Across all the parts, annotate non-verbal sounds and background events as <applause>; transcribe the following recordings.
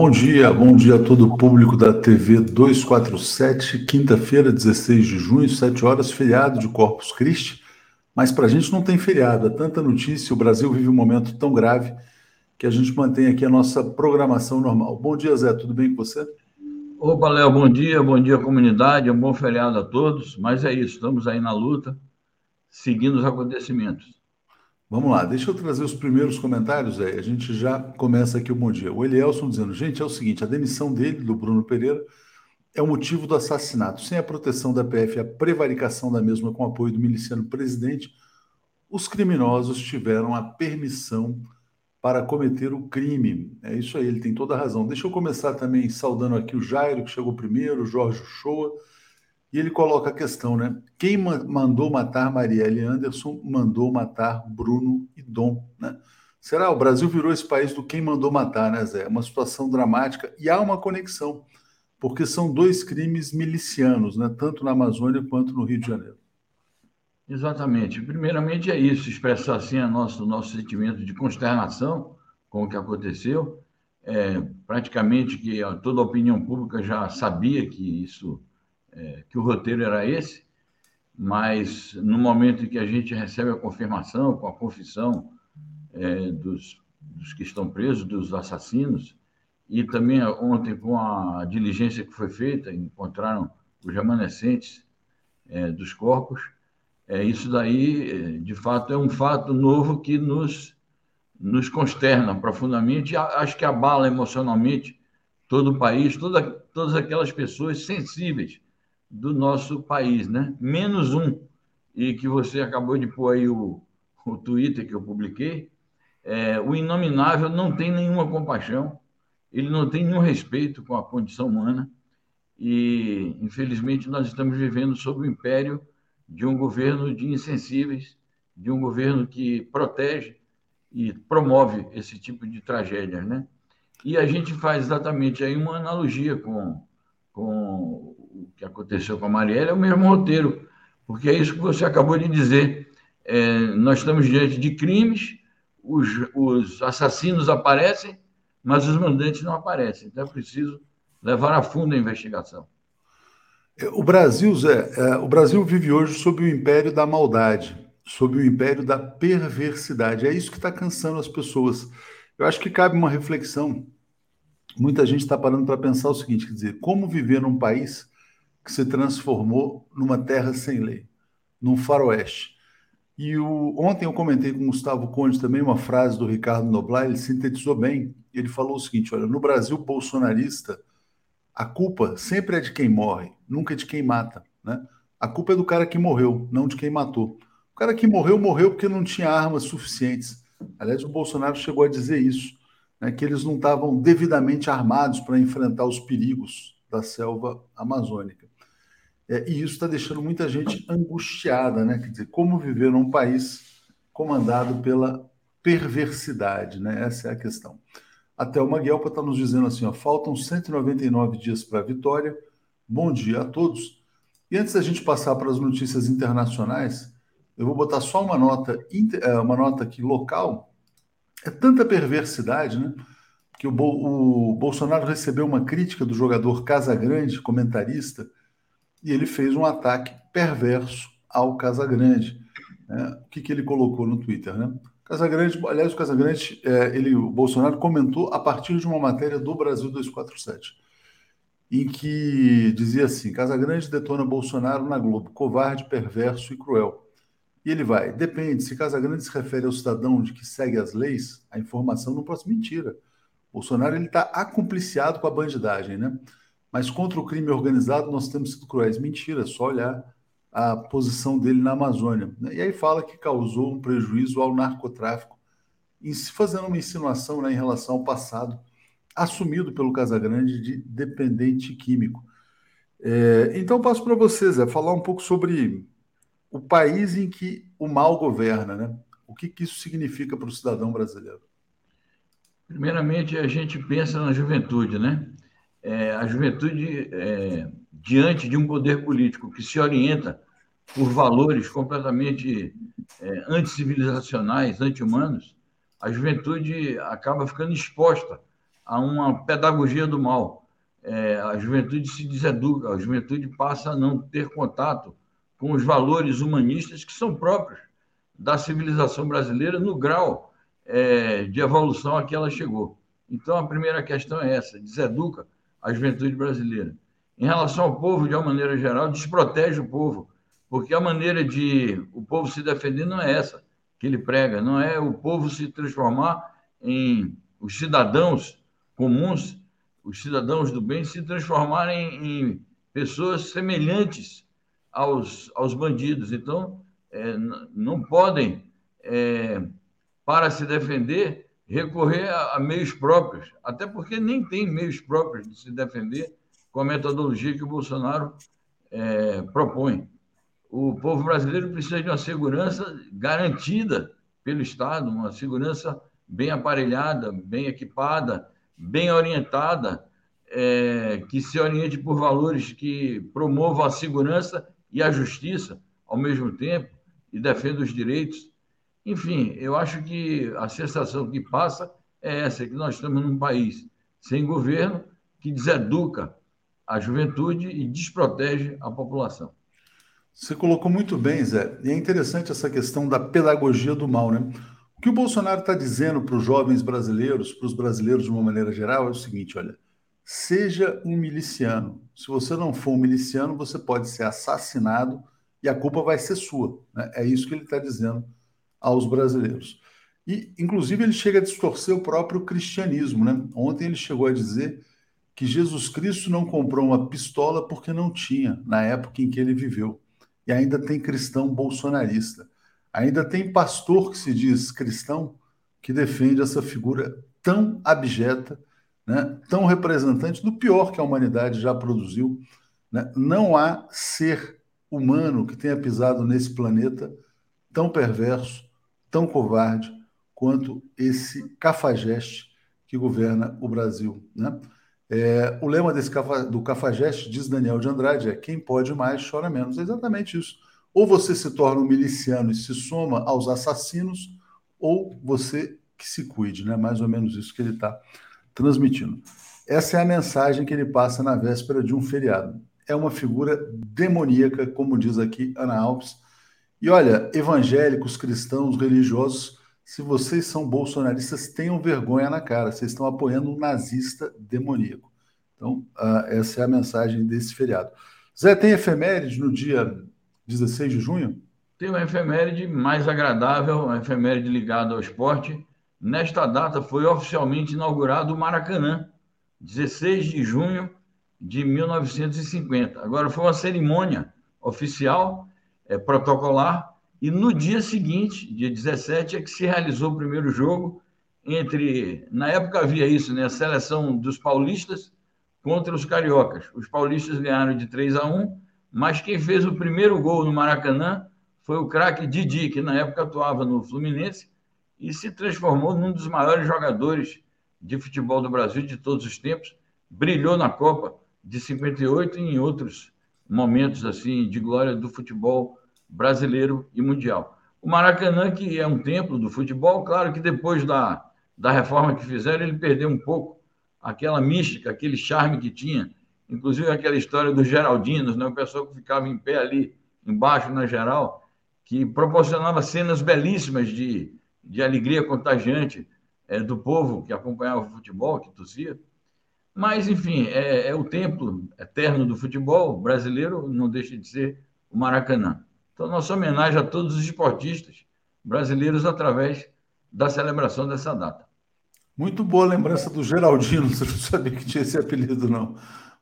Bom dia, bom dia a todo o público da TV 247, quinta-feira, 16 de junho, 7 horas, feriado de Corpus Christi. Mas para a gente não tem feriado, é tanta notícia, o Brasil vive um momento tão grave que a gente mantém aqui a nossa programação normal. Bom dia, Zé, tudo bem com você? Opa, Léo, bom dia, bom dia, comunidade, um bom feriado a todos. Mas é isso, estamos aí na luta, seguindo os acontecimentos. Vamos lá, deixa eu trazer os primeiros comentários aí. A gente já começa aqui o bom dia. O Elielson dizendo: gente, é o seguinte, a demissão dele, do Bruno Pereira, é o motivo do assassinato. Sem a proteção da PF e a prevaricação da mesma com apoio do miliciano presidente, os criminosos tiveram a permissão para cometer o crime. É isso aí, ele tem toda a razão. Deixa eu começar também saudando aqui o Jairo, que chegou primeiro, o Jorge Shoa. E ele coloca a questão, né? Quem mandou matar Marielle Anderson mandou matar Bruno e Dom, né? Será? O Brasil virou esse país do quem mandou matar, né, Zé? É uma situação dramática e há uma conexão, porque são dois crimes milicianos, né? Tanto na Amazônia quanto no Rio de Janeiro. Exatamente. Primeiramente é isso, expressar assim o nosso, nosso sentimento de consternação com o que aconteceu. É, praticamente que toda a opinião pública já sabia que isso é, que o roteiro era esse, mas no momento em que a gente recebe a confirmação, com a confissão é, dos, dos que estão presos, dos assassinos, e também ontem com a diligência que foi feita, encontraram os remanescentes é, dos corpos, é, isso daí, é, de fato, é um fato novo que nos, nos consterna profundamente, acho que abala emocionalmente todo o país, toda, todas aquelas pessoas sensíveis do nosso país, né? Menos um, e que você acabou de pôr aí o, o Twitter que eu publiquei, é, o inominável não tem nenhuma compaixão, ele não tem nenhum respeito com a condição humana, e infelizmente nós estamos vivendo sob o império de um governo de insensíveis, de um governo que protege e promove esse tipo de tragédias, né? E a gente faz exatamente aí uma analogia com, com o que aconteceu com a Marielle é o mesmo roteiro, porque é isso que você acabou de dizer. É, nós estamos diante de crimes, os, os assassinos aparecem, mas os mandantes não aparecem. Então é preciso levar a fundo a investigação. O Brasil, Zé, é, o Brasil vive hoje sob o império da maldade, sob o império da perversidade. É isso que está cansando as pessoas. Eu acho que cabe uma reflexão. Muita gente está parando para pensar o seguinte: quer dizer, como viver num país que se transformou numa terra sem lei, num faroeste. E o, ontem eu comentei com o Gustavo Conde também uma frase do Ricardo Noblar, ele sintetizou bem. Ele falou o seguinte: olha, no Brasil bolsonarista, a culpa sempre é de quem morre, nunca é de quem mata. Né? A culpa é do cara que morreu, não de quem matou. O cara que morreu, morreu porque não tinha armas suficientes. Aliás, o Bolsonaro chegou a dizer isso, né, que eles não estavam devidamente armados para enfrentar os perigos da selva amazônica. É, e isso está deixando muita gente angustiada, né? Quer dizer, como viver num país comandado pela perversidade, né? Essa é a questão. Até o Maguelpa está nos dizendo assim: ó, faltam 199 dias para a vitória. Bom dia a todos. E antes da gente passar para as notícias internacionais, eu vou botar só uma nota, é, uma nota aqui local. É tanta perversidade, né? Que o Bolsonaro recebeu uma crítica do jogador Casagrande, comentarista, e ele fez um ataque perverso ao Casagrande. Né? O que, que ele colocou no Twitter? Né? Casagrande, aliás, o Casagrande, é, ele, o Bolsonaro comentou a partir de uma matéria do Brasil 247, em que dizia assim: Casagrande detona Bolsonaro na Globo, covarde, perverso e cruel. E ele vai, depende, se Casagrande se refere ao cidadão de que segue as leis, a informação não pode ser mentira. Bolsonaro ele está acompliciado com a bandidagem, né? Mas contra o crime organizado nós temos sido cruéis. Mentira, só olhar a posição dele na Amazônia. E aí fala que causou um prejuízo ao narcotráfico, fazendo uma insinuação né, em relação ao passado assumido pelo Casagrande de dependente químico. É, então passo para vocês, é falar um pouco sobre o país em que o mal governa, né? O que, que isso significa para o cidadão brasileiro? Primeiramente, a gente pensa na juventude, né? É, a juventude, é, diante de um poder político que se orienta por valores completamente é, anticivilizacionais, anti-humanos, a juventude acaba ficando exposta a uma pedagogia do mal. É, a juventude se deseduca, a juventude passa a não ter contato com os valores humanistas que são próprios da civilização brasileira no grau é, de evolução a que ela chegou. Então, a primeira questão é essa: deseduca a juventude brasileira. Em relação ao povo, de uma maneira geral, desprotege o povo, porque a maneira de o povo se defender não é essa que ele prega, não é o povo se transformar em os cidadãos comuns, os cidadãos do bem, se transformarem em pessoas semelhantes aos, aos bandidos. Então, é, não podem, é, para se defender, recorrer a, a, meios próprios, até porque nem tem meios próprios de se defender com a metodologia que o Bolsonaro é, propõe. O povo brasileiro precisa de uma segurança garantida pelo Estado, uma segurança bem aparelhada, bem equipada, bem orientada, é, que se oriente por valores que promovam a segurança e a justiça ao mesmo tempo e defenda os direitos. Enfim, eu acho que a sensação que passa é essa, que nós estamos num país sem governo que deseduca a juventude e desprotege a população. Você colocou muito bem, Zé, e é interessante essa questão da pedagogia do mal, né? O que o Bolsonaro está dizendo para os jovens brasileiros, para os brasileiros de uma maneira geral, é o seguinte: olha, seja um miliciano. Se você não for um miliciano, você pode ser assassinado e a culpa vai ser sua. Né? É isso que ele está dizendo aos brasileiros. E, inclusive, ele chega a distorcer o próprio cristianismo. Né? Ontem ele chegou a dizer que Jesus Cristo não comprou uma pistola porque não tinha na época em que ele viveu. E ainda tem cristão bolsonarista. Ainda tem pastor que se diz cristão que defende essa figura tão abjeta, né, tão representante do pior que a humanidade já produziu. Né? Não há ser humano que tenha pisado nesse planeta tão perverso, tão covarde quanto esse cafajeste que governa o Brasil. Né? É, o lema desse do cafajeste, diz Daniel de Andrade, é quem pode mais chora menos. É exatamente isso. Ou você se torna um miliciano e se soma aos assassinos, ou você que se cuide, né? Mais ou menos isso que ele está transmitindo. Essa é a mensagem que ele passa na véspera de um feriado. É uma figura demoníaca, como diz aqui Ana Alves. E olha, evangélicos, cristãos, religiosos, se vocês são bolsonaristas, tenham vergonha na cara. Vocês estão apoiando um nazista demoníaco. Então, uh, essa é a mensagem desse feriado. Zé, tem efeméride no dia 16 de junho? Tem uma efeméride mais agradável, uma efeméride ligada ao esporte. Nesta data foi oficialmente inaugurado o Maracanã, 16 de junho de 1950. Agora foi uma cerimônia oficial, é, protocolar, e no dia seguinte, dia 17, é que se realizou o primeiro jogo entre, na época havia isso, né, a seleção dos paulistas contra os cariocas. Os paulistas ganharam de 3 a 1 mas quem fez o primeiro gol no Maracanã foi o craque Didi, que na época atuava no Fluminense e se transformou num dos maiores jogadores de futebol do Brasil de todos os tempos. Brilhou na Copa de 58 e em outros momentos assim de glória do futebol brasileiro e mundial. O Maracanã, que é um templo do futebol, claro que depois da, da reforma que fizeram, ele perdeu um pouco aquela mística, aquele charme que tinha inclusive aquela história dos Geraldinos, né? o pessoal que ficava em pé ali embaixo na geral, que proporcionava cenas belíssimas de, de alegria contagiante é, do povo que acompanhava o futebol, que tossia. Mas, enfim, é, é, o templo eterno do futebol brasileiro, não deixa de ser o Maracanã. Então, nossa homenagem a todos os esportistas brasileiros através da celebração dessa data. Muito boa lembrança do Geraldino, <laughs> você não sabia que tinha esse apelido, não.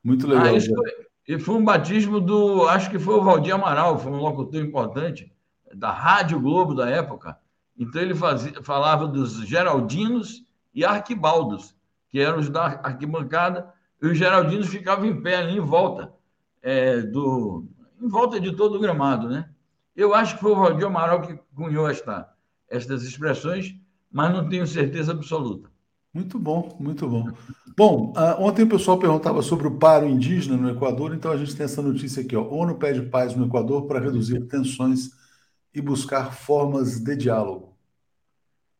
Muito legal. Ah, isso foi, e foi um batismo do, acho que foi o Valdir Amaral, foi um locutor importante da Rádio Globo da época. Então ele fazia, falava dos Geraldinos e Arquibaldos, que eram os da arquibancada, e os Geraldinos ficavam em pé ali em volta é, do, em volta de todo o gramado, né? Eu acho que foi o Valdir Amaral que cunhou esta, estas expressões, mas não tenho certeza absoluta. Muito bom, muito bom. Bom, uh, ontem o pessoal perguntava sobre o paro indígena no Equador, então a gente tem essa notícia aqui. Ó. ONU pede paz no Equador para reduzir tensões e buscar formas de diálogo.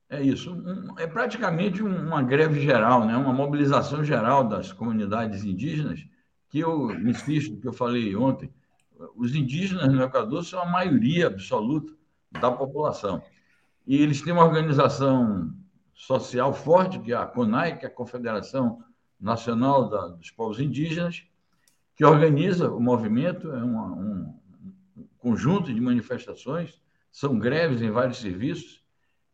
É isso. Um, é praticamente uma greve geral, né? uma mobilização geral das comunidades indígenas, que eu insisto, que eu falei ontem. Os indígenas no Equador são a maioria absoluta da população. E eles têm uma organização social forte, que é a CONAI, que é a Confederação Nacional da, dos Povos Indígenas, que organiza o movimento, é uma, um, um conjunto de manifestações, são greves em vários serviços,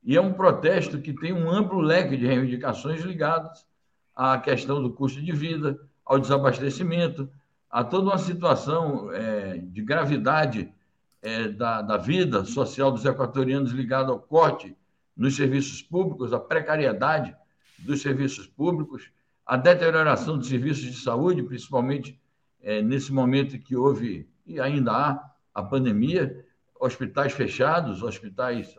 e é um protesto que tem um amplo leque de reivindicações ligadas à questão do custo de vida, ao desabastecimento, a toda uma situação é, de gravidade é, da, da vida social dos equatorianos ligada ao corte nos serviços públicos, à precariedade dos serviços públicos, a deterioração dos serviços de saúde, principalmente é, nesse momento que houve e ainda há a pandemia, hospitais fechados, hospitais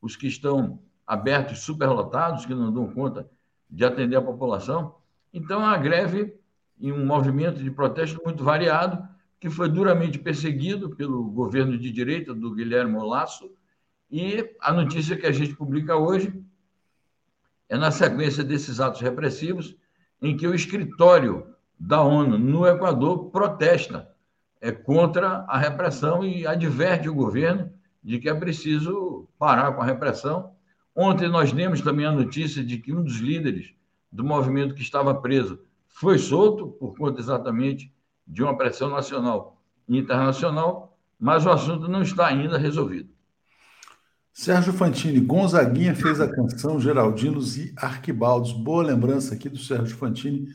os que estão abertos superlotados, que não dão conta de atender a população. Então, a greve, em um movimento de protesto muito variado, que foi duramente perseguido pelo governo de direita do Guilherme Lasso, e a notícia que a gente publica hoje é na sequência desses atos repressivos, em que o escritório da ONU no Equador protesta é, contra a repressão e adverte o governo de que é preciso parar com a repressão. Ontem nós demos também a notícia de que um dos líderes do movimento que estava preso foi solto por conta exatamente de uma pressão nacional e internacional, mas o assunto não está ainda resolvido. Sérgio Fantini, Gonzaguinha fez a canção Geraldinos e Arquibaldos. Boa lembrança aqui do Sérgio Fantini.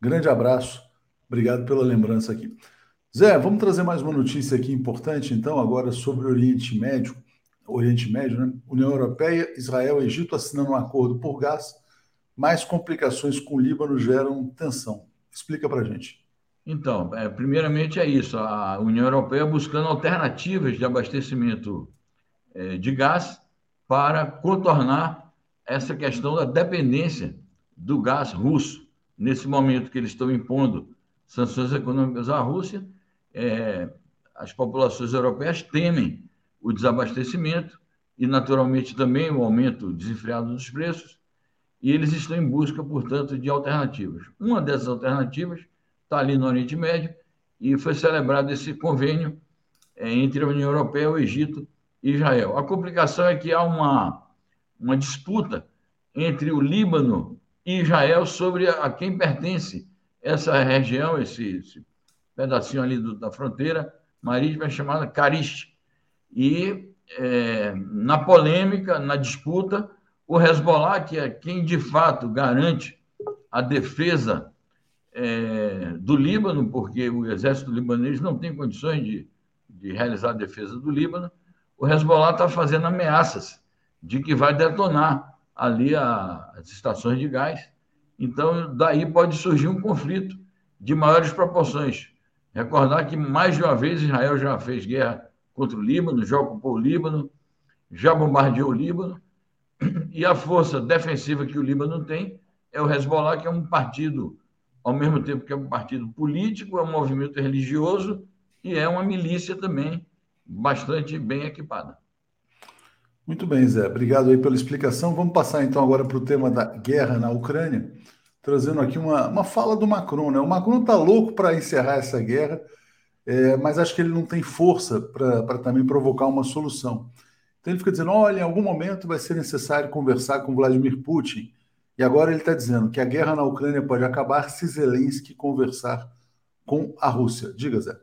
Grande abraço. Obrigado pela lembrança aqui. Zé, vamos trazer mais uma notícia aqui importante, então, agora sobre o Oriente Médio. Oriente Médio, né? União Europeia, Israel e Egito assinando um acordo por gás. Mais complicações com o Líbano geram tensão. Explica para gente. Então, é, primeiramente é isso. A União Europeia buscando alternativas de abastecimento é, de gás para contornar essa questão da dependência do gás russo. Nesse momento que eles estão impondo sanções econômicas à Rússia, é, as populações europeias temem o desabastecimento e, naturalmente, também o aumento desenfreado dos preços, e eles estão em busca, portanto, de alternativas. Uma dessas alternativas está ali no Oriente Médio e foi celebrado esse convênio é, entre a União Europeia, o Egito e Israel. A complicação é que há uma, uma disputa entre o Líbano e Israel sobre a, quem pertence essa região, esse, esse pedacinho ali do, da fronteira marítima chamada Cariche. E é, na polêmica, na disputa, o Hezbollah, que é quem de fato garante a defesa é, do Líbano, porque o exército libanês não tem condições de, de realizar a defesa do Líbano, o Hezbollah está fazendo ameaças de que vai detonar ali a, as estações de gás. Então, daí pode surgir um conflito de maiores proporções. Recordar que mais de uma vez Israel já fez guerra contra o Líbano, já ocupou o Líbano, já bombardeou o Líbano, e a força defensiva que o Líbano tem é o Hezbollah, que é um partido, ao mesmo tempo que é um partido político, é um movimento religioso e é uma milícia também bastante bem equipada. Muito bem, Zé. Obrigado aí pela explicação. Vamos passar então agora para o tema da guerra na Ucrânia trazendo aqui uma, uma fala do Macron. Né? O Macron está louco para encerrar essa guerra, é, mas acho que ele não tem força para também provocar uma solução. Então ele fica dizendo: olha, em algum momento vai ser necessário conversar com Vladimir Putin. E agora ele está dizendo que a guerra na Ucrânia pode acabar se Zelensky conversar com a Rússia. Diga, Zé.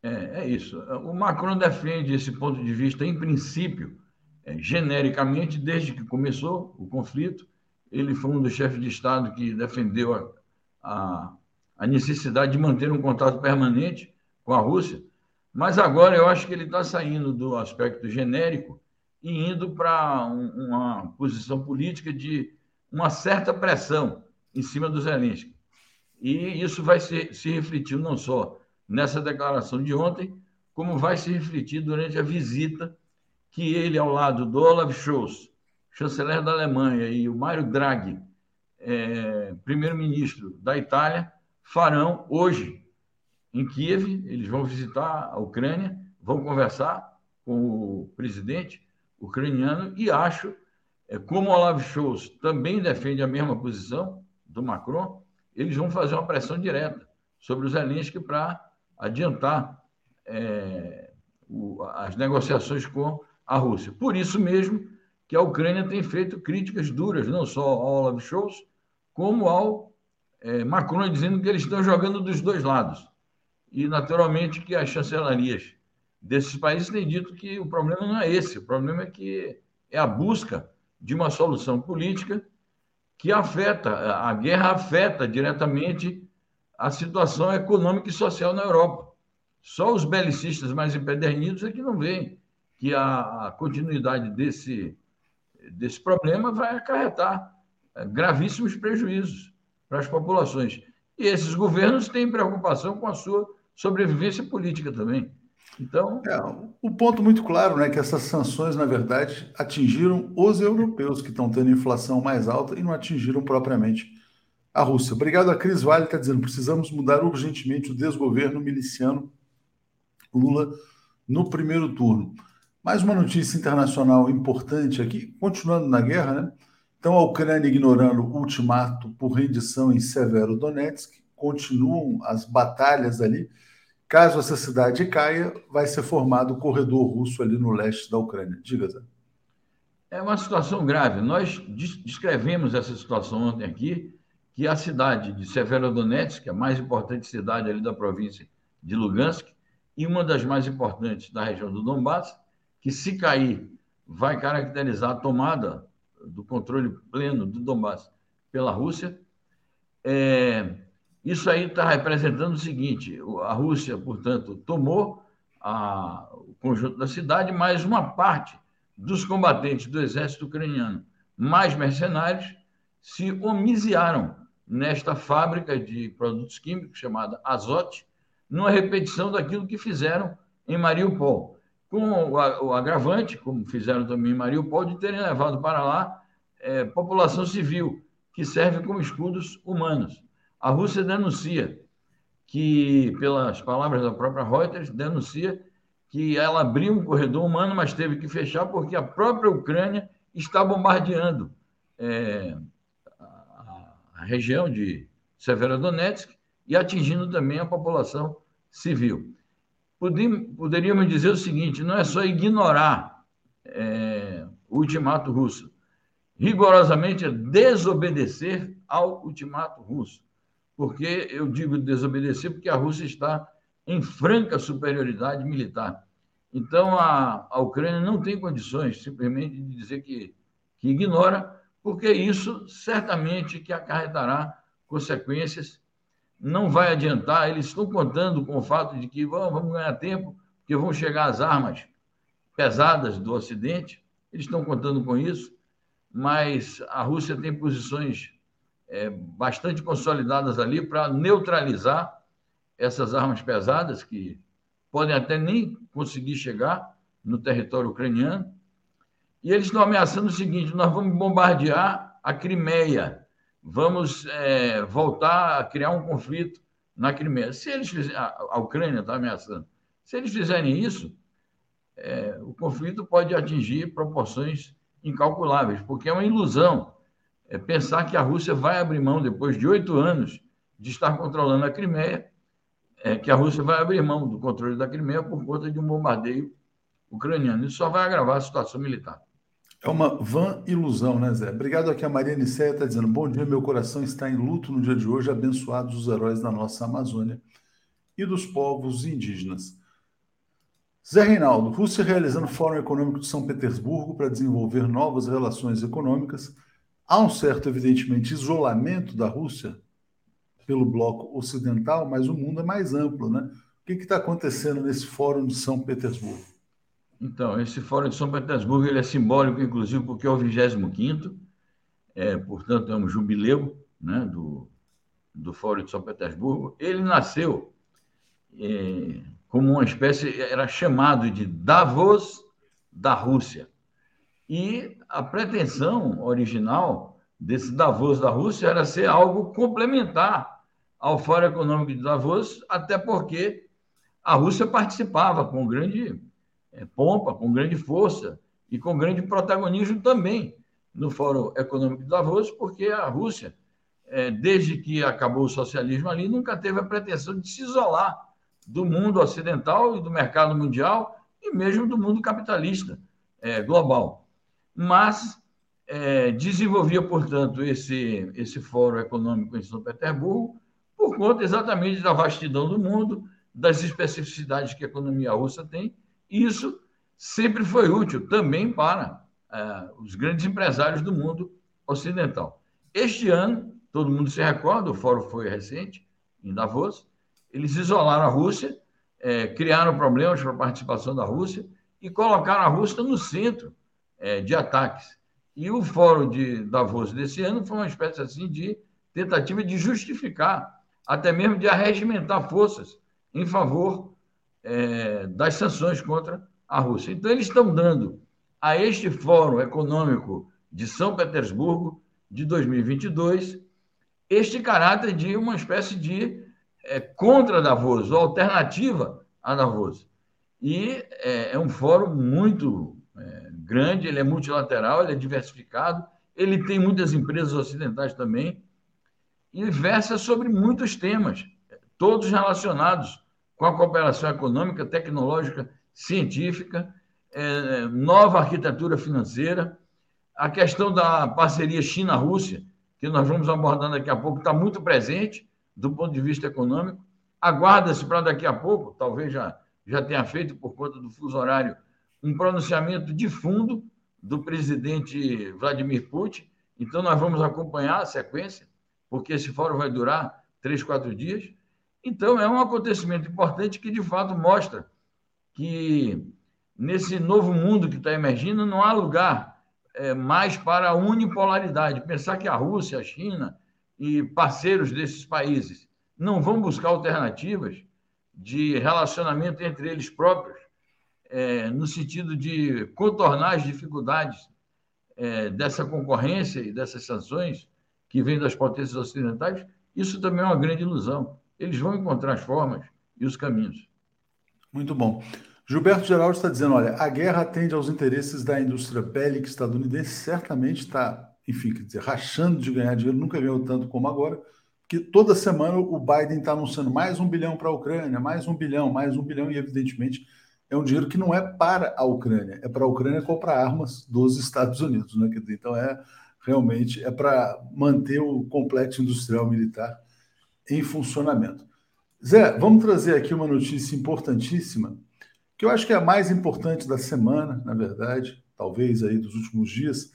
É, é isso. O Macron defende esse ponto de vista, em princípio, é, genericamente, desde que começou o conflito ele foi um dos chefes de Estado que defendeu a, a, a necessidade de manter um contato permanente com a Rússia, mas agora eu acho que ele está saindo do aspecto genérico e indo para um, uma posição política de uma certa pressão em cima do Zelensky. E isso vai se, se refletir não só nessa declaração de ontem, como vai se refletir durante a visita que ele, ao lado do Olaf Scholz, chanceler da Alemanha, e o Mário Draghi, é, primeiro-ministro da Itália, farão hoje em Kiev. Eles vão visitar a Ucrânia, vão conversar com o presidente ucraniano e acho é, como o Olavo Scholz também defende a mesma posição do Macron, eles vão fazer uma pressão direta sobre o Zelensky para adiantar é, o, as negociações com a Rússia. Por isso mesmo que a Ucrânia tem feito críticas duras, não só ao Olaf Scholz, como ao é, Macron, dizendo que eles estão jogando dos dois lados. E, naturalmente, que as chancelarias desses países têm dito que o problema não é esse, o problema é que é a busca de uma solução política que afeta, a guerra afeta diretamente a situação econômica e social na Europa. Só os belicistas mais empedernidos é que não veem que a, continuidade desse, desse problema vai acarretar é, gravíssimos prejuízos para as populações. E esses governos têm preocupação com a sua sobrevivência política também. Então. É, o ponto muito claro né, que essas sanções, na verdade, atingiram os europeus que estão tendo inflação mais alta e não atingiram propriamente a Rússia. Obrigado a Cris Vale, está dizendo: precisamos mudar urgentemente o desgoverno miliciano Lula no primeiro turno. Mais uma notícia internacional importante aqui, continuando na guerra, né? Então, a Ucrânia ignorando o ultimato por rendição em Severodonetsk, continuam as batalhas ali. Caso essa cidade caia, vai ser formado o corredor russo ali no leste da Ucrânia. Diga, Zé. É uma situação grave. Nós descrevemos essa situação ontem aqui, que a cidade de Severodonetsk, a mais importante cidade ali da província de Lugansk, e uma das mais importantes da região do Donbass, que se cair, vai caracterizar a tomada do controle pleno do Donbass pela Rússia. É, isso aí está representando o seguinte: a Rússia, portanto, tomou a, o conjunto da cidade, mas uma parte dos combatentes do exército ucraniano, mais mercenários, se homiciaram nesta fábrica de produtos químicos chamada Azot, numa repetição daquilo que fizeram em Mariupol com o agravante, como fizeram também em Mariupol, de terem levado para lá é, população civil, que serve como escudos humanos. A Rússia denuncia que, pelas palavras da própria Reuters, denuncia que ela abriu um corredor humano, mas teve que fechar porque a própria Ucrânia está bombardeando é, a, região de Severodonetsk e atingindo também a população civil poderíamos dizer o seguinte: não é só ignorar é, o ultimato russo, rigorosamente é desobedecer ao ultimato russo. Porque eu digo desobedecer porque a Rússia está em franca superioridade militar. Então, a, a Ucrânia não tem condições simplesmente de dizer que, que ignora, porque isso certamente que acarretará consequências não vai adiantar, eles estão contando com o fato de que vamos, vamos ganhar tempo, porque vão chegar as armas pesadas do Ocidente, eles estão contando com isso, mas a Rússia tem posições é, bastante consolidadas ali para neutralizar essas armas pesadas que podem até nem conseguir chegar no território ucraniano. E eles estão ameaçando o seguinte: nós vamos bombardear a Crimeia vamos é, voltar a criar um conflito na Crimeia. Se eles fizerem, a Ucrânia está ameaçando. Se eles fizerem isso, é, o conflito pode atingir proporções incalculáveis, porque é uma ilusão é, pensar que a Rússia vai abrir mão, depois de oito anos de estar controlando a Crimeia, é, que a Rússia vai abrir mão do controle da Crimeia por conta de um bombardeio ucraniano. Isso só vai agravar a situação militar. É uma vã ilusão, né, Zé? Obrigado aqui a Maria Nicéia está dizendo: Bom dia, meu coração está em luto no dia de hoje, abençoados os heróis da nossa Amazônia e dos povos indígenas. Zé Reinaldo, Rússia realizando Fórum Econômico de São Petersburgo para desenvolver novas relações econômicas. Há um certo, evidentemente, isolamento da Rússia pelo bloco ocidental, mas o mundo é mais amplo, né? O que está acontecendo nesse Fórum de São Petersburgo? Então, esse Fórum de São Petersburgo ele é simbólico, inclusive, porque é o 25 é, portanto, é um jubileu né, do, do Fórum de São Petersburgo. Ele nasceu é, como uma espécie, era chamado de Davos da Rússia. E a pretensão original desse Davos da Rússia era ser algo complementar ao Fórum Econômico de Davos, até porque a Rússia participava com grande é, pompa, com grande força e com grande protagonismo também no Fórum Econômico de Davos, porque a Rússia, é, desde que acabou o socialismo ali, nunca teve a pretensão de se isolar do mundo ocidental e do mercado mundial e mesmo do mundo capitalista é, global. Mas é, desenvolvia, portanto, esse, esse fórum econômico em São Petersburgo por conta exatamente da vastidão do mundo, das especificidades que a economia russa tem, e isso sempre foi útil também para é, os grandes empresários do mundo ocidental. Este ano, todo mundo se recorda, o fórum foi recente, em Davos, eles isolaram a Rússia, é, criaram problemas para a participação da Rússia e colocaram a Rússia no centro é, de ataques. E o fórum de Davos desse ano foi uma espécie assim de tentativa de justificar, até mesmo de arregimentar forças em favor é, das sanções contra a Rússia. Então, eles estão dando a este Fórum Econômico de São Petersburgo de 2022 este caráter de uma espécie de é, contra Davos, ou alternativa a Davos. E é, é um fórum muito grande, ele é multilateral, ele é diversificado, ele tem muitas empresas ocidentais também, e versa sobre muitos temas, todos relacionados com a cooperação econômica, tecnológica, científica, é, nova arquitetura financeira, a questão da parceria China-Rússia, que nós vamos abordar daqui a pouco, está muito presente, do ponto de vista econômico. Aguarda-se para daqui a pouco, talvez já, já tenha feito por conta do fuso horário, um pronunciamento de fundo do presidente Vladimir Putin. Então, nós vamos acompanhar a sequência, porque esse fórum vai durar três, quatro dias. Então, é um acontecimento importante que, de fato, mostra que nesse novo mundo que está emergindo não há lugar é, mais para a unipolaridade. Pensar que a Rússia, a China, e parceiros desses países não vão buscar alternativas de relacionamento entre eles próprios, é, no sentido de contornar as dificuldades é, dessa concorrência e dessas sanções que vêm das potências ocidentais, isso também é uma grande ilusão. Eles vão encontrar as formas e os caminhos. Muito bom. Gilberto Geraldo está dizendo: olha, a guerra atende aos interesses da indústria bélica estadunidense, certamente está enfim, quer dizer, rachando de ganhar dinheiro, nunca ganhou tanto como agora, porque toda semana o Biden está anunciando mais um bilhão para a Ucrânia, mais um bilhão, mais um bilhão, e evidentemente é um dinheiro que não é para a Ucrânia, é para a Ucrânia comprar armas dos Estados Unidos, né? Então é realmente é para manter o complexo industrial militar em funcionamento. Zé, vamos trazer aqui uma notícia importantíssima, que eu acho que é a mais importante da semana, na verdade, talvez aí dos últimos dias,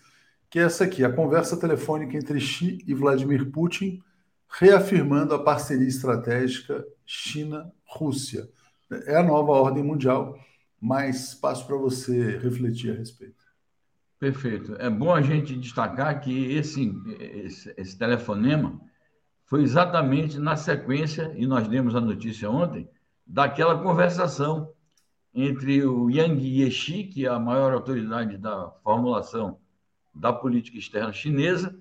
que é essa aqui, a conversa telefônica entre Xi e Vladimir Putin, reafirmando a parceria estratégica China-Rússia. É a nova ordem mundial, mas passo para você refletir a respeito. Perfeito. É bom a gente destacar que esse, esse, esse telefonema foi exatamente na sequência, e nós demos a notícia ontem, daquela conversação entre o Yang Yeshi, que é a maior autoridade da formulação da política externa chinesa,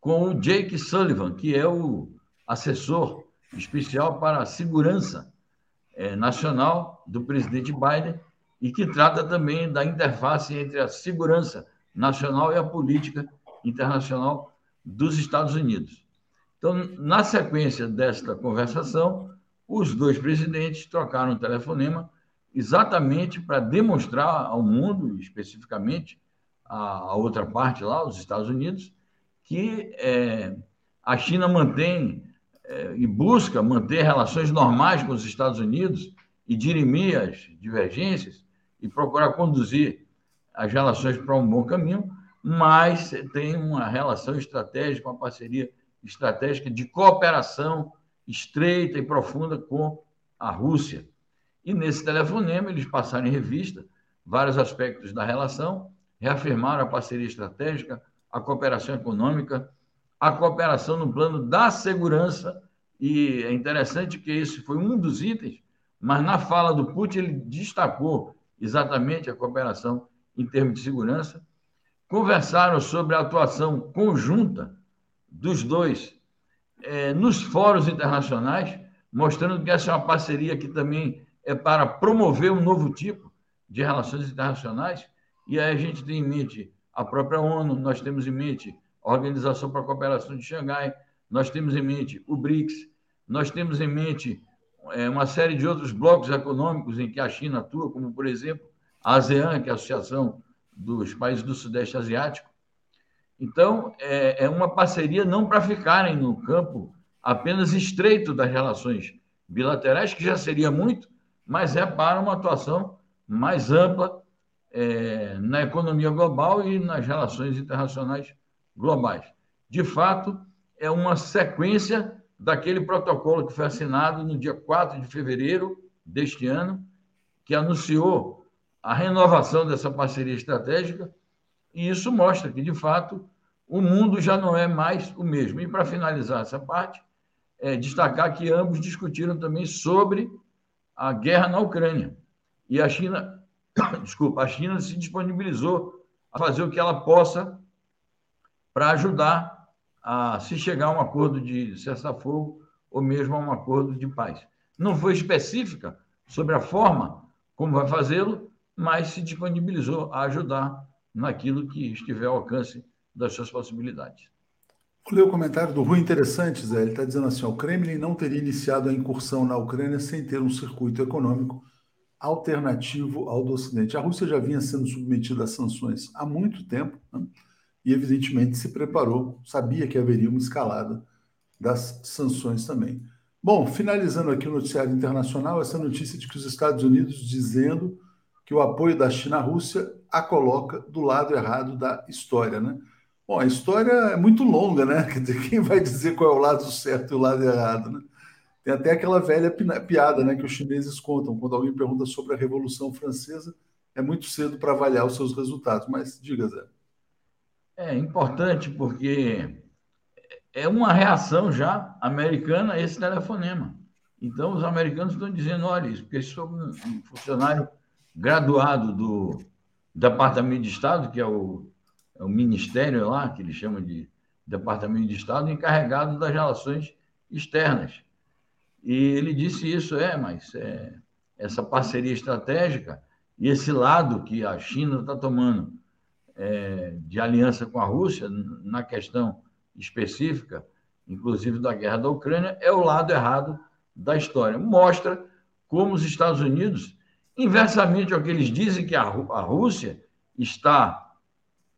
com o Jake Sullivan, que é o assessor especial para a segurança é, nacional do presidente Biden e que trata também da interface entre a segurança nacional e a política internacional dos Estados Unidos. Então, na sequência desta conversação, os dois presidentes trocaram um telefonema exatamente para demonstrar ao mundo, especificamente a outra parte lá, os Estados Unidos, que é, a China mantém é, e busca manter relações normais com os Estados Unidos e dirimir as divergências e procurar conduzir as relações para um bom caminho, mas tem uma relação estratégica, uma parceria estratégica de cooperação estreita e profunda com a Rússia. E nesse telefonema eles passaram em revista vários aspectos da relação reafirmaram a parceria estratégica, a cooperação econômica, a cooperação no plano da segurança, e é interessante que esse foi um dos itens, mas na fala do Putin ele destacou exatamente a cooperação em termos de segurança. Conversaram sobre a atuação conjunta dos dois é, nos fóruns internacionais, mostrando que essa é uma parceria que também é para promover um novo tipo de relações internacionais e aí a gente tem em mente a própria ONU, nós temos em mente Organização para a Cooperação de Xangai, nós temos em mente o BRICS, nós temos em mente é, uma série de outros blocos econômicos em que a China atua, como, por exemplo, a ASEAN, que é a Associação dos Países do Sudeste Asiático. Então, é, é uma parceria não para ficarem no campo apenas estreito das relações bilaterais, que já seria muito, mas é para uma atuação mais ampla é, na economia global e nas relações internacionais globais. De fato, é uma sequência daquele protocolo que foi assinado no dia 4 de fevereiro deste ano, que anunciou a renovação dessa parceria estratégica, e isso mostra que, de fato, o mundo já não é mais o mesmo. E, para finalizar essa parte, é destacar que ambos discutiram também sobre a guerra na Ucrânia. E a China, <coughs> desculpa, a China se disponibilizou a fazer o que ela possa para ajudar a se chegar a um acordo de cessar-fogo ou mesmo a um acordo de paz. Não foi específica sobre a forma como vai fazê-lo, mas se disponibilizou a ajudar naquilo que estiver ao alcance das suas possibilidades. Vou ler o comentário do Rui interessante, Zé. Ele está dizendo assim: o Kremlin não teria iniciado a incursão na Ucrânia sem ter um circuito econômico alternativo ao do Ocidente. A Rússia já vinha sendo submetida a sanções há muito tempo né? E, evidentemente, se preparou, sabia que haveria uma escalada das sanções também. Bom, finalizando aqui o noticiário internacional, essa notícia de que os Estados Unidos dizendo que o apoio da China à Rússia a coloca do lado errado da história, né? Bom, a história é muito longa, né? Quem vai dizer qual é o lado certo e o lado errado, né? Tem até aquela velha piada, né, que os chineses contam quando alguém pergunta sobre a Revolução Francesa, é muito cedo para avaliar os seus resultados, mas diga, Zé. É importante porque é uma reação já americana a esse telefonema. Então, os americanos estão dizendo, olha isso, porque sou um funcionário graduado do Departamento de Estado, que é o, é o ministério lá, que eles chamam de Departamento de Estado, encarregado das relações externas. E ele disse isso, é, mas é, essa parceria estratégica e esse lado que a China está tomando é, de aliança com a Rússia, na questão específica, inclusive da guerra da Ucrânia, é o lado errado da história. Mostra como os Estados Unidos, inversamente ao que eles dizem que a, a Rússia está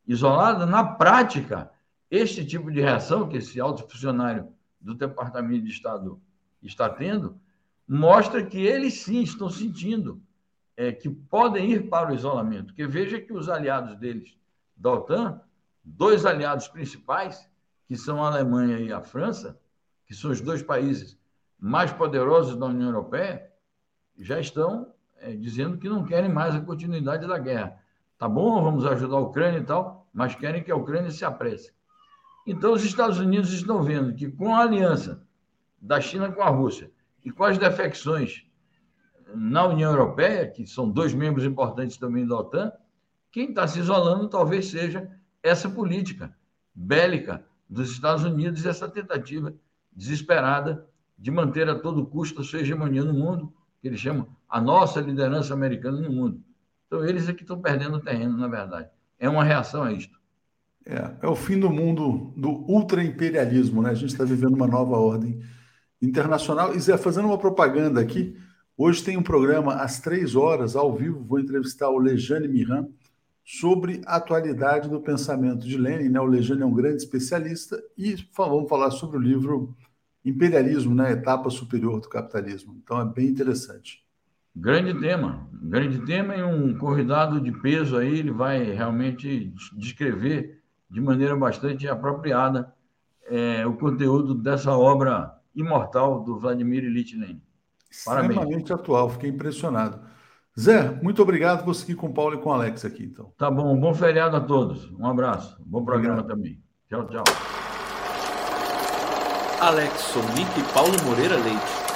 isolada, na prática, este tipo de reação que esse alto funcionário do Departamento de Estado está tendo, mostra que eles sim estão sentindo é, que podem ir para o isolamento. Porque veja que os aliados deles da OTAN, dois aliados principais, que são a Alemanha e a França, que são os dois países mais poderosos da União Europeia, já estão é, dizendo que não querem mais a continuidade da guerra. Tá bom, vamos ajudar a Ucrânia e tal, mas querem que a Ucrânia se apresse. Então, os Estados Unidos estão vendo que com a aliança da China com a Rússia e com as defecções na União Europeia, que são dois membros importantes também da OTAN, quem está se isolando talvez seja essa política bélica dos Estados Unidos e essa tentativa desesperada de manter a todo custo a sua hegemonia no mundo, que eles chamam a nossa liderança americana no mundo. Então, eles é que estão perdendo terreno, na verdade. É uma reação a isto. É, é o fim do mundo do ultraimperialismo, né? A gente está vivendo uma nova ordem internacional. E Zé, fazendo uma propaganda aqui, hoje tem um programa às três horas, ao vivo, vou entrevistar o Lejane Miran sobre a atualidade do pensamento de Lenin. Né? O Lejane é um grande especialista e vamos falar sobre o livro Imperialismo, né? Etapa Superior do Capitalismo. Então é bem interessante. Grande tema, grande tema e um convidado de peso aí, ele vai realmente descrever de maneira bastante apropriada é, o conteúdo dessa obra imortal do Vladimir Ilyich Lenin. Parabéns. Extremamente atual, fiquei impressionado. Zé, muito obrigado. Vou seguir com o Paulo e com o Alex aqui, então. Tá bom, bom feriado a todos. Um abraço. Bom programa obrigado. também. Tchau, tchau. Alex Sonic e Paulo Moreira Leite.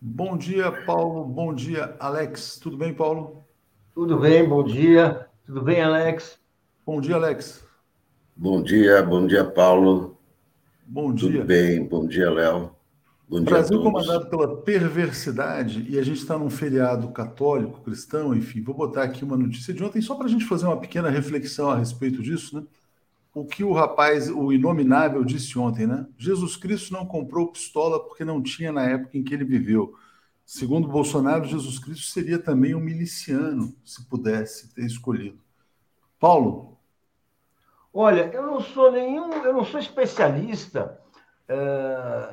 Bom dia, Paulo. Bom dia, Alex. Tudo bem, Paulo? Tudo bem, bom dia. Tudo bem, Alex? Bom dia, Alex. Bom dia, bom dia, Paulo. Bom dia. Tudo bem, bom dia, Léo. Bom Brasil comandado pela perversidade, e a gente está num feriado católico, cristão, enfim, vou botar aqui uma notícia de ontem, só para a gente fazer uma pequena reflexão a respeito disso, né? O que o rapaz, o inominável, disse ontem, né? Jesus Cristo não comprou pistola porque não tinha na época em que ele viveu. Segundo Bolsonaro, Jesus Cristo seria também um miliciano, se pudesse ter escolhido. Paulo? Olha, eu não sou nenhum, eu não sou especialista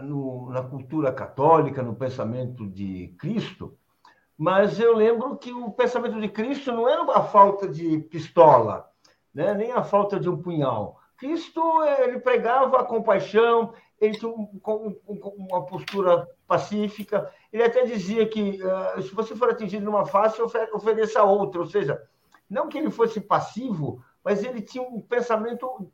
no, na cultura católica, no pensamento de Cristo, mas eu lembro que o pensamento de Cristo não era a falta de pistola, né? nem a falta de um punhal. Cristo ele pregava a compaixão, ele tinha um, um, uma postura pacífica. Ele até dizia que uh, se você for atingido numa face, ofereça outra. Ou seja, não que ele fosse passivo, mas ele tinha um pensamento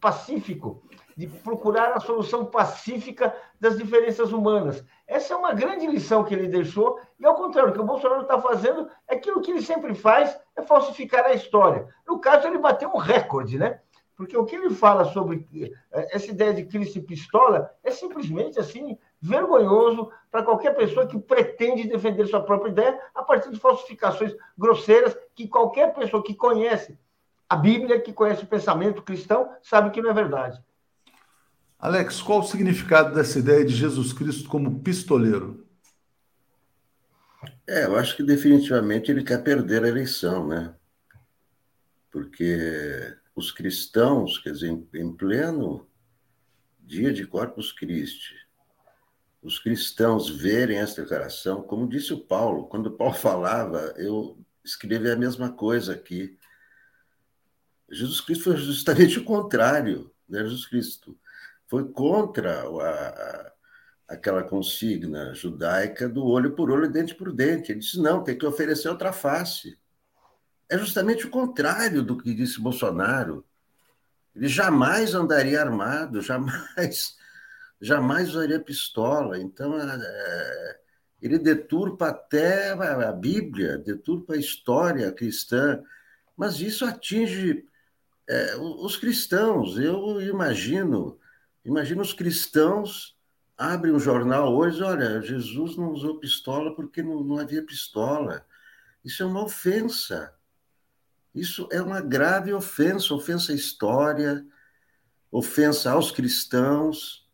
pacífico, de procurar a solução pacífica das diferenças humanas. Essa é uma grande lição que ele deixou, e ao contrário, o que o Bolsonaro está fazendo é aquilo que ele sempre faz, é falsificar a história. No caso, ele bateu um recorde, né? Porque o que ele fala sobre eh, essa ideia de Cristo pistola é simplesmente assim vergonhoso para qualquer pessoa que pretende defender sua própria ideia a partir de falsificações grosseiras que qualquer pessoa que conhece a Bíblia, que conhece o pensamento cristão, sabe que não é verdade. Alex, qual o significado dessa ideia de Jesus Cristo como pistoleiro? É, eu acho que definitivamente ele quer perder a eleição, né? Porque os cristãos, quer dizer, em pleno dia de Corpus Christi, os cristãos verem essa declaração, como disse o Paulo, quando Paulo <laughs> falava, eu escrevi a mesma coisa aqui. Jesus Cristo foi justamente o contrário, né? Jesus Cristo foi contra a, aquela consigna judaica do olho por olho, dente por dente. Ele disse: não, tem que oferecer outra face é justamente o contrário do que disse Bolsonaro. Ele jamais andaria armado, jamais, jamais usaria pistola. Então, é, é ele deturpa até a Bíblia, deturpa a história cristã, mas isso atinge é, os cristãos. Eu imagino, imagino os cristãos abrem um jornal hoje, olha, Jesus não usou pistola porque não, não havia pistola. Isso é uma ofensa. Isso é uma grave ofensa, ofensa à história, ofensa aos cristãos.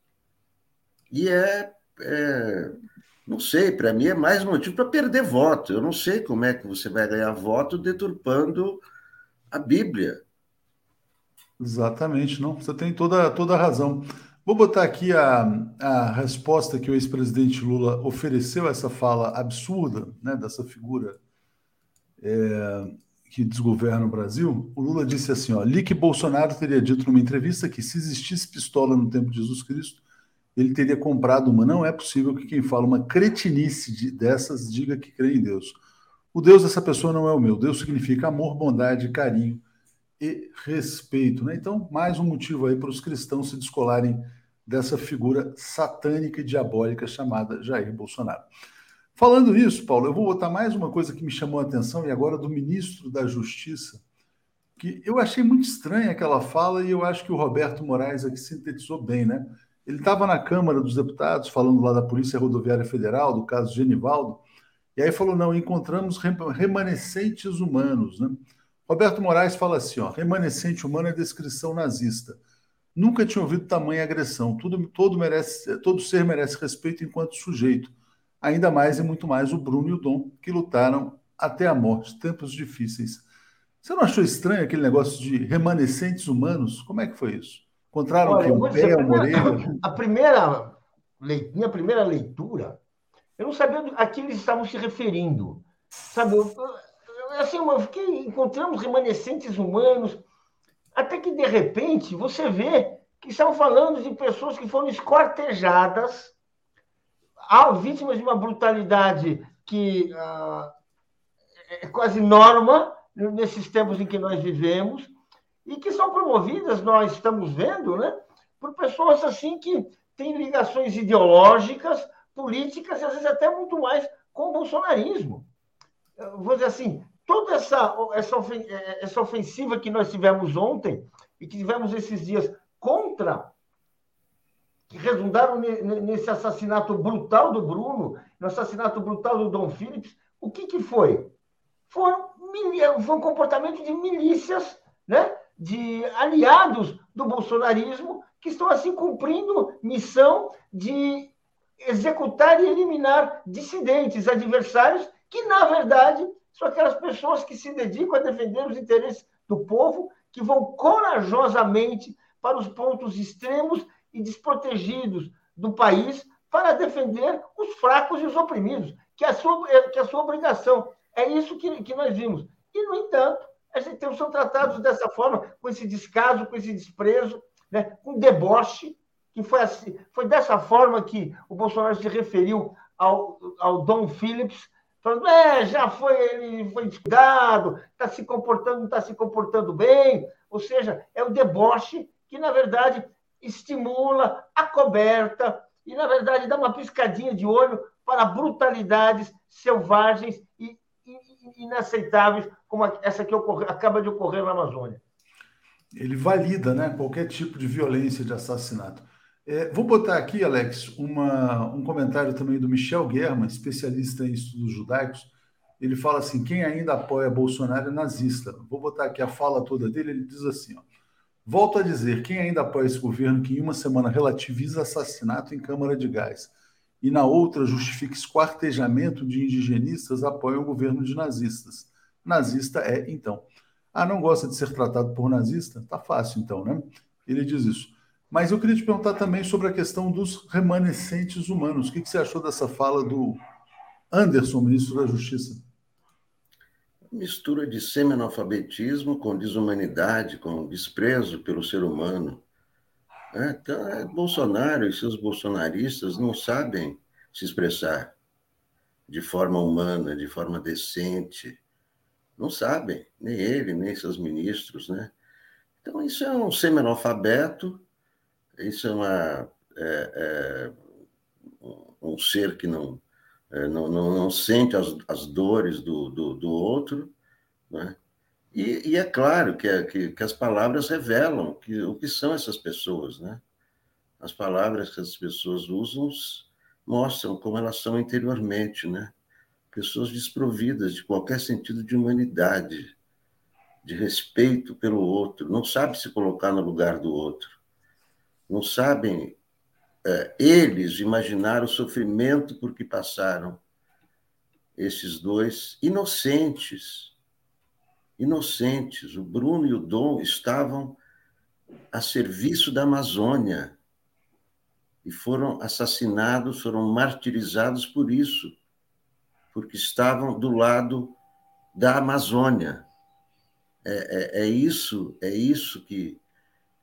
E é, é não sei, para mim é mais motivo para perder voto. Eu não sei como é que você vai ganhar voto deturpando a Bíblia. Exatamente, não. Você tem toda, toda a razão. Vou botar aqui a, a resposta que o ex-presidente Lula ofereceu a essa fala absurda, né, dessa figura é, que desgoverna o Brasil, o Lula disse assim: ó, li que Bolsonaro teria dito numa entrevista que se existisse pistola no tempo de Jesus Cristo, ele teria comprado uma. Não é possível que quem fala uma cretinice de, dessas diga que crê em Deus. O Deus dessa pessoa não é o meu. Deus significa amor, bondade, carinho e respeito. Né? Então, mais um motivo aí para os cristãos se descolarem dessa figura satânica e diabólica chamada Jair Bolsonaro. Falando isso, Paulo, eu vou botar mais uma coisa que me chamou a atenção, e agora do ministro da Justiça, que eu achei muito estranha aquela fala, e eu acho que o Roberto Moraes aqui sintetizou bem, né? Ele estava na Câmara dos Deputados, falando lá da Polícia Rodoviária Federal, do caso Genivaldo, e aí falou: não, encontramos remanescentes humanos, né? Roberto Moraes fala assim: ó, remanescente humano é descrição nazista. Nunca tinha ouvido tamanha agressão. Tudo, todo, merece, todo ser merece respeito enquanto sujeito ainda mais e muito mais o Bruno e o Dom, que lutaram até a morte, tempos difíceis. Você não achou estranho aquele negócio de remanescentes humanos? Como é que foi isso? Encontraram Olha, um pé, uma orelha? A primeira, <coughs> minha primeira leitura, eu não sabia a que eles estavam se referindo. Sabe, eu, assim, encontramos remanescentes humanos, até que, de repente, você vê que estão falando de pessoas que foram escortejadas vítimas de uma brutalidade que uh, é quase norma nesses tempos em que nós vivemos e que são promovidas, nós estamos vendo, né, por pessoas assim que têm ligações ideológicas, políticas e às vezes até muito mais com o bolsonarismo. Vou dizer assim, toda essa, essa ofensiva que nós tivemos ontem e que tivemos esses dias contra redundaram nesse assassinato brutal do Bruno, no assassinato brutal do Dom Phillips, o que, que foi? Foram, foi um comportamento de milícias, né? de aliados do bolsonarismo, que estão assim cumprindo missão de executar e eliminar dissidentes, adversários, que, na verdade, são aquelas pessoas que se dedicam a defender os interesses do povo, que vão corajosamente para os pontos extremos e desprotegidos do país para defender os fracos e os oprimidos, que é a sua, é, que é a sua obrigação. É isso que, que nós vimos. E, no entanto, a gente são tratados dessa forma, com esse descaso, com esse desprezo, né, com deboche, que foi, assim, foi dessa forma que o Bolsonaro se referiu ao, ao Dom Phillips, falando, é, já foi, ele foi descuidado, está se comportando, não está se comportando bem. Ou seja, é o deboche que, na verdade, estimula, acoberta e, na verdade, dá uma piscadinha de olho para brutalidades selvagens e inaceitáveis como essa que ocorre, acaba de ocorrer na Amazônia. Ele valida né, qualquer tipo de violência de assassinato. É, vou botar aqui, Alex, uma, um comentário também do Michel Guerma, especialista em estudos judaicos. Ele fala assim: quem ainda apoia Bolsonaro é nazista. Vou botar aqui a fala toda dele. Ele diz assim: ó, volto a dizer, quem ainda apoia esse governo que em uma semana relativiza assassinato em câmara de gás e na outra justifica esquartejamento de indigenistas, apoia o governo de nazistas. Nazista é, então. Ah, não gosta de ser tratado por nazista? Tá fácil, então, né? Ele diz isso. Mas eu queria te perguntar também sobre a questão dos remanescentes humanos. O que, você achou dessa fala do Anderson, ministro da Justiça? Mistura de semi-analfabetismo com desumanidade, com desprezo pelo ser humano. É, então, é, Bolsonaro e seus bolsonaristas não sabem se expressar de forma humana, de forma decente. Não sabem, nem ele, nem seus ministros, né? Então, isso é um semi-analfabeto, isso é, uma, é, é um ser que não, é, não, não, não, sente as, as dores do, do, do outro, né? E, e é claro que, é, que, que, as palavras revelam que, o que são essas pessoas, né? As palavras que as pessoas usam mostram como elas são interiormente, né? Pessoas desprovidas de qualquer sentido de humanidade, de respeito pelo outro, não sabem se colocar no lugar do outro, não sabem é, eles imaginar o sofrimento por que passaram esses dois inocentes inocentes. O Bruno e o Dom estavam a serviço da Amazônia e foram assassinados, foram martirizados por isso, porque estavam do lado da Amazônia. É, é, é isso, é isso que,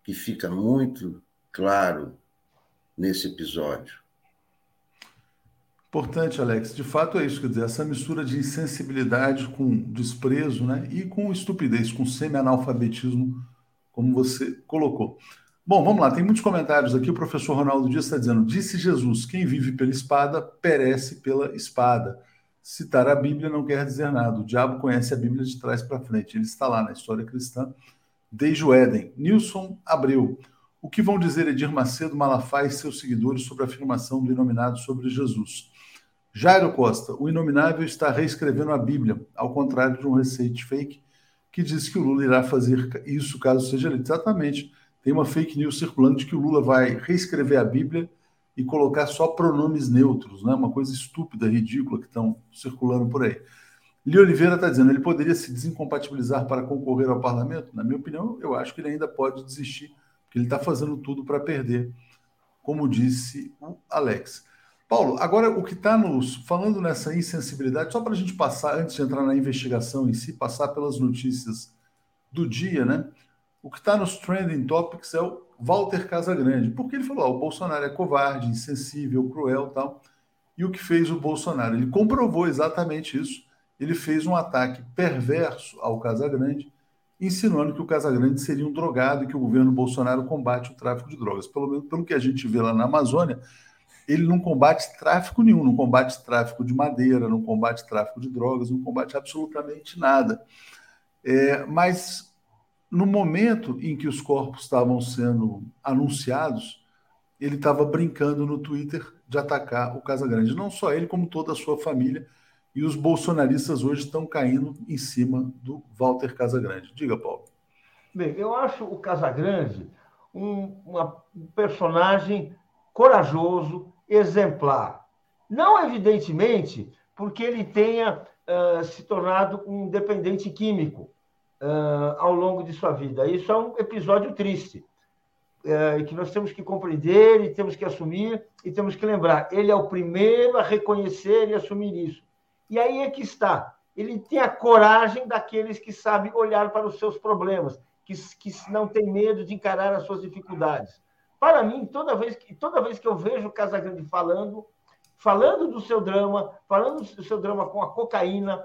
que fica muito claro nesse episódio. Importante, Alex. De fato é isso, quer dizer, essa mistura de insensibilidade com desprezo, né? E com estupidez, com semi-analfabetismo, como você colocou. Bom, vamos lá, tem muitos comentários aqui. O professor Ronaldo Dias está dizendo: Disse Jesus, quem vive pela espada, perece pela espada. Citar a Bíblia não quer dizer nada. O diabo conhece a Bíblia de trás para frente. Ele está lá na história cristã desde o Éden. Nilson Abreu. O que vão dizer Edir Macedo, Malafaia e seus seguidores sobre a afirmação do Inominado sobre Jesus? Jairo Costa, o Inominável está reescrevendo a Bíblia, ao contrário de um receite fake que diz que o Lula irá fazer isso caso seja eleito. Exatamente. Tem uma fake news circulando de que o Lula vai reescrever a Bíblia e colocar só pronomes neutros, né? Uma coisa estúpida, ridícula que estão circulando por aí. Li Oliveira está dizendo, ele poderia se desincompatibilizar para concorrer ao parlamento? Na minha opinião, eu acho que ele ainda pode desistir, porque ele está fazendo tudo para perder, como disse o Alex. Paulo, agora o que está nos falando nessa insensibilidade, só para a gente passar, antes de entrar na investigação em si, passar pelas notícias do dia, né? O que está nos trending topics é o Walter Casagrande, porque ele falou: ó, o Bolsonaro é covarde, insensível, cruel tal. E o que fez o Bolsonaro? Ele comprovou exatamente isso. Ele fez um ataque perverso ao Casagrande, insinuando que o Casagrande seria um drogado e que o governo Bolsonaro combate o tráfico de drogas. Pelo menos pelo que a gente vê lá na Amazônia, ele não combate tráfico nenhum, não combate tráfico de madeira, não combate tráfico de drogas, não combate absolutamente nada. É, mas no momento em que os corpos estavam sendo anunciados, ele estava brincando no Twitter de atacar o Casagrande. Não só ele, como toda a sua família. E os bolsonaristas hoje estão caindo em cima do Walter Casagrande. Diga, Paulo. Bem, eu acho o Casagrande um, uma, um personagem corajoso, exemplar. Não, evidentemente, porque ele tenha uh, se tornado um dependente químico uh, ao longo de sua vida. Isso é um episódio triste, uh, que nós temos que compreender e temos que assumir e temos que lembrar. Ele é o primeiro a reconhecer e assumir isso. E aí é que está. Ele tem a coragem daqueles que sabem olhar para os seus problemas, que, que não tem medo de encarar as suas dificuldades. Para mim, toda vez que, toda vez que eu vejo o Casagrande falando, falando do seu drama, falando do seu drama com a cocaína,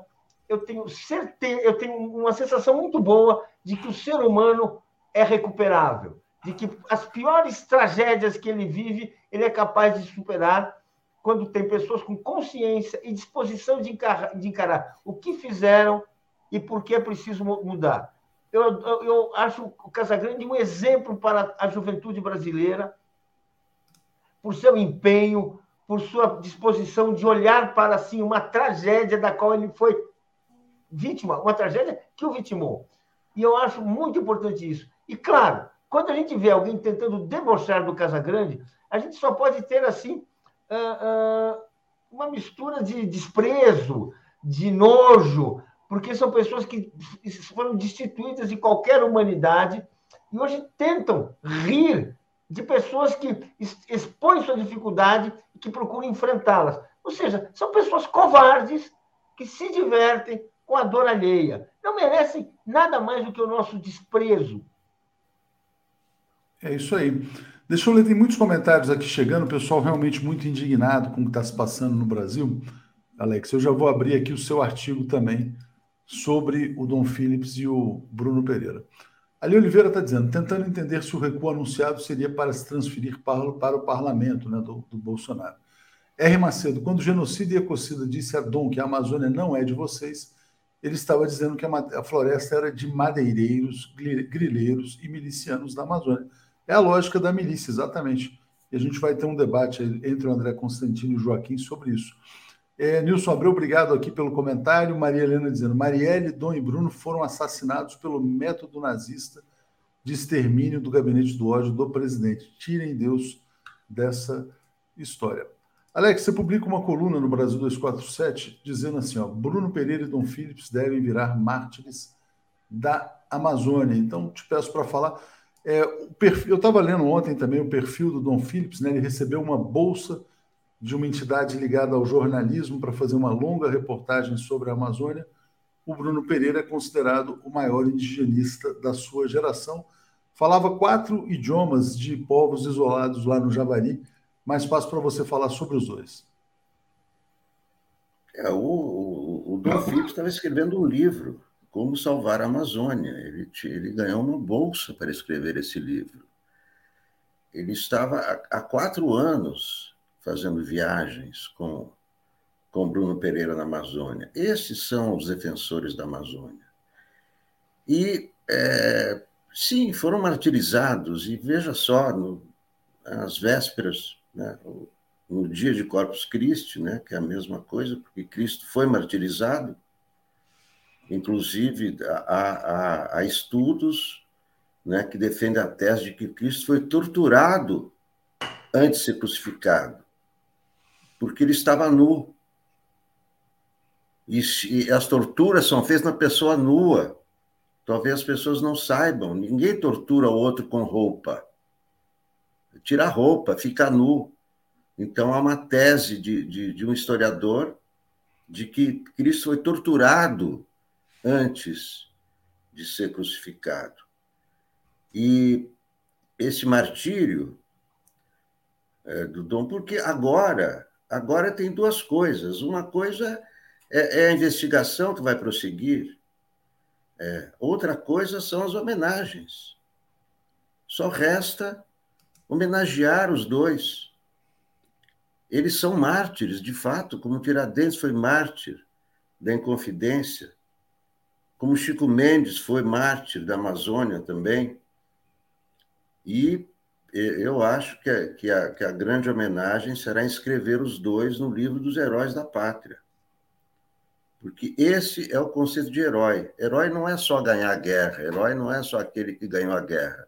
eu tenho certeza, eu tenho uma sensação muito boa de que o ser humano é recuperável, de que as piores tragédias que ele vive, ele é capaz de superar quando tem pessoas com consciência e disposição de encarar, de encarar o que fizeram e por que é preciso mudar. Eu, eu, eu acho o Casagrande um exemplo para a juventude brasileira, por seu empenho, por sua disposição de olhar para assim uma tragédia da qual ele foi vítima, uma tragédia que o vitimou. E eu acho muito importante isso. E claro, quando a gente vê alguém tentando debochar do Casagrande, a gente só pode ter assim uma mistura de desprezo, de nojo, porque são pessoas que foram destituídas de qualquer humanidade e hoje tentam rir de pessoas que expõem sua dificuldade e que procuram enfrentá-las. Ou seja, são pessoas covardes que se divertem com a dor alheia. Não merecem nada mais do que o nosso desprezo. É isso aí. Deixa eu ler, tem muitos comentários aqui chegando, o pessoal realmente muito indignado com o que está se passando no Brasil. Alex, eu já vou abrir aqui o seu artigo também sobre o Dom Phillips e o Bruno Pereira. Ali Oliveira está dizendo, tentando entender se o recuo anunciado seria para se transferir para, para o parlamento né, do, do Bolsonaro. R. Macedo, quando o genocida e ecocida disse a Dom que a Amazônia não é de vocês, ele estava dizendo que a, a floresta era de madeireiros, grileiros e milicianos da Amazônia. É a lógica da milícia, exatamente. E a gente vai ter um debate entre o André Constantino e o Joaquim sobre isso. É, Nilson Abreu, obrigado aqui pelo comentário. Maria Helena dizendo: Marielle, Dom e Bruno foram assassinados pelo método nazista de extermínio do gabinete do ódio do presidente. Tirem Deus dessa história. Alex, você publica uma coluna no Brasil 247 dizendo assim: ó, Bruno Pereira e Dom Phillips devem virar mártires da Amazônia. Então, te peço para falar. É, perfil, eu estava lendo ontem também o perfil do Dom Phillips, né? ele recebeu uma bolsa de uma entidade ligada ao jornalismo para fazer uma longa reportagem sobre a Amazônia. O Bruno Pereira é considerado o maior indigenista da sua geração. Falava quatro idiomas de povos isolados lá no Javari, mas passo para você falar sobre os dois. É, o, o, o Dom Phillips estava escrevendo um livro, Como Salvar a Amazônia. Ele, ele ganhou uma bolsa para escrever esse livro. Ele estava há, quatro anos fazendo viagens com, com Bruno Pereira na Amazônia. Esses são os defensores da Amazônia. E, é, sim, foram martirizados, e veja só, no, às vésperas, né, no dia de Corpus Christi, né, que é a mesma coisa, porque Cristo foi martirizado, inclusive há, há, há estudos né, que defendem a tese de que Cristo foi torturado antes de ser crucificado porque ele estava nu. E, e as torturas são feitas na pessoa nua. Talvez as pessoas não saibam. Ninguém tortura o outro com roupa. Tira a roupa, fica nu. Então, há uma tese de, de, de um historiador de que Cristo foi torturado antes de ser crucificado. E esse martírio é, do Dom, porque agora Agora tem duas coisas. Uma coisa é, é a investigação que vai prosseguir, é, outra coisa são as homenagens. Só resta homenagear os dois. Eles são mártires, de fato, como Tiradentes foi mártir da Inconfidência, como Chico Mendes foi mártir da Amazônia também. E eu acho que, que, a, que a grande homenagem será inscrever os dois no livro dos heróis da pátria. Porque esse é o conceito de herói. Herói não é só ganhar a guerra, herói não é só aquele que ganhou a guerra.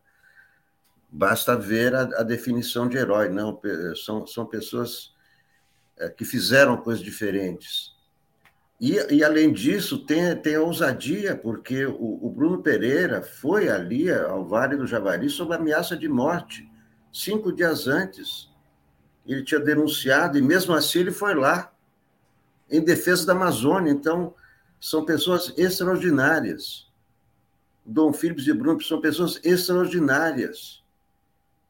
Basta ver a, a definição de herói. Não, são, são pessoas é, que fizeram coisas diferentes. E, e, além disso, tem, tem ousadia, porque o, o, Bruno Pereira foi ali ao Vale do Javari sob ameaça de morte, cinco dias antes. Ele tinha denunciado, e mesmo assim ele foi lá, em defesa da Amazônia. Então, são pessoas extraordinárias. Dom Phillips e Bruno são pessoas extraordinárias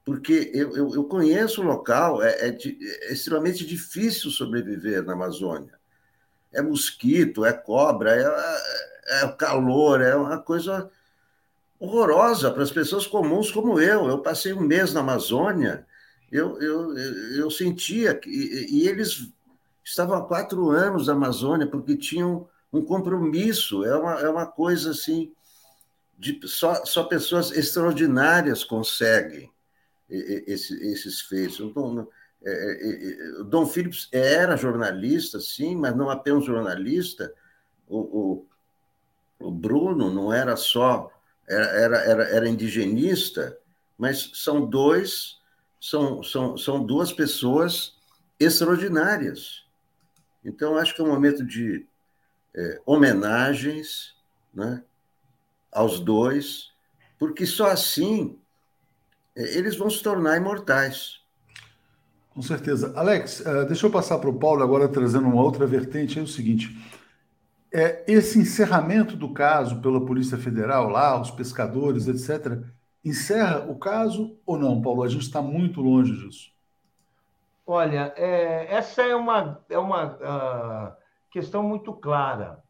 porque eu, eu, eu conheço o local, é, é, é, extremamente difícil sobreviver na Amazônia. É mosquito, é cobra, é, é calor, é uma coisa horrorosa para as pessoas comuns como eu. Eu passei um mês na Amazônia, eu, eu, eu sentia que. E, eles estavam há quatro anos na Amazônia porque tinham um compromisso, é uma, é uma coisa assim. De, só, só pessoas extraordinárias conseguem esse, esses feitos. É, é, é, Dom Phillips era jornalista, sim, mas não apenas jornalista. O, o, o Bruno não era só era, era, era indigenista, mas são dois são, são, são duas pessoas extraordinárias. Então, acho que é um momento de é, homenagens né, aos dois, porque só assim eles vão se tornar imortais. Com certeza. Alex, eh, deixa eu passar para o Paulo agora trazendo uma outra vertente. É o seguinte: é, esse encerramento do caso pela Polícia Federal, lá, os pescadores, etc., encerra o caso ou não, Paulo? A gente está muito longe disso. Olha, é, essa é uma, é uma uh, questão muito clara,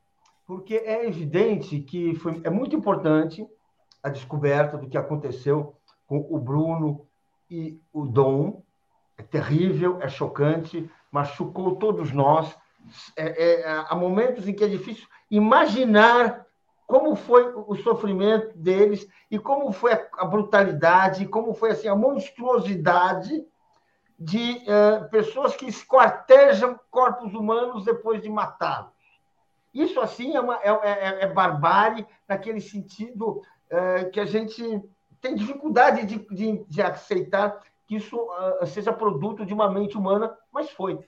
porque é evidente que foi, é muito importante a descoberta do que aconteceu com o Bruno e o Dom. É terrível, é chocante, machucou todos nós. É, é, há momentos em que é difícil imaginar como foi o sofrimento deles e como foi a, brutalidade, como foi assim a monstruosidade de uh, pessoas que esquartejam corpos humanos depois de matá-los. Isso assim é, uma, é, é, é barbárie naquele sentido uh, que a gente tem dificuldade de, de, de aceitar que isso uh, seja produto de uma mente humana, mas foi.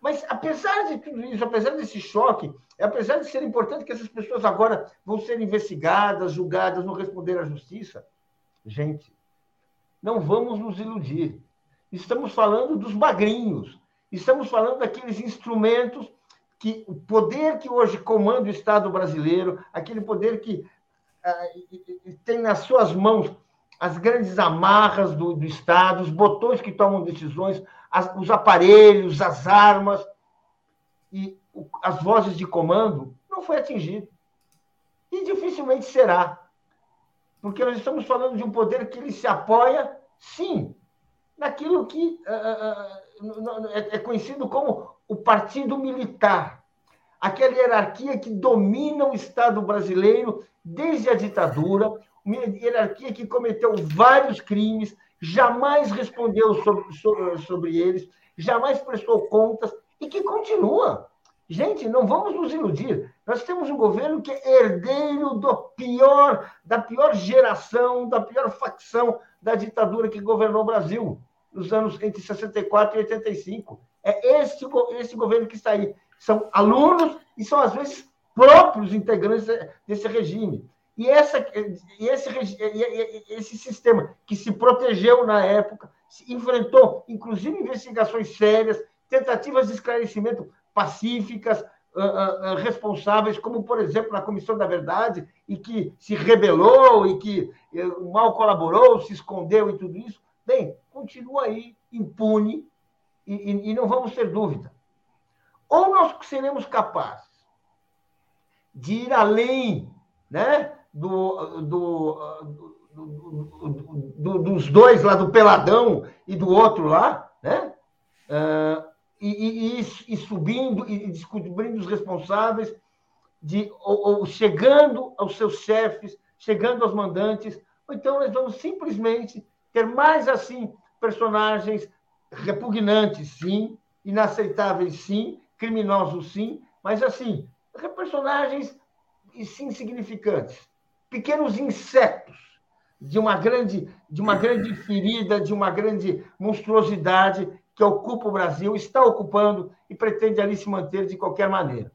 Mas, apesar de tudo isso, apesar desse choque, apesar de ser importante que essas pessoas agora vão ser investigadas, julgadas, vão responder à justiça, gente, não vamos nos iludir. Estamos falando dos magrinhos, estamos falando daqueles instrumentos que o poder que hoje comanda o Estado brasileiro, aquele poder que ah, tem nas suas mãos as grandes amarras do, do Estado, os botões que tomam decisões, as, os aparelhos, as armas e o, as vozes de comando, não foi atingido. E dificilmente será. Porque nós estamos falando de um poder que ele se apoia, sim, naquilo que uh, uh, é conhecido como o partido militar aquela hierarquia que domina o Estado brasileiro desde a ditadura, uma hierarquia que cometeu vários crimes, jamais respondeu sobre, sobre, eles, jamais prestou contas e que continua. Gente, não vamos nos iludir. Nós temos um governo que é herdeiro do pior, da pior geração, da pior facção da ditadura que governou o Brasil nos anos entre 64 e 85. É esse, esse governo que está aí são alunos e são, às vezes, próprios integrantes desse regime. E, essa, e esse, esse sistema que se protegeu na época, enfrentou, inclusive, investigações sérias, tentativas de esclarecimento pacíficas, uh, uh, responsáveis, como, por exemplo, na Comissão da Verdade, e que se rebelou e que uh, mal colaborou, se escondeu e tudo isso. Bem, continua aí impune e, e, e não vamos ter dúvida. Ou nós seremos capazes de ir além né, do, do, do, dos dois lá, do Peladão e do outro lá, né? Uh, e, e, e, subindo e descobrindo os responsáveis, de, ou, ou, chegando aos seus chefes, chegando aos mandantes, então nós vamos simplesmente ter mais assim personagens repugnantes, sim, inaceitáveis, sim, criminosos, sim, mas assim, personagens insignificantes, pequenos insetos de uma grande, de uma grande ferida, de uma grande monstruosidade que ocupa o Brasil, está ocupando e pretende ali se manter de qualquer maneira.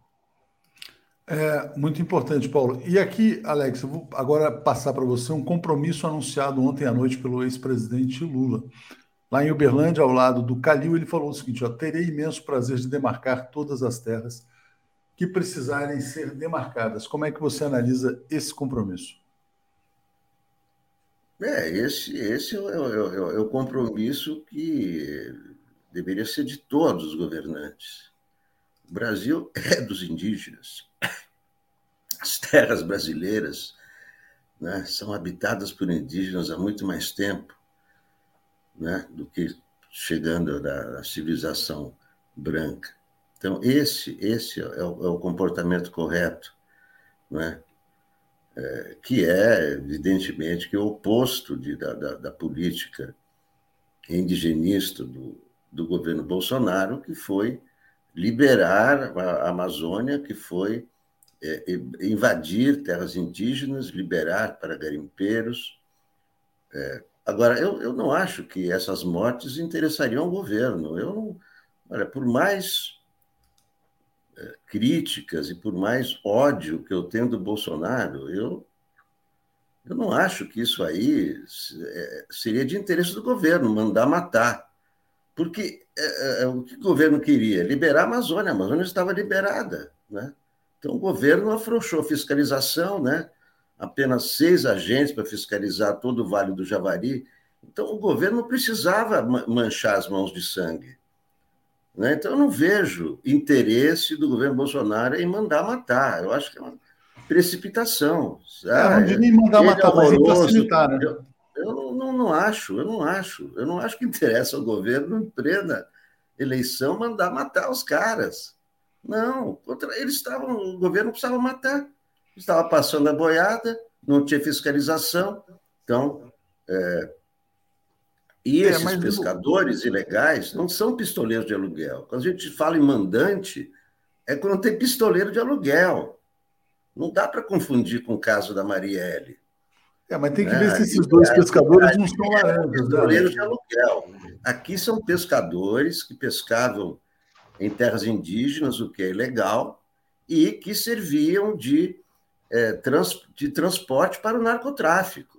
É muito importante, Paulo. E aqui, Alex, eu vou agora passar para você um compromisso anunciado ontem à noite pelo ex-presidente Lula. Lá em Uberlândia, ao lado do Calil, ele falou o seguinte: ó, terei imenso prazer de demarcar todas as terras que precisarem ser demarcadas. Como é que você analisa esse compromisso? É, esse, esse é, o, é, é o compromisso que deveria ser de todos os governantes. O Brasil é dos indígenas. As terras brasileiras né, são habitadas por indígenas há muito mais tempo né, do que chegando da civilização branca. Então, esse, esse é o, é o comportamento correto, né? É, que é, evidentemente, que é o oposto de, da, da, da política indigenista do, do governo Bolsonaro, que foi liberar a Amazônia, que foi é, invadir terras indígenas, liberar para garimpeiros. É, agora, eu, eu não acho que essas mortes interessariam o governo. Eu não, olha, por mais críticas e por mais ódio que eu tenho do Bolsonaro, eu, eu não acho que isso aí é, seria de interesse do governo, mandar matar. Porque é, é, o que o governo queria? Liberar a Amazônia. A Amazônia estava liberada. Né? Então, o governo afrouxou a fiscalização, né? apenas seis agentes para fiscalizar todo o Vale do Javari. Então, o governo precisava manchar as mãos de sangue. Né? Então, eu não vejo interesse do governo Bolsonaro em mandar matar. Eu acho que é uma precipitação. É, não de nem mandar matar, é mas em facilitar. Né? Eu, eu não, não, não, acho, eu não acho. Eu não acho que interessa ao governo, em plena eleição, mandar matar os caras. Não, contra, eles estavam, o governo precisava matar. Estava passando a boiada, não tinha fiscalização. Então, é, e é, esses pescadores ilegais não são pistoleiros de aluguel. Quando a gente fala em mandante, é quando tem pistoleiro de aluguel. Não dá para confundir com o caso da Marielle. É, mas tem que ver se esses dois pescadores não são laranjas. Né? Pistoleiros de aluguel. Aqui são pescadores que pescavam em terras indígenas, o que é ilegal, e que serviam de, é, trans, de transporte para o narcotráfico.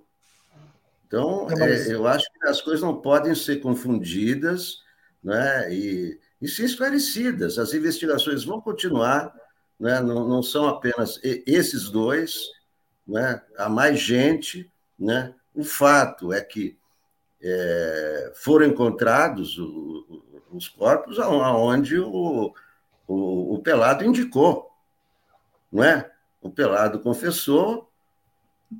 Então, é, eu acho que as coisas não podem ser confundidas né, e, e ser esclarecidas. As investigações vão continuar, né, não, não são apenas esses dois, né, há mais gente. Né? O fato é que é, foram encontrados o, o, os corpos aonde o, o, o Pelado indicou. Não é? O Pelado confessou.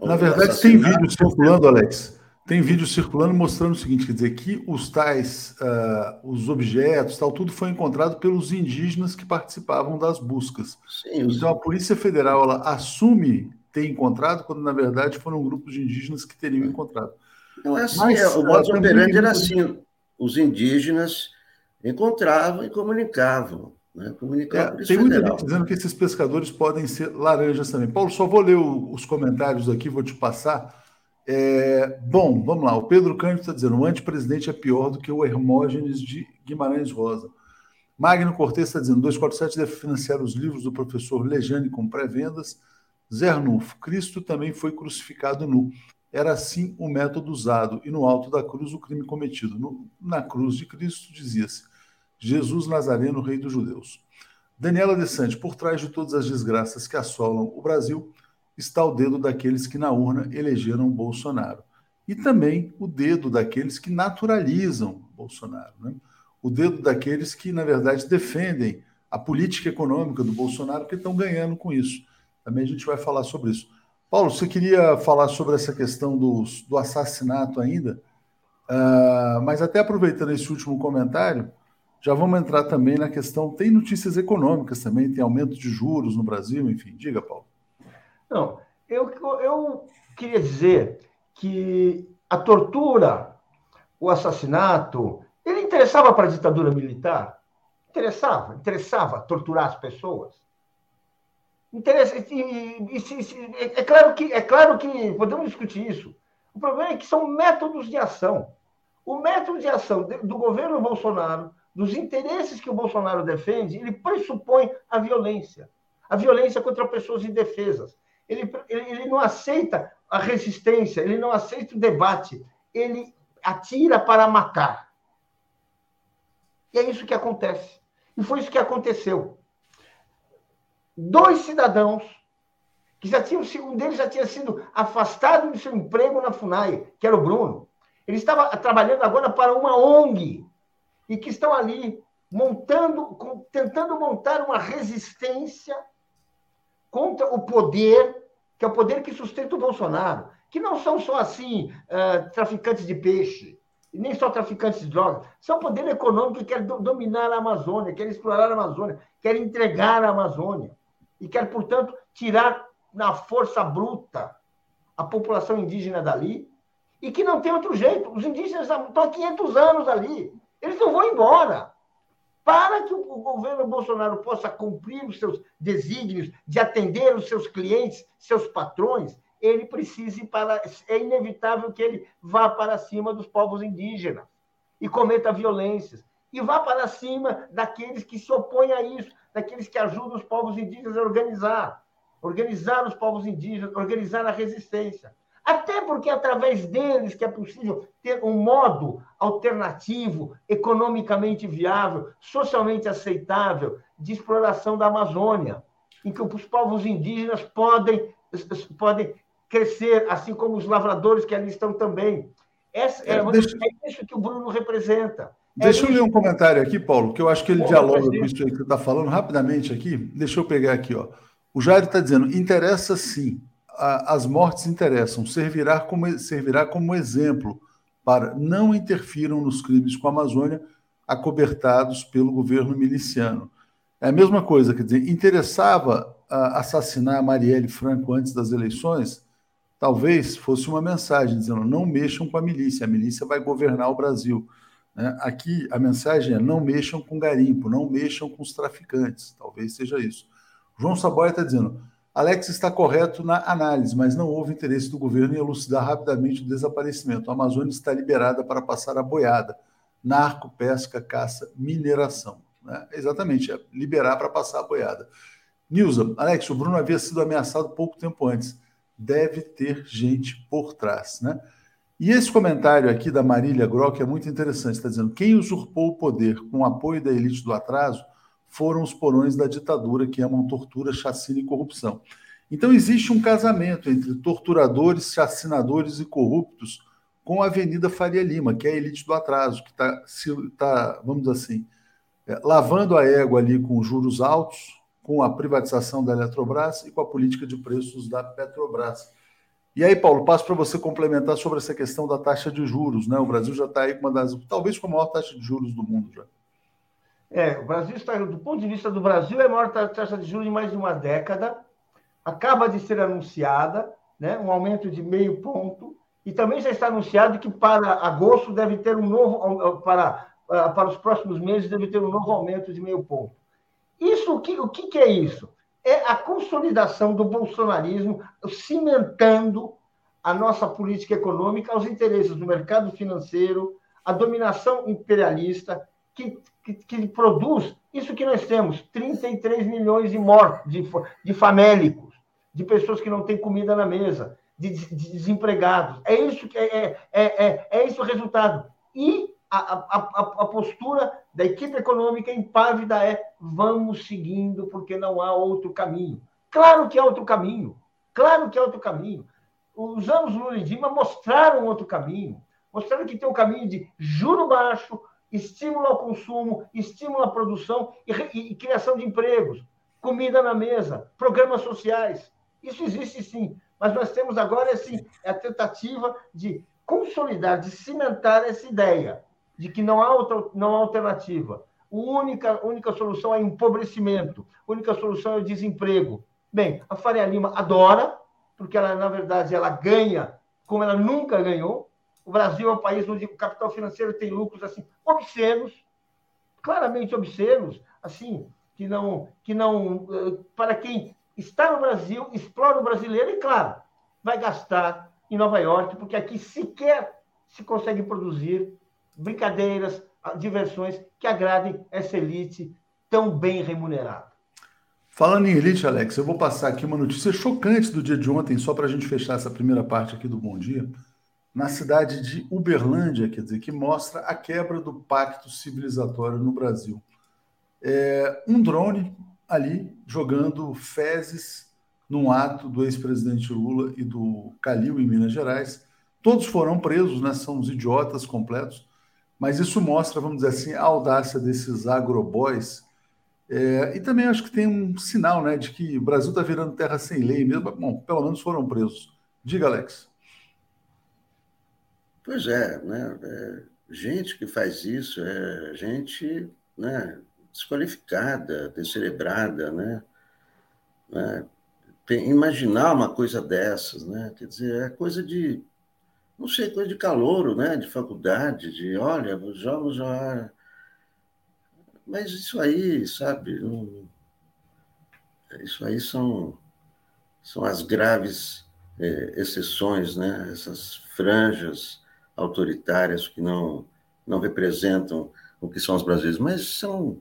Na verdade, tem vídeo circulando, Alex, tem vídeo circulando mostrando o seguinte, quer dizer, que os tais, uh, os objetos, tal, tudo foi encontrado pelos indígenas que participavam das buscas. Sim, então a Polícia Federal ela assume ter encontrado, quando na verdade foram grupos de indígenas que teriam é. encontrado. Não é assim, Mas, é, o modo operandi era assim, os indígenas encontravam e comunicavam. Né? Comunicavam é, tem muita gente dizendo que esses pescadores podem ser laranjas também. Paulo, só vou ler os comentários aqui, vou te passar. É, bom, vamos lá. O Pedro Cândido está dizendo: o antipresidente é pior do que o Hermógenes de Guimarães Rosa. Magno Cortes está dizendo: 247 deve financiar os livros do professor Lejane com pré-vendas. Zé Arnulfo, Cristo também foi crucificado nu. Era assim o método usado, e no alto da cruz o crime cometido. No, na cruz de Cristo dizia-se: Jesus Nazareno, Rei dos Judeus. Daniela Desante, por trás de todas as desgraças que assolam o Brasil, está o dedo daqueles que na urna elegeram Bolsonaro. E também o dedo daqueles que naturalizam Bolsonaro. Né? O dedo daqueles que, na verdade, defendem a política econômica do Bolsonaro, que estão ganhando com isso. Também a gente vai falar sobre isso. Paulo, você queria falar sobre essa questão do, do assassinato ainda, uh, mas até aproveitando esse último comentário, já vamos entrar também na questão. Tem notícias econômicas também, tem aumento de juros no Brasil, enfim. Diga, Paulo. Não, eu, eu queria dizer que a tortura o assassinato, ele interessava para a ditadura militar? Interessava, interessava torturar as pessoas. Interessa, e, e, e, é, claro que, é claro que podemos discutir isso. O problema é que são métodos de ação. O método de ação do governo Bolsonaro, dos interesses que o Bolsonaro defende, ele pressupõe a violência. A violência contra pessoas indefesas. Ele, ele, não aceita a resistência, ele não aceita o debate, ele atira para matar. E é isso que acontece. E foi isso que aconteceu. Dois cidadãos que já tinham um deles já tinha sido afastado do seu emprego na Funai, que era o Bruno. Ele estava trabalhando agora para uma ONG e que estão ali montando, tentando montar uma resistência contra o poder, que é o poder que sustenta o Bolsonaro, que não são só assim uh, traficantes de peixe, nem só traficantes de drogas, são poder econômico que quer dominar a Amazônia, quer explorar a Amazônia, quer entregar a Amazônia e quer, portanto, tirar na força bruta a população indígena dali e que não tem outro jeito. Os indígenas estão há 500 anos ali. Eles não vão embora. Para que o governo Bolsonaro possa cumprir os seus desígnios de atender os seus clientes, seus patrões, ele precisa ir para. É inevitável que ele vá para cima dos povos indígenas e cometa violências. E vá para cima daqueles que se opõem a isso, daqueles que ajudam os povos indígenas a organizar, organizar os povos indígenas, organizar a resistência. Até porque é através deles que é possível ter um modo alternativo, economicamente viável, socialmente aceitável de exploração da Amazônia, em que os povos indígenas podem, podem crescer, assim como os lavradores que ali estão também. Essa, é, é, deixa... é isso que o Bruno representa. É deixa eu ler um comentário aqui, Paulo, que eu acho que ele dialoga com isso aí que você está falando rapidamente aqui. Deixa eu pegar aqui, ó. O Jair está dizendo: interessa sim, as mortes interessam, servirá como, servirá como exemplo para não interfiram nos crimes com a Amazônia acobertados pelo governo miliciano. É a mesma coisa, quer dizer, interessava assassinar a Marielle Franco antes das eleições? Talvez fosse uma mensagem dizendo: não mexam com a milícia, a milícia vai governar o Brasil. Né? Aqui a mensagem é: não mexam com garimpo, não mexam com os traficantes. Talvez seja isso. João Saboia está dizendo: Alex está correto na análise, mas não houve interesse do governo em elucidar rapidamente o desaparecimento. A Amazônia está liberada para passar a boiada. Narco, pesca, caça, mineração. Né? Exatamente, é liberar para passar a boiada. Nilza, Alex, o Bruno havia sido ameaçado pouco tempo antes. Deve ter gente por trás, né? E esse comentário aqui da Marília Grock é muito interessante. Está dizendo: quem usurpou o poder com o apoio da elite do atraso foram os porões da ditadura que amam tortura, chacina e corrupção. Então existe um casamento entre torturadores, chacinadores e corruptos com a Avenida Faria Lima, que é a elite do atraso, que está, tá, vamos dizer assim, é, lavando a égua ali com juros altos, com a privatização da Eletrobras e com a política de preços da Petrobras. E aí, Paulo, passo para você complementar sobre essa questão da taxa de juros. Né? O Brasil já está aí com uma das, talvez com a maior taxa de juros do mundo já. É, o Brasil está, do ponto de vista do Brasil, é a maior taxa de juros em mais de uma década. Acaba de ser anunciada né, um aumento de meio ponto. E também já está anunciado que para agosto deve ter um novo, para, para os próximos meses, deve ter um novo aumento de meio ponto. Isso, o que, o que é isso? é a consolidação do bolsonarismo cimentando a nossa política econômica aos interesses do mercado financeiro, a dominação imperialista que, que, que produz isso que nós temos, 33 milhões de mortos, de, de famélicos, de pessoas que não têm comida na mesa, de, de desempregados. É isso que é, é, é, é isso o resultado. E a, a, a, postura da equipe econômica impávida é vamos seguindo porque não há outro caminho. Claro que há outro caminho. Claro que há outro caminho. Os anos Lula e Dilma mostraram outro caminho. Mostraram que tem um caminho de juro baixo, estímulo ao consumo, estímulo à produção e, e, e criação de empregos, comida na mesa, programas sociais. Isso existe sim. Mas nós temos agora assim, a tentativa de consolidar, de cimentar essa ideia de que não há, outra, não há alternativa. A única, única solução é empobrecimento, a única solução é o desemprego. Bem, a Faria Lima adora, porque ela, na verdade, ela ganha como ela nunca ganhou. O Brasil é um país onde o capital financeiro tem lucros assim obscenos, claramente obscenos, assim, que não, que não, eh, para quem está no Brasil, explora o brasileiro e, claro, vai gastar em Nova York, porque aqui sequer se consegue produzir brincadeiras, diversões que agradem essa elite tão bem remunerada. Falando em elite, Alex, eu vou passar aqui uma notícia chocante do dia de ontem, só para a gente fechar essa primeira parte aqui do Bom Dia, na cidade de Uberlândia, quer dizer, que mostra a quebra do pacto civilizatório no Brasil. É, um drone ali jogando fezes num ato do ex-presidente Lula e do Calil em Minas Gerais. Todos foram presos, né? São os idiotas completos. Mas isso mostra, vamos dizer assim, a audácia desses agroboys. É, e também acho que tem um sinal, né, de que o Brasil está virando terra sem lei mesmo. Bom, pelo menos foram presos. Diga, Alex. Pois é, né? É, gente que faz isso é gente, né? Desqualificada, descerebrada, né? né? imaginar uma coisa dessas, né? Quer dizer, é coisa de, não sei, coisa de calouro, né? De faculdade, de, olha, vamos já... Mas isso aí, sabe, isso aí são, são as graves é, exceções, né? Essas franjas autoritárias que não, não representam o que são os brasileiros, mas são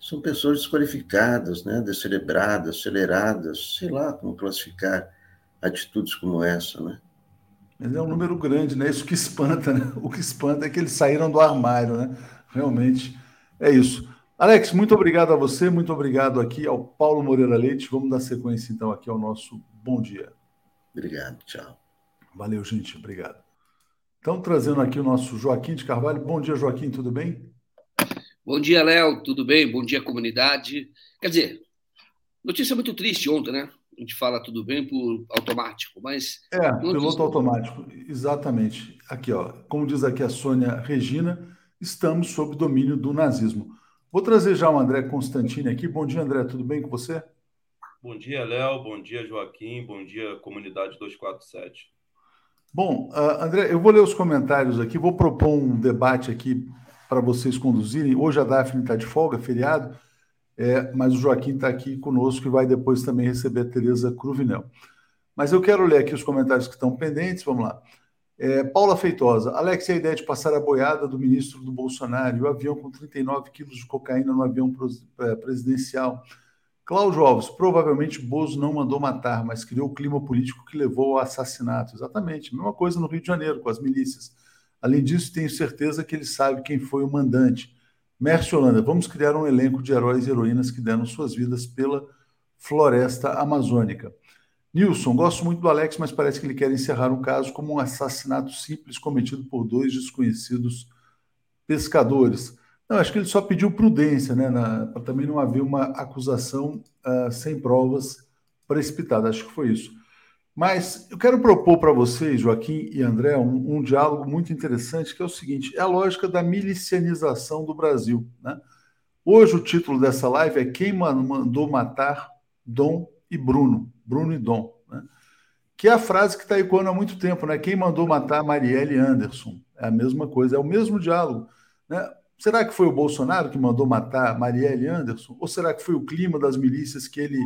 são pessoas desqualificadas, né, descerebradas, aceleradas, sei lá como classificar atitudes como essa, né? Mas é um número grande, né? Isso que espanta, né? O que espanta é que eles saíram do armário, né? Realmente é isso. Alex, muito obrigado a você, muito obrigado aqui ao Paulo Moreira Leite. Vamos dar sequência então aqui ao nosso bom dia. Obrigado, tchau. Valeu, gente, obrigado. Então, trazendo aqui o nosso Joaquim de Carvalho. Bom dia, Joaquim, tudo bem? Bom dia, Léo, tudo bem? Bom dia, comunidade. Quer dizer, notícia muito triste ontem, né? A gente fala tudo bem por automático, mas. É, notícia... piloto automático, exatamente. Aqui, ó, como diz aqui a Sônia Regina, estamos sob domínio do nazismo. Vou trazer já o André Constantini aqui. Bom dia, André, tudo bem com você? Bom dia, Léo. Bom dia, Joaquim. Bom dia, comunidade 247. Bom, uh, André, eu vou ler os comentários aqui, vou propor um debate aqui para vocês conduzirem. Hoje a Daphne está de folga, feriado, é, mas o Joaquim está aqui conosco e vai depois também receber a Tereza Cruvinel. Mas eu quero ler aqui os comentários que estão pendentes, vamos lá. É, Paula Feitosa, Alex, a ideia de passar a boiada do ministro do Bolsonaro o avião com 39 quilos de cocaína no avião é, presidencial. Cláudio Alves, provavelmente Bozo não mandou matar, mas criou o clima político que levou ao assassinato. Exatamente, mesma coisa no Rio de Janeiro, com as milícias. Além disso, tenho certeza que ele sabe quem foi o mandante. Mércio Holanda, vamos criar um elenco de heróis e heroínas que deram suas vidas pela floresta amazônica. Nilson, gosto muito do Alex, mas parece que ele quer encerrar o caso como um assassinato simples cometido por dois desconhecidos pescadores. Não, acho que ele só pediu prudência, né, para também não haver uma acusação uh, sem provas precipitada. Acho que foi isso. Mas eu quero propor para vocês, Joaquim e André, um, um, diálogo muito interessante, que é o seguinte: é a lógica da milicianização do Brasil. Né? Hoje o título dessa live é Quem Mandou Matar Dom e Bruno, Bruno e Dom. Né? Que é a frase que está ecoando há muito tempo, né? Quem mandou matar Marielle Anderson? É a mesma coisa, é o mesmo diálogo. Né? Será que foi o Bolsonaro que mandou matar Marielle Anderson? Ou será que foi o clima das milícias que ele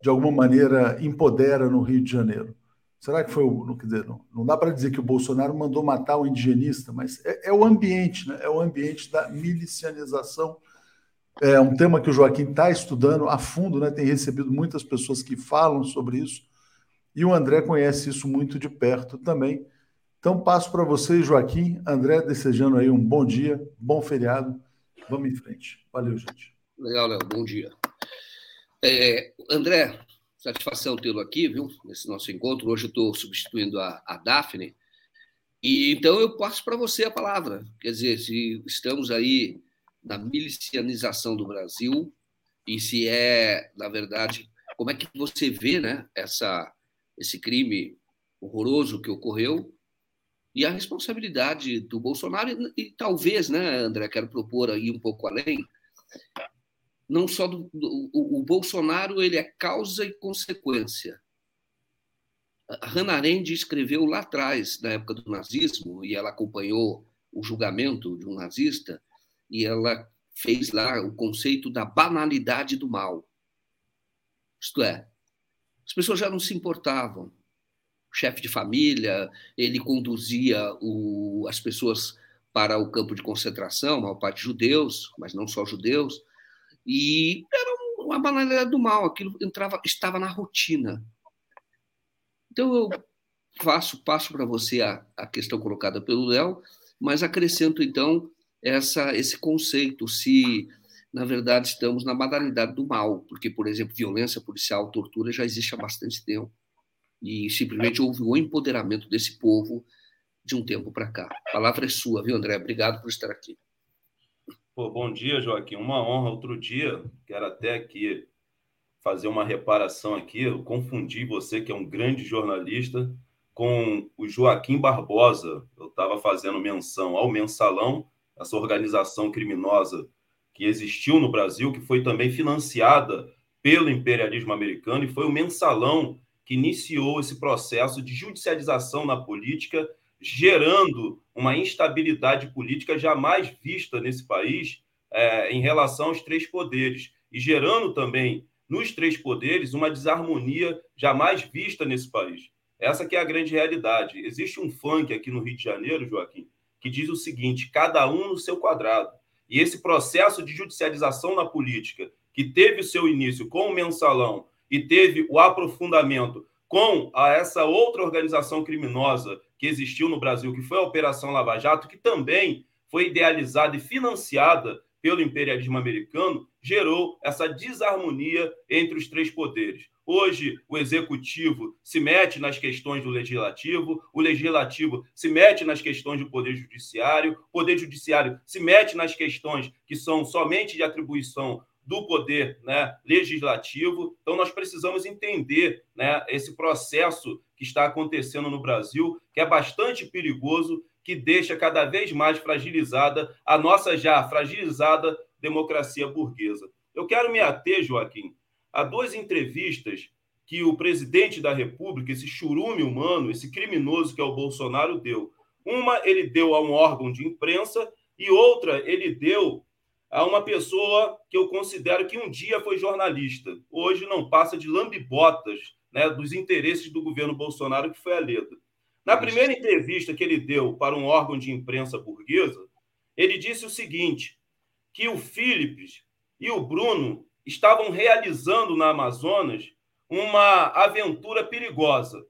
de alguma maneira, empodera no Rio de Janeiro. Será que foi o. Não, quer dizer, não, não dá para dizer que o Bolsonaro mandou matar o indigenista, mas é, é, o ambiente, né? é o ambiente da milicianização. É um tema que o Joaquim está estudando a fundo, né? tem recebido muitas pessoas que falam sobre isso, e o André conhece isso muito de perto também. Então, passo para vocês, Joaquim, André, desejando aí um bom dia, bom feriado. Vamos em frente. Valeu, gente. Legal, Léo. Bom dia. É, André, satisfação tê-lo aqui, viu, nesse nosso encontro. Hoje eu estou substituindo a, a Daphne. E então eu passo para você a palavra. Quer dizer, se estamos aí na milicianização do Brasil e se é, na verdade, como é que você vê, né, essa, esse crime horroroso que ocorreu e a responsabilidade do Bolsonaro e, e talvez, né, André, quero propor aí um pouco além, não só do, do o, o, Bolsonaro ele é causa e consequência, A Hannah Arendt escreveu lá atrás, na época do nazismo, e ela acompanhou o julgamento de um nazista, e ela fez lá o conceito da banalidade do mal. Isto é, as pessoas já não se importavam. Chefe de família, ele conduzia o, as pessoas para o campo de concentração, a maior parte judeus, mas não só judeus, e era uma banalidade do mal, aquilo entrava, estava na rotina. Então eu faço, passo para você a, a questão colocada pelo Léo, mas acrescento então essa, esse conceito, se na verdade estamos na banalidade do mal, porque, por exemplo, violência policial, tortura já existe há bastante tempo. E simplesmente houve o empoderamento desse povo de um tempo para cá. A palavra é sua, viu, André? Obrigado por estar aqui. Pô, bom dia, Joaquim. Uma honra. Outro dia, quero até aqui fazer uma reparação aqui. Eu confundi você, que é um grande jornalista, com o Joaquim Barbosa. Eu estava fazendo menção ao Mensalão, essa organização criminosa que existiu no Brasil, que foi também financiada pelo imperialismo americano, e foi o Mensalão que iniciou esse processo de judicialização na política, gerando uma instabilidade política jamais vista nesse país é, em relação aos três poderes, e gerando também nos três poderes uma desarmonia jamais vista nesse país. Essa que é a grande realidade. Existe um funk aqui no Rio de Janeiro, Joaquim, que diz o seguinte: cada um no seu quadrado. E esse processo de judicialização na política, que teve o seu início com o mensalão e teve o aprofundamento com a essa outra organização criminosa que existiu no Brasil, que foi a Operação Lava Jato, que também foi idealizada e financiada pelo imperialismo americano, gerou essa desarmonia entre os três poderes. Hoje, o executivo se mete nas questões do legislativo, o legislativo se mete nas questões do poder judiciário, o poder judiciário se mete nas questões que são somente de atribuição do poder né, legislativo. Então, nós precisamos entender né, esse processo que está acontecendo no Brasil, que é bastante perigoso, que deixa cada vez mais fragilizada a nossa já fragilizada democracia burguesa. Eu quero me ater, Joaquim, Há duas entrevistas que o presidente da República, esse churume humano, esse criminoso que é o Bolsonaro, deu. Uma ele deu a um órgão de imprensa e outra ele deu a uma pessoa que eu considero que um dia foi jornalista, hoje não passa de lambibotas né, dos interesses do governo Bolsonaro, que foi a Leda. Na primeira entrevista que ele deu para um órgão de imprensa burguesa, ele disse o seguinte: que o Philips e o Bruno estavam realizando na Amazonas uma aventura perigosa.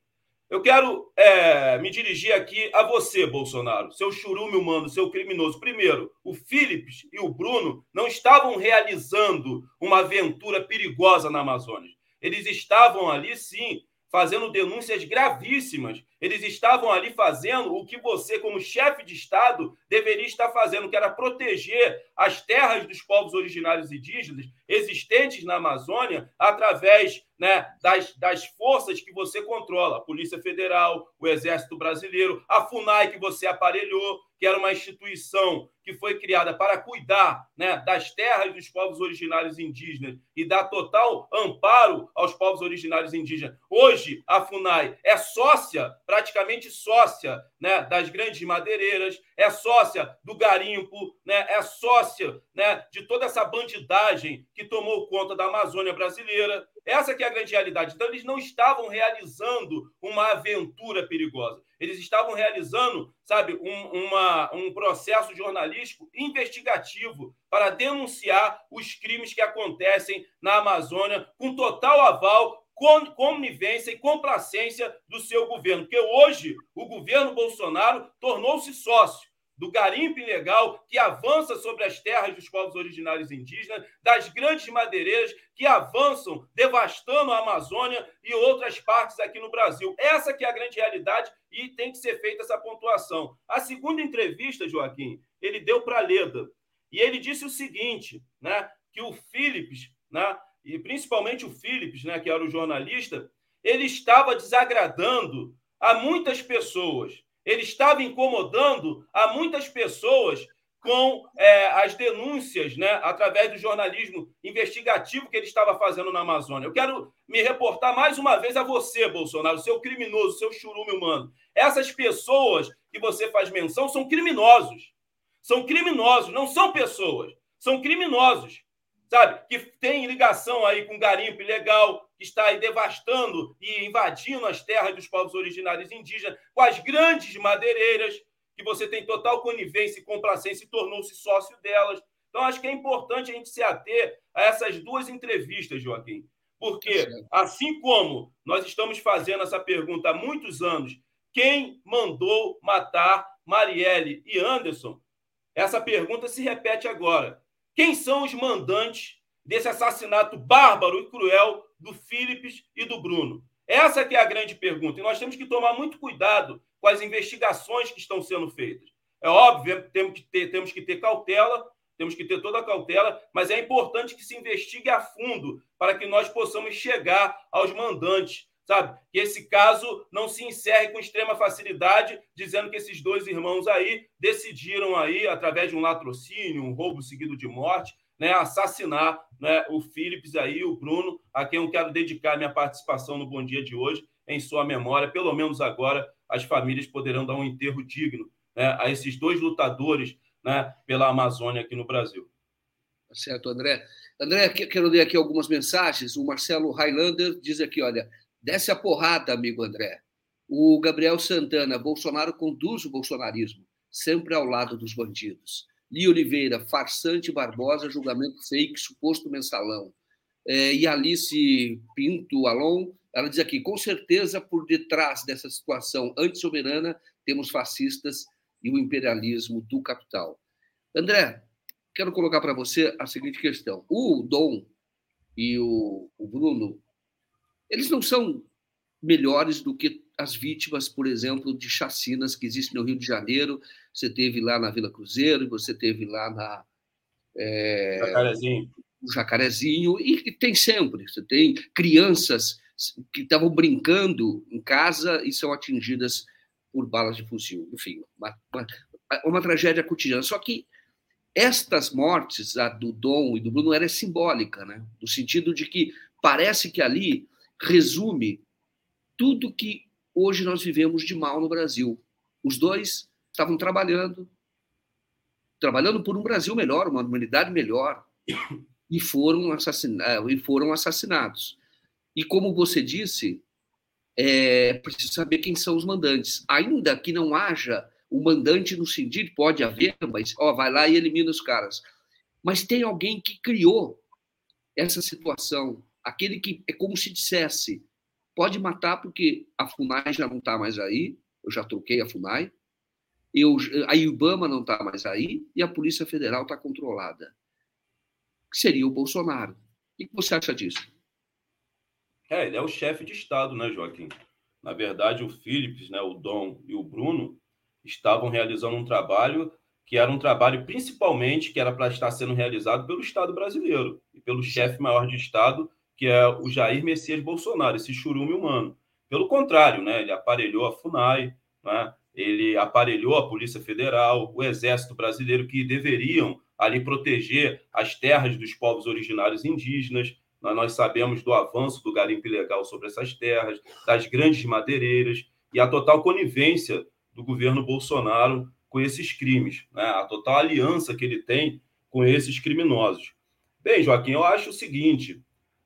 Eu quero é, me dirigir aqui a você, Bolsonaro, seu churume humano, seu criminoso. Primeiro, o Philips e o Bruno não estavam realizando uma aventura perigosa na Amazônia. Eles estavam ali, sim, fazendo denúncias gravíssimas. Eles estavam ali fazendo o que você, como chefe de Estado, deveria estar fazendo, que era proteger as terras dos povos originários indígenas existentes na Amazônia através né, das, das forças que você controla, a Polícia Federal, o Exército Brasileiro, a FUNAI que você aparelhou, que era uma instituição que foi criada para cuidar né, das terras dos povos originários indígenas e dar total amparo aos povos originários indígenas. Hoje, a FUNAI é sócia, praticamente sócia, né, das grandes madeireiras, é sócia do garimpo, né, é sócia né, de toda essa bandidagem que tomou conta da Amazônia brasileira. Essa que é a grande realidade. Então, eles não estavam realizando uma aventura perigosa. Eles estavam realizando, sabe, um, uma, um processo jornalístico investigativo para denunciar os crimes que acontecem na Amazônia com total aval, conivência e complacência do seu governo. Porque hoje o governo Bolsonaro tornou-se sócio do garimpo ilegal que avança sobre as terras dos povos originários indígenas, das grandes madeireiras que avançam devastando a Amazônia e outras partes aqui no Brasil. Essa que é a grande realidade e tem que ser feita essa pontuação. A segunda entrevista, Joaquim, ele deu para Leda e ele disse o seguinte, né, que o Philips, né, e principalmente o Philips, né, que era o jornalista, ele estava desagradando a muitas pessoas ele estava incomodando a muitas pessoas com é, as denúncias, né, através do jornalismo investigativo que ele estava fazendo na Amazônia. Eu quero me reportar mais uma vez a você, Bolsonaro, seu criminoso, seu churume humano. Essas pessoas que você faz menção são criminosos. São criminosos, não são pessoas. São criminosos, sabe? Que tem ligação aí com garimpo ilegal, que está aí devastando e invadindo as terras dos povos originários indígenas, com as grandes madeireiras, que você tem total conivência e complacência e tornou-se sócio delas. Então, acho que é importante a gente se ater a essas duas entrevistas, Joaquim. Porque, assim como nós estamos fazendo essa pergunta há muitos anos, quem mandou matar Marielle e Anderson? Essa pergunta se repete agora. Quem são os mandantes desse assassinato bárbaro e cruel do Philips e do Bruno? Essa que é a grande pergunta. E nós temos que tomar muito cuidado com as investigações que estão sendo feitas. É óbvio, temos que ter, temos que ter cautela, temos que ter toda a cautela, mas é importante que se investigue a fundo para que nós possamos chegar aos mandantes, sabe? Que esse caso não se encerre com extrema facilidade, dizendo que esses dois irmãos aí decidiram aí, através de um latrocínio, um roubo seguido de morte, né, assassinar né, o Philips aí, o Bruno, a quem eu quero dedicar minha participação no Bom Dia de hoje, em sua memória, pelo menos agora, as famílias poderão dar um enterro digno né, a esses dois lutadores né, pela Amazônia aqui no Brasil. Tá certo, André. André, quero ler aqui algumas mensagens. O Marcelo Highlander diz aqui: olha, desce a porrada, amigo André. O Gabriel Santana, Bolsonaro conduz o bolsonarismo, sempre ao lado dos bandidos. Li Oliveira, farsante Barbosa, julgamento fake, suposto mensalão. É, e Alice Pinto Alon, ela diz aqui: com certeza, por detrás dessa situação antissoberana, temos fascistas e o imperialismo do capital. André, quero colocar para você a seguinte questão: o Dom e o, o Bruno, eles não são melhores do que as vítimas, por exemplo, de chacinas que existem no Rio de Janeiro. Você teve lá na Vila Cruzeiro, você teve lá na. É, Jacarezinho. No Jacarezinho, e tem sempre. Você tem crianças que estavam brincando em casa e são atingidas por balas de fuzil. Enfim, uma, uma, uma tragédia cotidiana. Só que estas mortes, a do Dom e do Bruno, era simbólica, né? no sentido de que parece que ali resume tudo que hoje nós vivemos de mal no Brasil. Os dois estavam trabalhando, trabalhando por um Brasil melhor, uma humanidade melhor, e foram, assassinados, e foram assassinados. E como você disse, é preciso saber quem são os mandantes. Ainda que não haja o mandante no sentido, pode haver, mas ó, vai lá e elimina os caras. Mas tem alguém que criou essa situação, aquele que é como se dissesse, pode matar porque a FUNAI já não está mais aí, eu já troquei a FUNAI, eu, a IBAMA não está mais aí e a Polícia Federal está controlada. Que seria o Bolsonaro. O que você acha disso? É, ele é o chefe de Estado, né, Joaquim? Na verdade, o Philips, né, o Dom e o Bruno estavam realizando um trabalho que era um trabalho principalmente que era para estar sendo realizado pelo Estado brasileiro e pelo chefe maior de Estado, que é o Jair Messias Bolsonaro, esse churume humano. Pelo contrário, né, ele aparelhou a FUNAI, né, ele aparelhou a Polícia Federal, o Exército Brasileiro, que deveriam ali proteger as terras dos povos originários indígenas, nós sabemos do avanço do garimpo ilegal sobre essas terras, das grandes madeireiras e a total conivência do governo Bolsonaro com esses crimes, né? a total aliança que ele tem com esses criminosos. Bem, Joaquim, eu acho o seguinte: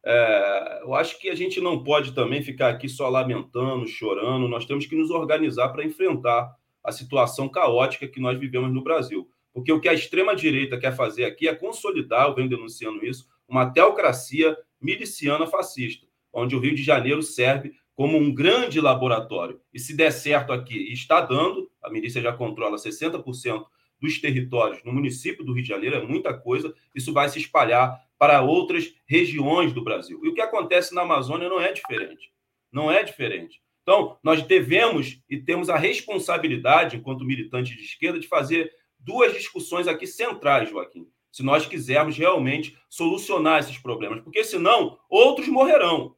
é, eu acho que a gente não pode também ficar aqui só lamentando, chorando, nós temos que nos organizar para enfrentar a situação caótica que nós vivemos no Brasil. Porque o que a extrema-direita quer fazer aqui é consolidar, eu venho denunciando isso, uma teocracia miliciana fascista, onde o Rio de Janeiro serve como um grande laboratório. E se der certo aqui, e está dando, a milícia já controla 60% dos territórios no município do Rio de Janeiro, é muita coisa, isso vai se espalhar para outras regiões do Brasil. E o que acontece na Amazônia não é diferente. Não é diferente. Então, nós devemos e temos a responsabilidade, enquanto militante de esquerda, de fazer duas discussões aqui centrais, Joaquim se nós quisermos realmente solucionar esses problemas, porque senão outros morrerão.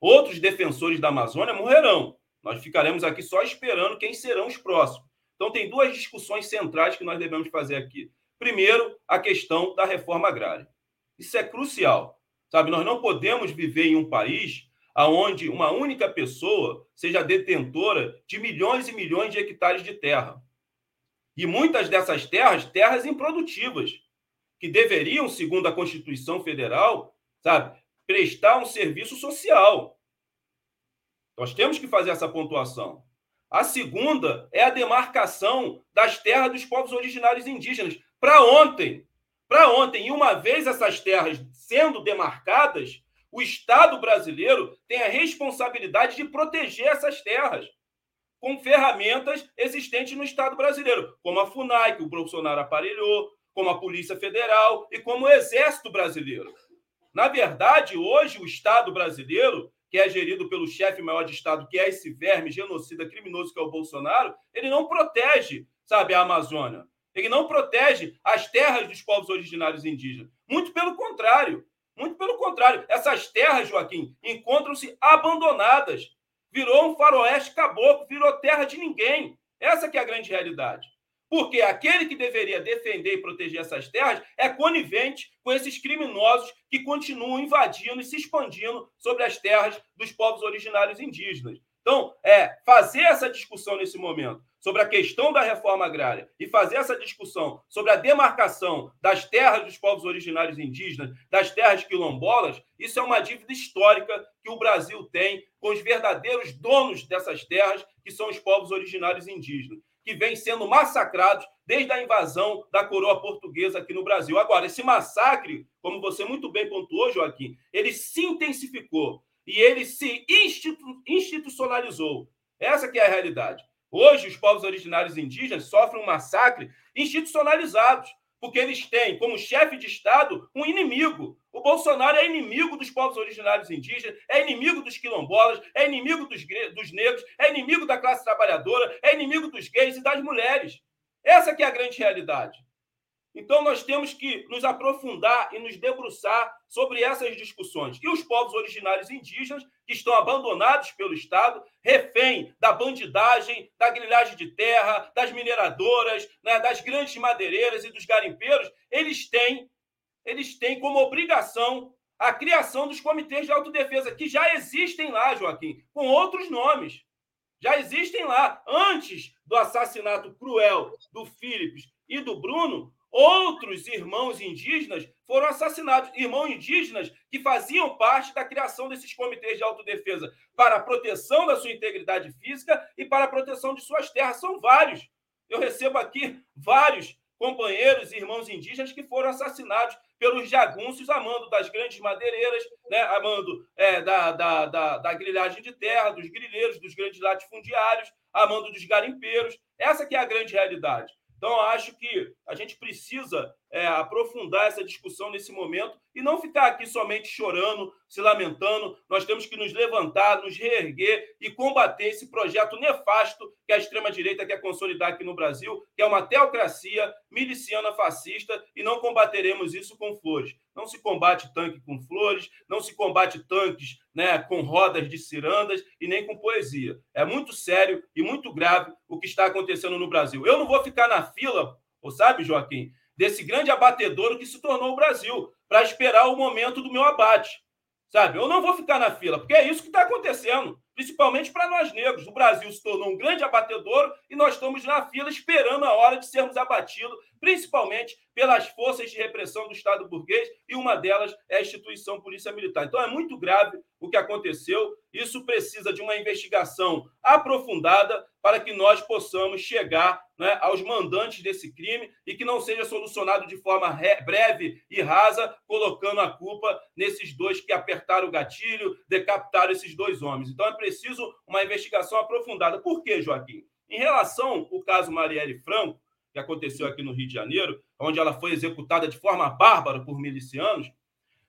Outros defensores da Amazônia morrerão. Nós ficaremos aqui só esperando quem serão os próximos. Então, tem duas discussões centrais que nós devemos fazer aqui. Primeiro, a questão da reforma agrária. Isso é crucial. Sabe, nós não podemos viver em um país onde uma única pessoa seja detentora de milhões e milhões de hectares de terra. E muitas dessas terras, terras improdutivas, que deveriam, segundo a Constituição Federal, sabe, prestar um serviço social. Nós temos que fazer essa pontuação. A segunda é a demarcação das terras dos povos originários indígenas. Para ontem, para ontem, e uma vez essas terras sendo demarcadas, o Estado brasileiro tem a responsabilidade de proteger essas terras com ferramentas existentes no Estado brasileiro, como a FUNAI, que o Bolsonaro aparelhou, como a Polícia Federal e como o Exército Brasileiro. Na verdade, hoje, o Estado brasileiro, que é gerido pelo chefe maior de Estado, que é esse verme genocida criminoso que é o Bolsonaro, ele não protege, sabe, a Amazônia. Ele não protege as terras dos povos originários indígenas. Muito pelo contrário. Muito pelo contrário. Essas terras, Joaquim, encontram-se abandonadas. Virou um faroeste caboclo, virou terra de ninguém. Essa que é a grande realidade. Porque aquele que deveria defender e proteger essas terras é conivente com esses criminosos que continuam invadindo e se expandindo sobre as terras dos povos originários indígenas. Então, é fazer essa discussão nesse momento sobre a questão da reforma agrária e fazer essa discussão sobre a demarcação das terras dos povos originários indígenas, das terras quilombolas, isso é uma dívida histórica que o Brasil tem com os verdadeiros donos dessas terras, que são os povos originários indígenas, que vêm sendo massacrados desde a invasão da coroa portuguesa aqui no Brasil. Agora, esse massacre, como você muito bem pontuou, Joaquim, ele se intensificou e ele se institu institucionalizou. Essa que é a realidade. Hoje, os povos originários indígenas sofrem um massacre institucionalizados, porque eles têm como chefe de Estado um inimigo. O Bolsonaro é inimigo dos povos originários indígenas, é inimigo dos quilombolas, é inimigo dos, dos negros, é inimigo da classe trabalhadora, é inimigo dos gays e das mulheres. Essa que é a grande realidade. Então, nós temos que nos aprofundar e nos debruçar sobre essas discussões. E os povos originários indígenas, que estão abandonados pelo Estado, refém da bandidagem, da grilhagem de terra, das mineradoras, né, das grandes madeireiras e dos garimpeiros, eles têm, eles têm como obrigação a criação dos comitês de autodefesa, que já existem lá, Joaquim, com outros nomes. Já existem lá. Antes do assassinato cruel do Philips e do Bruno, Outros irmãos indígenas foram assassinados, irmãos indígenas que faziam parte da criação desses comitês de autodefesa para a proteção da sua integridade física e para a proteção de suas terras. São vários. Eu recebo aqui vários companheiros e irmãos indígenas que foram assassinados pelos jagunços, amando das grandes madeireiras, né, amando é, da, da, da, da grilhagem de terra, dos grileiros, dos grandes latifundiários, amando dos garimpeiros. Essa que é a grande realidade. Então, acho que a gente precisa é, aprofundar essa discussão nesse momento e não ficar aqui somente chorando, se lamentando. Nós temos que nos levantar, nos reerguer e combater esse projeto nefasto que a extrema-direita quer consolidar aqui no Brasil, que é uma teocracia miliciana fascista, e não combateremos isso com flores. Não se combate tanque com flores, não se combate tanques né, com rodas de cirandas e nem com poesia. É muito sério e muito grave o que está acontecendo no Brasil. Eu não vou ficar na fila, sabe, Joaquim, desse grande abatedouro que se tornou o Brasil, para esperar o momento do meu abate. Sabe? Eu não vou ficar na fila, porque é isso que está acontecendo, principalmente para nós negros. O Brasil se tornou um grande abatedouro e nós estamos na fila esperando a hora de sermos abatidos, principalmente pelas forças de repressão do Estado burguês, e uma delas é a instituição Polícia Militar. Então é muito grave o que aconteceu. Isso precisa de uma investigação aprofundada para que nós possamos chegar né, aos mandantes desse crime e que não seja solucionado de forma breve e rasa, colocando a culpa nesses dois que apertaram o gatilho, decapitaram esses dois homens. Então é preciso uma investigação aprofundada. Por quê, Joaquim? Em relação ao caso Marielle Franco, que aconteceu aqui no Rio de Janeiro, onde ela foi executada de forma bárbara por milicianos,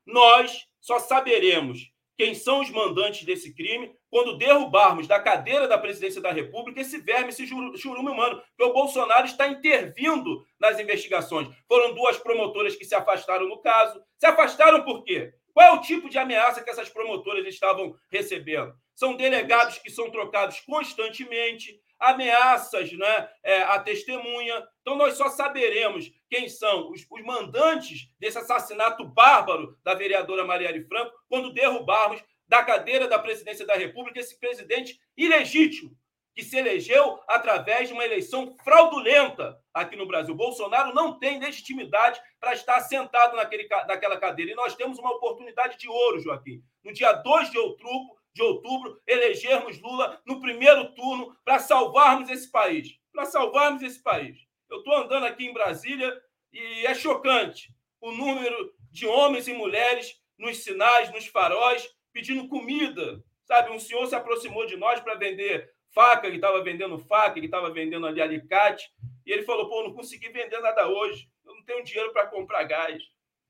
nós só saberemos quem são os mandantes desse crime quando derrubarmos da cadeira da presidência da República esse verme, esse churume humano, que o Bolsonaro está intervindo nas investigações. Foram duas promotoras que se afastaram no caso. Se afastaram por quê? Qual é o tipo de ameaça que essas promotoras estavam recebendo? São delegados que são trocados constantemente, ameaças né, é, à testemunha. Então, nós só saberemos quem são os, os mandantes desse assassinato bárbaro da vereadora Marielle Franco quando derrubarmos da cadeira da presidência da República esse presidente ilegítimo que se elegeu através de uma eleição fraudulenta aqui no Brasil. Bolsonaro não tem legitimidade para estar sentado naquele, naquela cadeira. E nós temos uma oportunidade de ouro, Joaquim. No dia 2 de outubro, de outubro elegermos Lula no primeiro turno para salvarmos esse país. Para salvarmos esse país. Eu estou andando aqui em Brasília e é chocante o número de homens e mulheres nos sinais, nos faróis, pedindo comida. Sabe, um senhor se aproximou de nós para vender faca, ele estava vendendo faca, ele estava vendendo ali alicate, e ele falou: pô, não consegui vender nada hoje, eu não tenho dinheiro para comprar gás,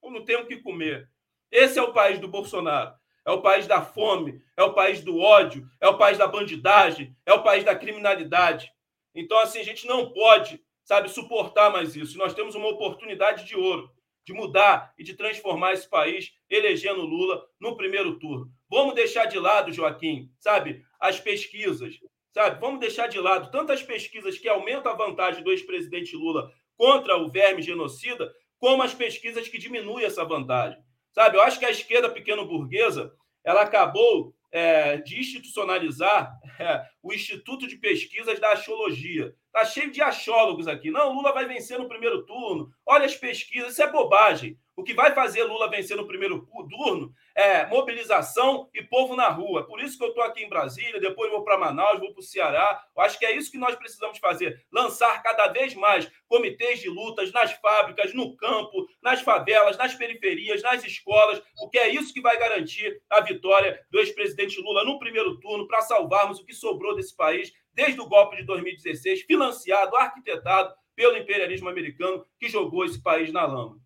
eu não tenho o que comer. Esse é o país do Bolsonaro. É o país da fome, é o país do ódio, é o país da bandidagem, é o país da criminalidade. Então, assim, a gente não pode, sabe, suportar mais isso. Nós temos uma oportunidade de ouro de mudar e de transformar esse país, elegendo Lula no primeiro turno. Vamos deixar de lado, Joaquim, sabe, as pesquisas, sabe? Vamos deixar de lado tantas pesquisas que aumentam a vantagem do ex-presidente Lula contra o verme genocida, como as pesquisas que diminuem essa vantagem. Sabe, eu acho que a esquerda pequeno-burguesa ela acabou é, de institucionalizar é, o Instituto de Pesquisas da Axiologia. Está cheio de achólogos aqui. Não, Lula vai vencer no primeiro turno. Olha as pesquisas, isso é bobagem. O que vai fazer Lula vencer no primeiro turno é mobilização e povo na rua. Por isso que eu estou aqui em Brasília, depois vou para Manaus, vou para o Ceará. Eu acho que é isso que nós precisamos fazer: lançar cada vez mais comitês de lutas nas fábricas, no campo, nas favelas, nas periferias, nas escolas, porque é isso que vai garantir a vitória do ex-presidente Lula no primeiro turno para salvarmos o que sobrou desse país desde o golpe de 2016, financiado, arquitetado pelo imperialismo americano que jogou esse país na lama.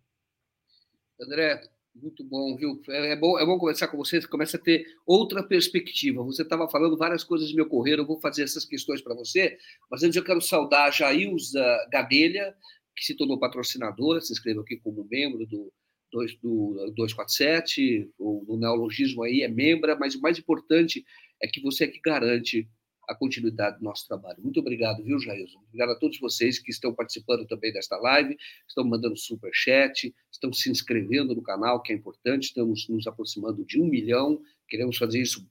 André, muito bom, viu? É, é bom, é bom conversar com você, você começa a ter outra perspectiva. Você estava falando, várias coisas me ocorreram, eu vou fazer essas questões para você, mas antes eu quero saudar a Jailza Gadelha, que se tornou patrocinadora, se inscreveu aqui como membro do, do 247, o, do neologismo aí é membro, mas o mais importante é que você é que garante a continuidade do nosso trabalho. Muito obrigado, viu, Jailson? Obrigado a todos vocês que estão participando também desta live, estão mandando super chat, estão se inscrevendo no canal, que é importante. Estamos nos aproximando de um milhão. Queremos fazer isso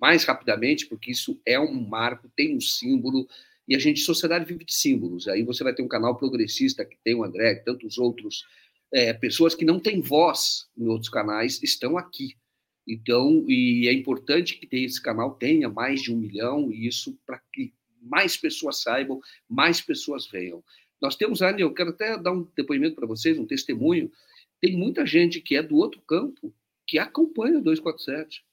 mais rapidamente, porque isso é um marco, tem um símbolo, e a gente, sociedade vive de símbolos. Aí você vai ter um canal progressista que tem o André, tantos outros é, pessoas que não têm voz em outros canais estão aqui. Então, e é importante que esse canal tenha mais de um milhão, e isso para que mais pessoas saibam, mais pessoas venham. Nós temos ali, eu quero até dar um depoimento para vocês, um testemunho. Tem muita gente que é do outro campo que acompanha o 247,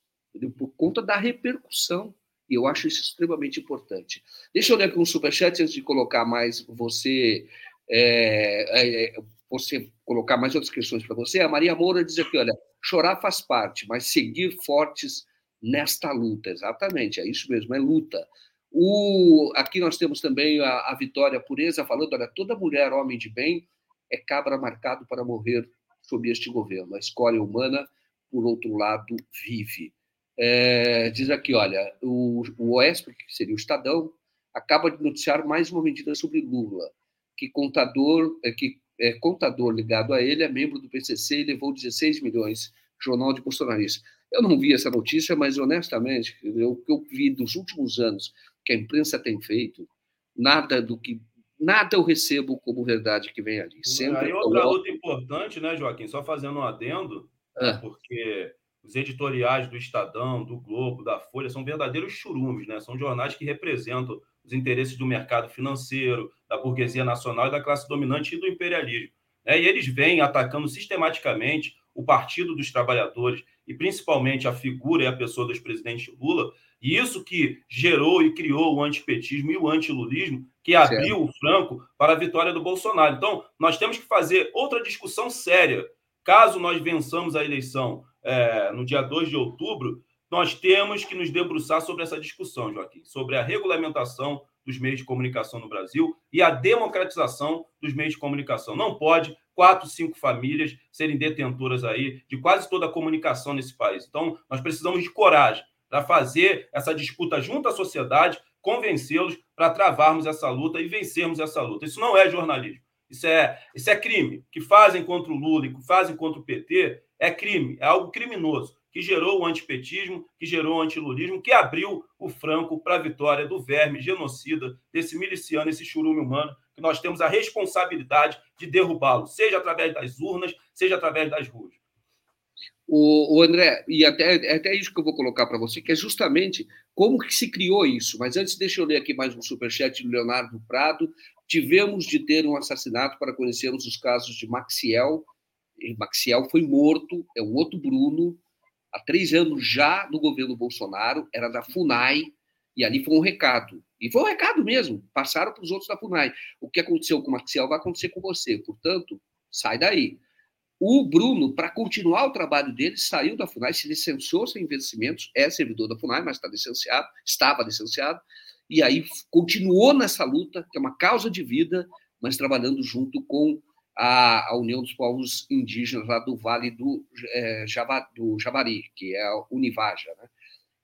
por conta da repercussão. E eu acho isso extremamente importante. Deixa eu ler aqui um superchat antes de colocar mais você. É, é, você colocar mais outras questões para você. A Maria Moura diz aqui: olha, Chorar faz parte, mas seguir fortes nesta luta. Exatamente, é isso mesmo, é luta. O, aqui nós temos também a, a Vitória Pureza falando: olha, toda mulher, homem de bem, é cabra marcado para morrer sob este governo. A escolha humana, por outro lado, vive. É, diz aqui: olha, o, o OESP, que seria o Estadão, acaba de noticiar mais uma medida sobre Lula, que contador, é, que é, contador ligado a ele é membro do PCC e levou 16 milhões, jornal de bolsonaristas. Eu não vi essa notícia, mas honestamente, o que eu vi dos últimos anos que a imprensa tem feito, nada do que nada eu recebo como verdade que vem ali. Sempre Aí outra luta importante, né, Joaquim? Só fazendo um adendo, é. porque os editoriais do Estadão, do Globo, da Folha são verdadeiros churumes, né? São jornais que representam os interesses do mercado financeiro, da burguesia nacional e da classe dominante e do imperialismo. Né? E eles vêm atacando sistematicamente o Partido dos Trabalhadores e principalmente a figura e a pessoa do ex-presidente Lula, e isso que gerou e criou o antipetismo e o antilulismo, que abriu certo. o franco para a vitória do Bolsonaro. Então, nós temos que fazer outra discussão séria. Caso nós vençamos a eleição é, no dia 2 de outubro, nós temos que nos debruçar sobre essa discussão, Joaquim, sobre a regulamentação dos meios de comunicação no Brasil e a democratização dos meios de comunicação. Não pode quatro, cinco famílias serem detentoras aí de quase toda a comunicação nesse país. Então, nós precisamos de coragem para fazer essa disputa junto à sociedade, convencê-los para travarmos essa luta e vencermos essa luta. Isso não é jornalismo. Isso é, isso é crime. O que fazem contra o Lula e que fazem contra o PT é crime, é algo criminoso, que gerou o antipetismo, que gerou o antilulismo, que abriu o franco para a vitória do verme genocida, desse miliciano, esse churume humano, que nós temos a responsabilidade de derrubá-lo, seja através das urnas, seja através das ruas. O, o, André, e até, é até isso que eu vou colocar para você, que é justamente como que se criou isso. Mas antes, deixa eu ler aqui mais um superchat do Leonardo Prado. Tivemos de ter um assassinato para conhecermos os casos de Maxiel. Maxiel foi morto, é um outro Bruno, há três anos já no governo Bolsonaro, era da FUNAI, e ali foi um recado. E foi um recado mesmo, passaram para os outros da FUNAI. O que aconteceu com o Maxiel vai acontecer com você, portanto, sai daí. O Bruno, para continuar o trabalho dele, saiu da FUNAI, se licenciou sem investimentos, é servidor da FUNAI, mas está licenciado, estava licenciado, e aí continuou nessa luta, que é uma causa de vida, mas trabalhando junto com a, União dos Povos Indígenas lá do Vale do, é, Java, do Javari, que é a Univaja. Né?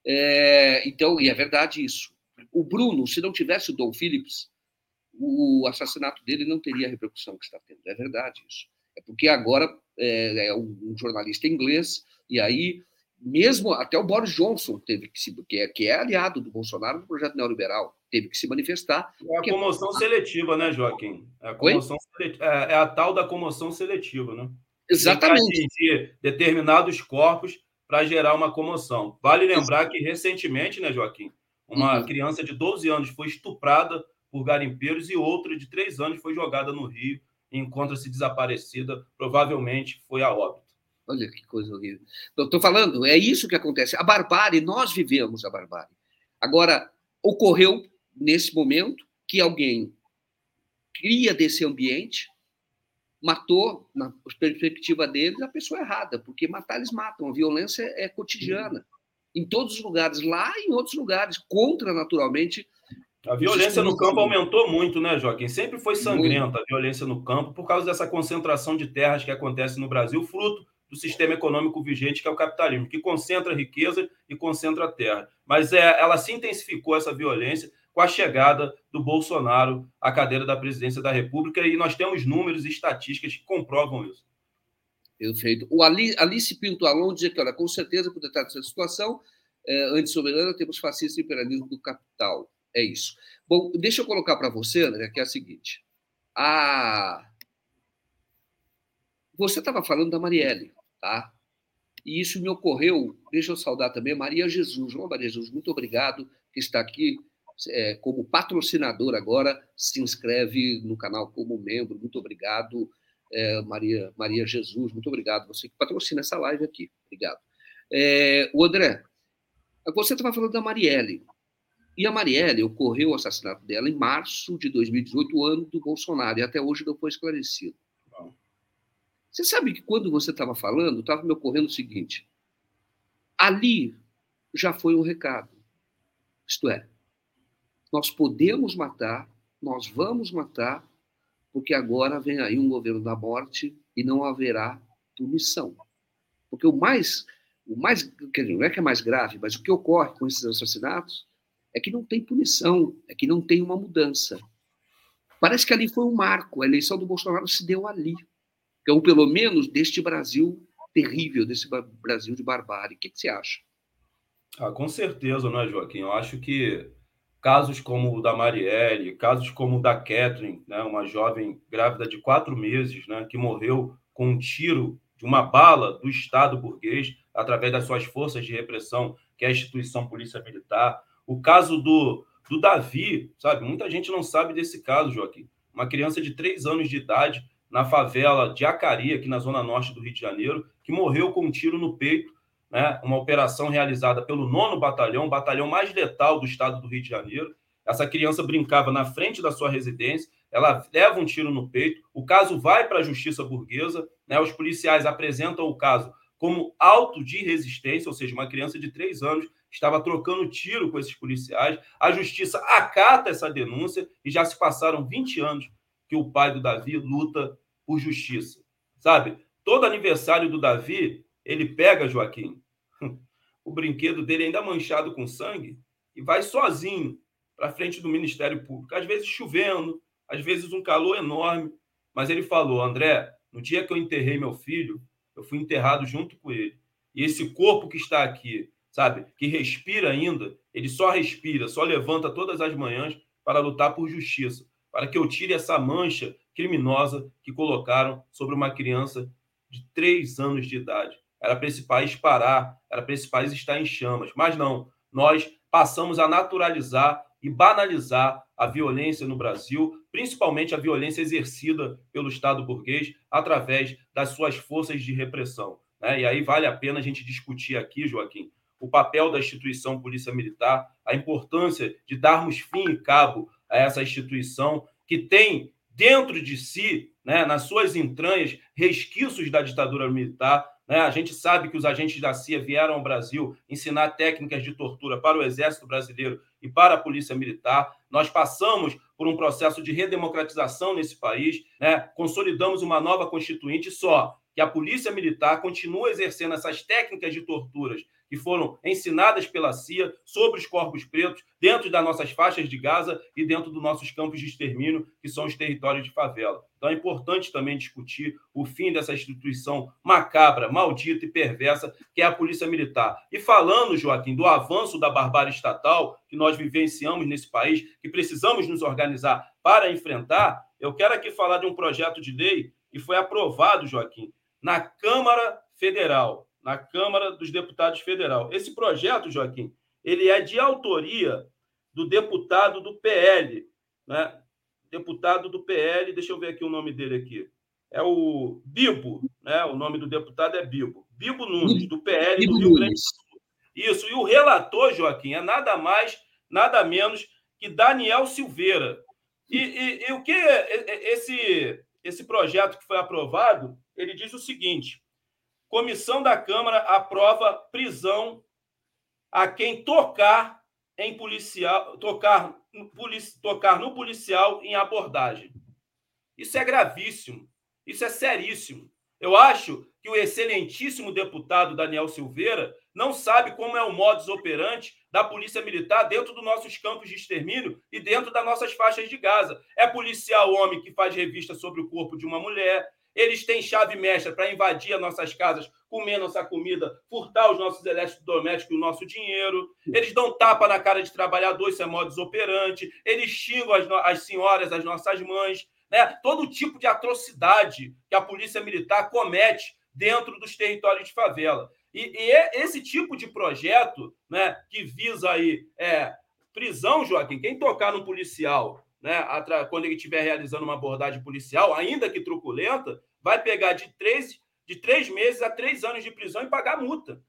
É, então, e é verdade isso. O Bruno, se não tivesse o Dom Phillips, o assassinato dele não teria a repercussão que está tendo. É verdade isso. É porque agora é, é um, jornalista inglês, e aí, mesmo até o Boris Johnson teve que se, que é, que é aliado do Bolsonaro no projeto neoliberal, teve que se manifestar. É a comoção seletiva, né, Joaquim? É a, comoção seletiva, é, é a tal da comoção seletiva, né? Exatamente. Atingir determinados corpos para gerar uma comoção. Vale lembrar que recentemente, né, Joaquim, uma uhum. criança de 12 anos foi estuprada por garimpeiros e outra de 3 anos foi jogada no rio encontra-se desaparecida, provavelmente foi a óbito. Olha que coisa horrível. Estou falando, é isso que acontece. A barbárie, nós vivemos a barbárie. Agora, ocorreu nesse momento que alguém cria desse ambiente, matou, na perspectiva deles, a pessoa errada, porque matar eles matam. A violência é cotidiana. Em todos os lugares, lá e em outros lugares, contra, naturalmente, a violência no campo aumentou muito, né, Joaquim? Sempre foi sangrenta a violência no campo por causa dessa concentração de terras que acontece no Brasil, fruto do sistema econômico vigente, que é o capitalismo, que concentra riqueza e concentra terra. Mas é, ela se intensificou essa violência com a chegada do Bolsonaro à cadeira da presidência da República, e nós temos números e estatísticas que comprovam isso. Perfeito. O Alice Pinto Alon diz que, olha, com certeza, por detrás dessa situação, é, anti-soberana, temos fascista e imperialismo do capital. É isso. Bom, deixa eu colocar para você, André, que é a seguinte. A... Você estava falando da Marielle, tá? E isso me ocorreu, deixa eu saudar também Maria Jesus. João Maria Jesus, muito obrigado que está aqui é, como patrocinador agora, se inscreve no canal como membro. Muito obrigado, é, Maria, Maria Jesus, muito obrigado. Você que patrocina essa live aqui. Obrigado. É, o André, você estava falando da Marielle. E a Marielle ocorreu o assassinato dela em março de 2018, o ano do Bolsonaro, e até hoje não foi esclarecido. Você sabe que quando você estava falando, estava me ocorrendo o seguinte: ali já foi um recado. Isto é, nós podemos matar, nós vamos matar, porque agora vem aí um governo da morte e não haverá punição. Porque o mais, o mais, não é que é mais grave, mas o que ocorre com esses assassinatos é que não tem punição, é que não tem uma mudança. Parece que ali foi um marco, a eleição do Bolsonaro se deu ali. Ou pelo menos deste Brasil terrível, desse Brasil de barbárie. O que, que você acha? Ah, com certeza, não é, Joaquim? Eu acho que casos como o da Marielle, casos como o da Catherine, né, uma jovem grávida de quatro meses, né, que morreu com um tiro de uma bala do Estado burguês através das suas forças de repressão, que é a instituição Polícia Militar, o caso do, do Davi, sabe? Muita gente não sabe desse caso, Joaquim. Uma criança de três anos de idade na favela de Acari, aqui na zona norte do Rio de Janeiro, que morreu com um tiro no peito, né? Uma operação realizada pelo nono batalhão, o batalhão mais letal do estado do Rio de Janeiro. Essa criança brincava na frente da sua residência, ela leva um tiro no peito, o caso vai para a justiça burguesa, né? Os policiais apresentam o caso como auto de resistência, ou seja, uma criança de três anos estava trocando tiro com esses policiais. A justiça acata essa denúncia e já se passaram 20 anos que o pai do Davi luta por justiça. Sabe? Todo aniversário do Davi, ele pega, Joaquim, <laughs> o brinquedo dele ainda manchado com sangue e vai sozinho para frente do Ministério Público. Às vezes chovendo, às vezes um calor enorme. mas ele falou: André, no dia que eu enterrei meu filho, eu fui enterrado junto com ele. E esse corpo que está aqui, sabe, que respira ainda, ele só respira, só levanta todas as manhãs para lutar por justiça, para que eu tire essa mancha criminosa que colocaram sobre uma criança de três anos de idade. Era para esse país parar, era para esse país estar em chamas. Mas não, nós passamos a naturalizar e banalizar a violência no Brasil, principalmente a violência exercida pelo Estado burguês através das suas forças de repressão. Né? E aí vale a pena a gente discutir aqui, Joaquim, o papel da instituição Polícia Militar, a importância de darmos fim e cabo a essa instituição que tem dentro de si, né, nas suas entranhas, resquícios da ditadura militar. Né? A gente sabe que os agentes da CIA vieram ao Brasil ensinar técnicas de tortura para o Exército Brasileiro e para a Polícia Militar. Nós passamos por um processo de redemocratização nesse país, né? consolidamos uma nova Constituinte só que a Polícia Militar continua exercendo essas técnicas de torturas que foram ensinadas pela CIA sobre os corpos pretos dentro das nossas faixas de Gaza e dentro dos nossos campos de extermínio, que são os territórios de favela. Então é importante também discutir o fim dessa instituição macabra, maldita e perversa que é a Polícia Militar. E falando, Joaquim, do avanço da barbárie estatal que nós vivenciamos nesse país, que precisamos nos organizar para enfrentar, eu quero aqui falar de um projeto de lei que foi aprovado, Joaquim, na Câmara Federal na Câmara dos Deputados Federal. Esse projeto, Joaquim, ele é de autoria do deputado do PL, né? Deputado do PL, deixa eu ver aqui o nome dele aqui. É o Bibo, né? O nome do deputado é Bibo. Bibo Nunes, do PL Bibo do Rio Grande do Sul. Isso, e o relator, Joaquim, é nada mais, nada menos que Daniel Silveira. E, e, e o que esse, esse projeto que foi aprovado, ele diz o seguinte: Comissão da Câmara aprova prisão a quem tocar em policial, tocar, tocar no policial em abordagem. Isso é gravíssimo. Isso é seríssimo. Eu acho que o excelentíssimo deputado Daniel Silveira não sabe como é o modus operandi da Polícia Militar dentro dos nossos campos de extermínio e dentro das nossas faixas de Gaza. É policial homem que faz revista sobre o corpo de uma mulher, eles têm chave mestra para invadir as nossas casas, comer nossa comida, furtar os nossos eletrodomésticos e o nosso dinheiro. Eles dão tapa na cara de trabalhador, isso é modus operandi. Eles xingam as, as senhoras, as nossas mães. Né? Todo tipo de atrocidade que a polícia militar comete dentro dos territórios de favela. E, e é esse tipo de projeto né, que visa aí é, prisão, Joaquim, quem tocar no policial né, quando ele estiver realizando uma abordagem policial, ainda que truculenta, vai pegar de três, de três meses a três anos de prisão e pagar multa.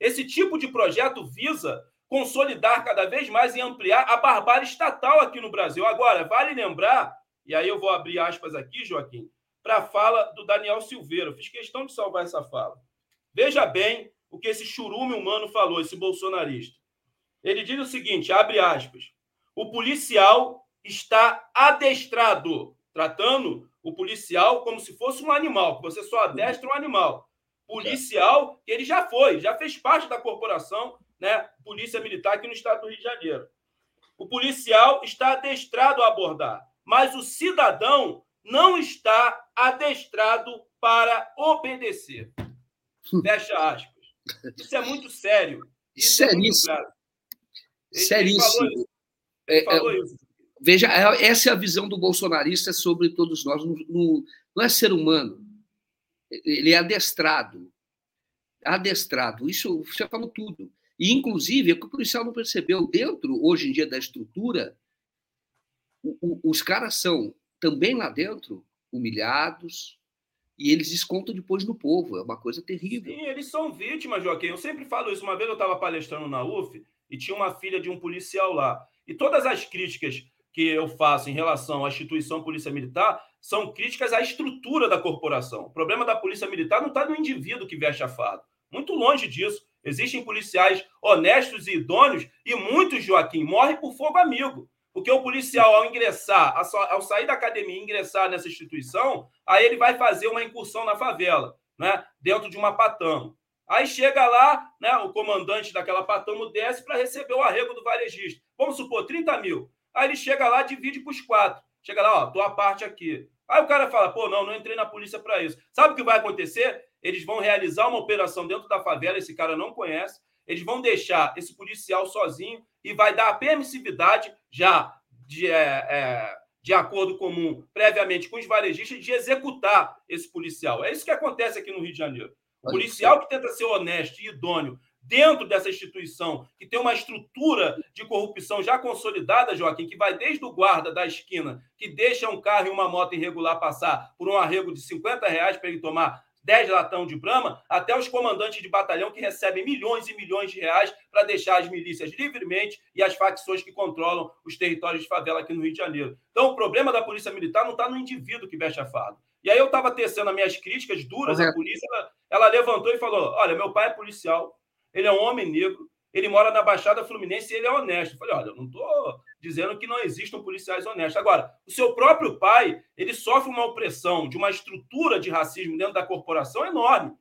Esse tipo de projeto visa consolidar cada vez mais e ampliar a barbárie estatal aqui no Brasil. Agora, vale lembrar, e aí eu vou abrir aspas aqui, Joaquim, para a fala do Daniel Silveira. Eu fiz questão de salvar essa fala. Veja bem o que esse churume humano falou, esse bolsonarista. Ele diz o seguinte, abre aspas, o policial está adestrado, tratando o policial como se fosse um animal, que você só adestra um animal. Policial, que ele já foi, já fez parte da corporação, né, Polícia Militar aqui no estado do Rio de Janeiro. O policial está adestrado a abordar, mas o cidadão não está adestrado para obedecer. Fecha aspas. Isso é muito sério. Isso Seríssimo. É muito Seríssimo. Ele falou, ele é, falou é, isso. Veja, é, essa é a visão do bolsonarista sobre todos nós. No, não é ser humano, ele é adestrado. Adestrado. Isso você falou tudo. E, inclusive, é que o policial não percebeu, dentro, hoje em dia, da estrutura, o, o, os caras são também lá dentro humilhados, e eles descontam depois no povo. É uma coisa terrível. Sim, eles são vítimas, Joaquim. Eu sempre falo isso. Uma vez eu estava palestrando na UF e tinha uma filha de um policial lá. E todas as críticas que eu faço em relação à instituição Polícia Militar são críticas à estrutura da corporação. O problema da Polícia Militar não está no indivíduo que veste a farda. Muito longe disso. Existem policiais honestos e idôneos e muitos, Joaquim, morrem por fogo amigo. Porque o policial, ao ingressar, ao sair da academia e ingressar nessa instituição, aí ele vai fazer uma incursão na favela, né? dentro de uma patama. Aí chega lá, né, o comandante daquela patama desce para receber o arrego do varejista. Vamos supor, 30 mil. Aí ele chega lá, divide para os quatro. Chega lá, ó, tua parte aqui. Aí o cara fala, pô, não, não entrei na polícia para isso. Sabe o que vai acontecer? Eles vão realizar uma operação dentro da favela, esse cara não conhece, eles vão deixar esse policial sozinho e vai dar a permissividade já de, é, é, de acordo comum, previamente com os varejistas, de executar esse policial. É isso que acontece aqui no Rio de Janeiro. O policial que tenta ser honesto e idôneo dentro dessa instituição, que tem uma estrutura de corrupção já consolidada, Joaquim, que vai desde o guarda da esquina, que deixa um carro e uma moto irregular passar por um arrego de 50 reais para ele tomar 10 latão de Brama, até os comandantes de batalhão que recebem milhões e milhões de reais para deixar as milícias livremente e as facções que controlam os territórios de favela aqui no Rio de Janeiro. Então, o problema da polícia militar não está no indivíduo que veste a farda. E aí eu estava tecendo as minhas críticas duras à polícia, ela, ela levantou e falou, olha, meu pai é policial, ele é um homem negro, ele mora na Baixada Fluminense e ele é honesto. Eu falei, olha, eu não estou dizendo que não existam policiais honestos. Agora, o seu próprio pai, ele sofre uma opressão de uma estrutura de racismo dentro da corporação enorme.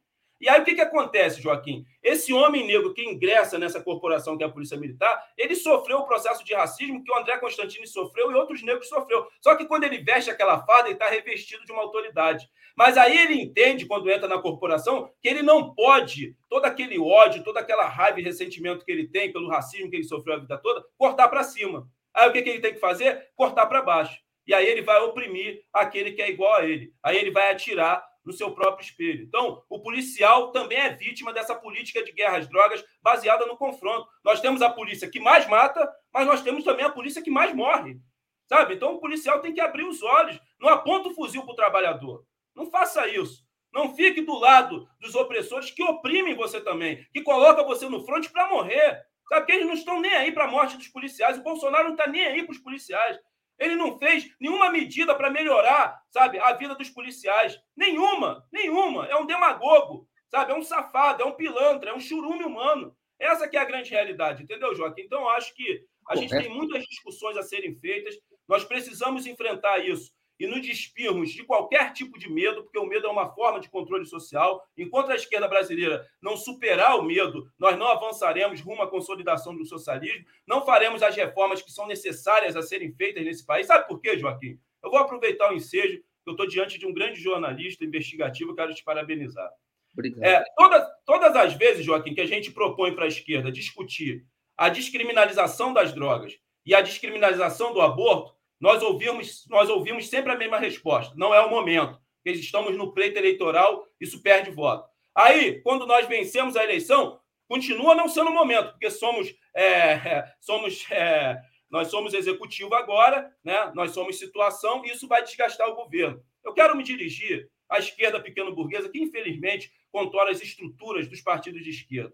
E aí o que, que acontece, Joaquim? Esse homem negro que ingressa nessa corporação que é a Polícia Militar, ele sofreu o processo de racismo que o André Constantini sofreu e outros negros sofreu. Só que quando ele veste aquela farda, ele está revestido de uma autoridade. Mas aí ele entende, quando entra na corporação, que ele não pode, todo aquele ódio, toda aquela raiva e ressentimento que ele tem pelo racismo que ele sofreu a vida toda, cortar para cima. Aí o que, que ele tem que fazer? Cortar para baixo. E aí ele vai oprimir aquele que é igual a ele. Aí ele vai atirar no seu próprio espelho. Então, o policial também é vítima dessa política de guerra às drogas baseada no confronto. Nós temos a polícia que mais mata, mas nós temos também a polícia que mais morre. Sabe? Então, o policial tem que abrir os olhos. Não aponta o fuzil para o trabalhador. Não faça isso. Não fique do lado dos opressores que oprimem você também, que colocam você no fronte para morrer. Sabe que eles não estão nem aí para a morte dos policiais. O Bolsonaro não está nem aí para os policiais. Ele não fez nenhuma medida para melhorar, sabe, a vida dos policiais. Nenhuma, nenhuma. É um demagogo, sabe? É um safado, é um pilantra, é um churume humano. Essa que é a grande realidade, entendeu, Joaquim? Então, acho que a gente tem muitas discussões a serem feitas. Nós precisamos enfrentar isso e nos despirmos de qualquer tipo de medo, porque o medo é uma forma de controle social. Enquanto a esquerda brasileira não superar o medo, nós não avançaremos rumo à consolidação do socialismo, não faremos as reformas que são necessárias a serem feitas nesse país. Sabe por quê, Joaquim? Eu vou aproveitar o ensejo, eu estou diante de um grande jornalista investigativo, quero te parabenizar. Obrigado. É, todas, todas as vezes, Joaquim, que a gente propõe para a esquerda discutir a descriminalização das drogas e a descriminalização do aborto, nós ouvimos, nós ouvimos sempre a mesma resposta. Não é o momento. Eles estamos no pleito eleitoral, isso perde voto. Aí, quando nós vencemos a eleição, continua não sendo o momento, porque somos, é, somos é, nós somos executivo agora, né? nós somos situação, e isso vai desgastar o governo. Eu quero me dirigir à esquerda pequeno-burguesa, que infelizmente controla as estruturas dos partidos de esquerda.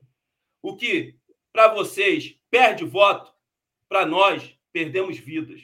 O que, para vocês, perde voto, para nós, perdemos vidas.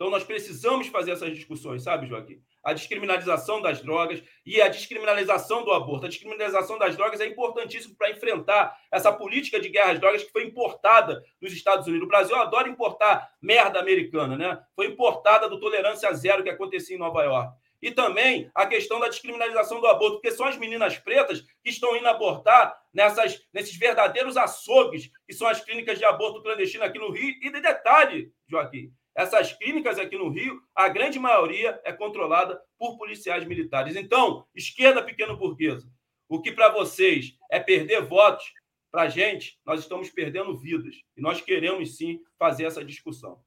Então, nós precisamos fazer essas discussões, sabe, Joaquim? A descriminalização das drogas e a descriminalização do aborto. A descriminalização das drogas é importantíssimo para enfrentar essa política de guerra às drogas que foi importada nos Estados Unidos. O Brasil adora importar merda americana, né? Foi importada do tolerância zero que acontecia em Nova York. E também a questão da descriminalização do aborto, porque são as meninas pretas que estão indo abortar nessas, nesses verdadeiros açougues, que são as clínicas de aborto clandestino aqui no Rio. E de detalhe, Joaquim, essas clínicas aqui no Rio, a grande maioria é controlada por policiais militares. Então, esquerda pequeno burguesa, o que para vocês é perder votos, para a gente, nós estamos perdendo vidas. E nós queremos sim fazer essa discussão.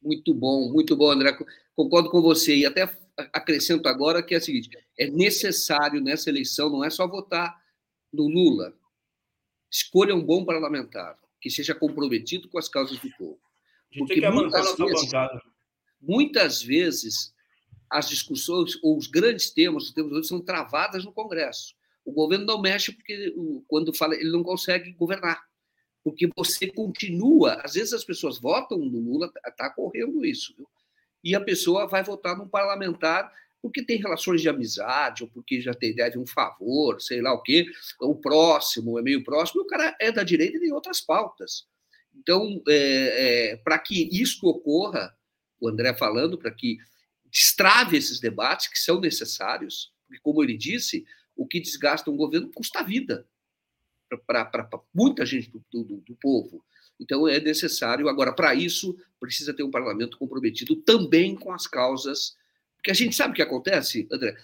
Muito bom, muito bom, André. Concordo com você. E até acrescento agora que é o seguinte: é necessário nessa eleição, não é só votar no Lula. Escolha um bom parlamentar, que seja comprometido com as causas do povo. Porque muitas vezes, muitas vezes as discussões ou os grandes temas, os temas hoje são travadas no Congresso. O governo não mexe porque quando fala ele não consegue governar, porque você continua. Às vezes as pessoas votam no Lula, está correndo isso, viu? e a pessoa vai votar num parlamentar porque tem relações de amizade, ou porque já tem ideia de um favor, sei lá o quê, o próximo é meio próximo, e o cara é da direita e tem outras pautas. Então, é, é, para que isso ocorra, o André falando, para que destrave esses debates que são necessários, porque, como ele disse, o que desgasta um governo custa vida para muita gente do, do, do povo. Então, é necessário. Agora, para isso, precisa ter um parlamento comprometido também com as causas Porque a gente sabe o que acontece, André?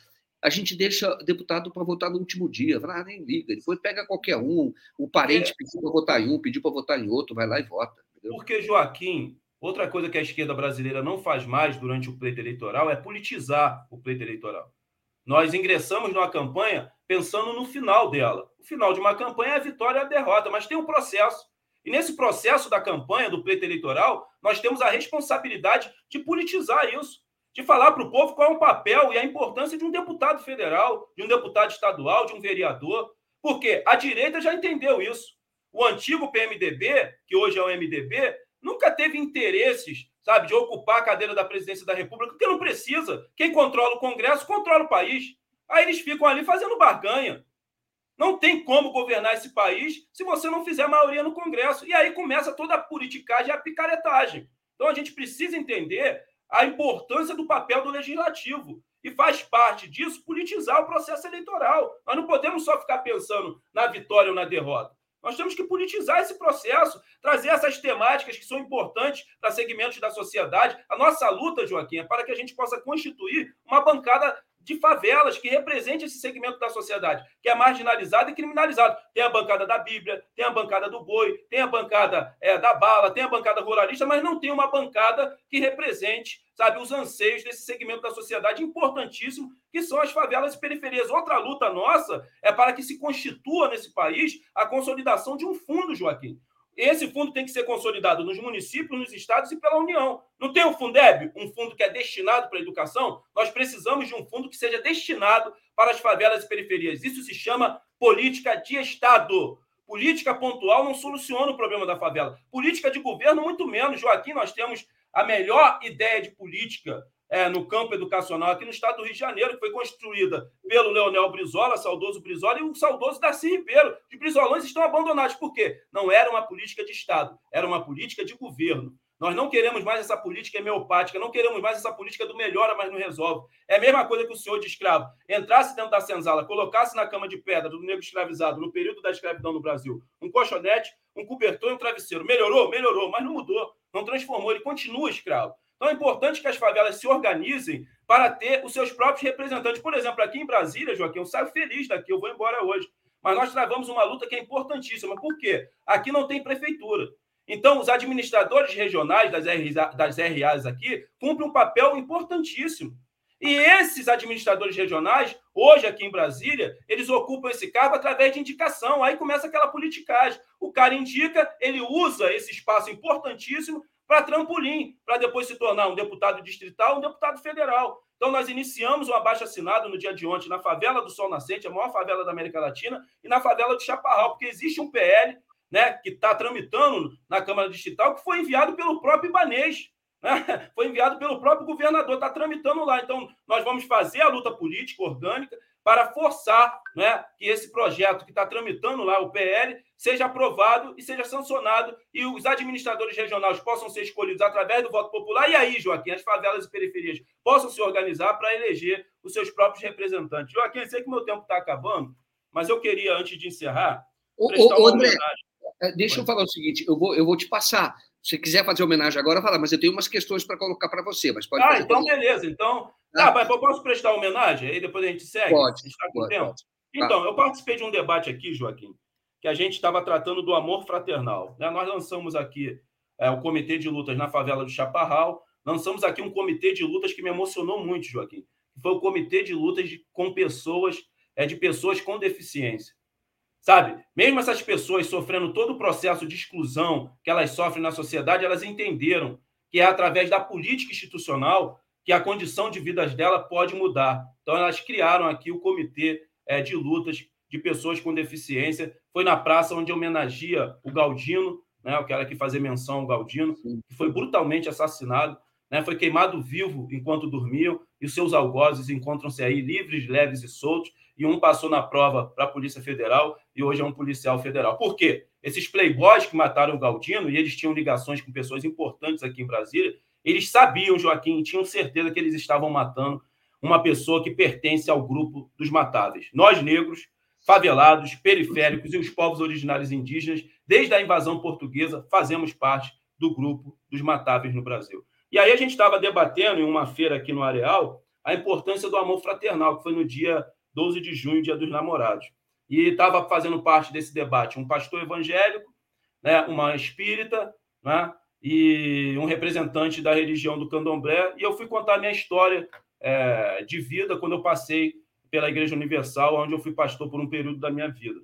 A gente deixa deputado para votar no último dia, fala, ah, nem liga, depois pega qualquer um, o parente é. pediu para votar em um, pediu para votar em outro, vai lá e vota. Entendeu? Porque, Joaquim, outra coisa que a esquerda brasileira não faz mais durante o pleito eleitoral é politizar o pleito eleitoral. Nós ingressamos numa campanha pensando no final dela. O final de uma campanha é a vitória e a derrota, mas tem um processo. E nesse processo da campanha, do pleito eleitoral, nós temos a responsabilidade de politizar isso, de falar para o povo qual é o papel e a importância de um deputado federal, de um deputado estadual, de um vereador. Porque a direita já entendeu isso. O antigo PMDB, que hoje é o MDB, nunca teve interesses, sabe, de ocupar a cadeira da presidência da República, porque não precisa. Quem controla o Congresso controla o país. Aí eles ficam ali fazendo barganha. Não tem como governar esse país se você não fizer maioria no Congresso. E aí começa toda a politicagem e a picaretagem. Então a gente precisa entender a importância do papel do legislativo. E faz parte disso politizar o processo eleitoral. Nós não podemos só ficar pensando na vitória ou na derrota. Nós temos que politizar esse processo, trazer essas temáticas que são importantes para segmentos da sociedade. A nossa luta, Joaquim, é para que a gente possa constituir uma bancada de favelas que represente esse segmento da sociedade, que é marginalizado e criminalizado. Tem a bancada da Bíblia, tem a bancada do boi, tem a bancada é, da bala, tem a bancada ruralista, mas não tem uma bancada que represente, sabe, os anseios desse segmento da sociedade importantíssimo, que são as favelas e periferias. Outra luta nossa é para que se constitua nesse país a consolidação de um fundo, Joaquim. Esse fundo tem que ser consolidado nos municípios, nos estados e pela União. Não tem o Fundeb, um fundo que é destinado para a educação? Nós precisamos de um fundo que seja destinado para as favelas e periferias. Isso se chama política de Estado. Política pontual não soluciona o problema da favela. Política de governo, muito menos. Joaquim, nós temos a melhor ideia de política é, no campo educacional aqui no estado do Rio de Janeiro, que foi construída pelo Leonel Brizola, saudoso Brizola, e o saudoso Darcy Ribeiro. Os Brizolões estão abandonados. Por quê? Não era uma política de Estado, era uma política de governo. Nós não queremos mais essa política homeopática, não queremos mais essa política do melhora, mas não resolve. É a mesma coisa que o senhor de escravo entrasse dentro da senzala, colocasse na cama de pedra do negro escravizado no período da escravidão no Brasil um colchonete, um cobertor e um travesseiro. Melhorou? Melhorou, mas não mudou, não transformou, ele continua escravo. Então é importante que as favelas se organizem para ter os seus próprios representantes. Por exemplo, aqui em Brasília, Joaquim, eu saio feliz daqui, eu vou embora hoje. Mas nós travamos uma luta que é importantíssima. Por quê? Aqui não tem prefeitura. Então, os administradores regionais das, RAs, aqui cumprem um papel importantíssimo. E esses administradores regionais, hoje aqui em Brasília, eles ocupam esse cargo através de indicação. Aí começa aquela politicagem. O cara indica, ele usa esse espaço importantíssimo para trampolim, para depois se tornar um deputado distrital, um deputado federal. Então, nós iniciamos um abaixo-assinado no dia de ontem na favela do Sol Nascente, a maior favela da América Latina, e na favela de Chaparral, porque existe um PL né, que está tramitando na Câmara Distrital, que foi enviado pelo próprio Ibanês. Né? <laughs> Foi enviado pelo próprio governador, está tramitando lá. Então, nós vamos fazer a luta política orgânica para forçar né, que esse projeto que está tramitando lá, o PL, seja aprovado e seja sancionado e os administradores regionais possam ser escolhidos através do voto popular. E aí, Joaquim, as favelas e periferias possam se organizar para eleger os seus próprios representantes. Joaquim, eu sei que meu tempo está acabando, mas eu queria, antes de encerrar, prestar ô, ô, André, é, Deixa eu falar o seguinte, eu vou, eu vou te passar. Se quiser fazer homenagem agora, fala, mas eu tenho umas questões para colocar para você. Mas pode ah, então beleza. Então, tá, ah. mas eu posso prestar homenagem? Aí depois a gente segue? Pode. A gente está com pode, tempo? Pode. Então, eu participei de um debate aqui, Joaquim, que a gente estava tratando do amor fraternal. Né? Nós lançamos aqui é, o Comitê de Lutas na favela do Chaparral, lançamos aqui um comitê de lutas que me emocionou muito, Joaquim. Foi o comitê de lutas de, com pessoas, é, de pessoas com deficiência. Sabe, mesmo essas pessoas sofrendo todo o processo de exclusão que elas sofrem na sociedade, elas entenderam que é através da política institucional que a condição de vida dela pode mudar. Então, elas criaram aqui o Comitê é, de Lutas de Pessoas com Deficiência. Foi na praça onde homenageia o Galdino, né, eu quero aqui fazer menção ao Galdino, que foi brutalmente assassinado, né, foi queimado vivo enquanto dormiam, e os seus algozes encontram-se aí livres, leves e soltos e um passou na prova para a Polícia Federal e hoje é um policial federal. Por quê? Esses playboys que mataram o Galdino, e eles tinham ligações com pessoas importantes aqui em Brasília, eles sabiam, Joaquim, tinham certeza que eles estavam matando uma pessoa que pertence ao grupo dos matáveis. Nós, negros, favelados, periféricos e os povos originários indígenas, desde a invasão portuguesa, fazemos parte do grupo dos matáveis no Brasil. E aí a gente estava debatendo em uma feira aqui no Areal a importância do amor fraternal, que foi no dia 12 de junho, dia dos namorados. E estava fazendo parte desse debate um pastor evangélico, né, uma espírita, né, e um representante da religião do candomblé, e eu fui contar minha história é, de vida quando eu passei pela Igreja Universal, onde eu fui pastor por um período da minha vida.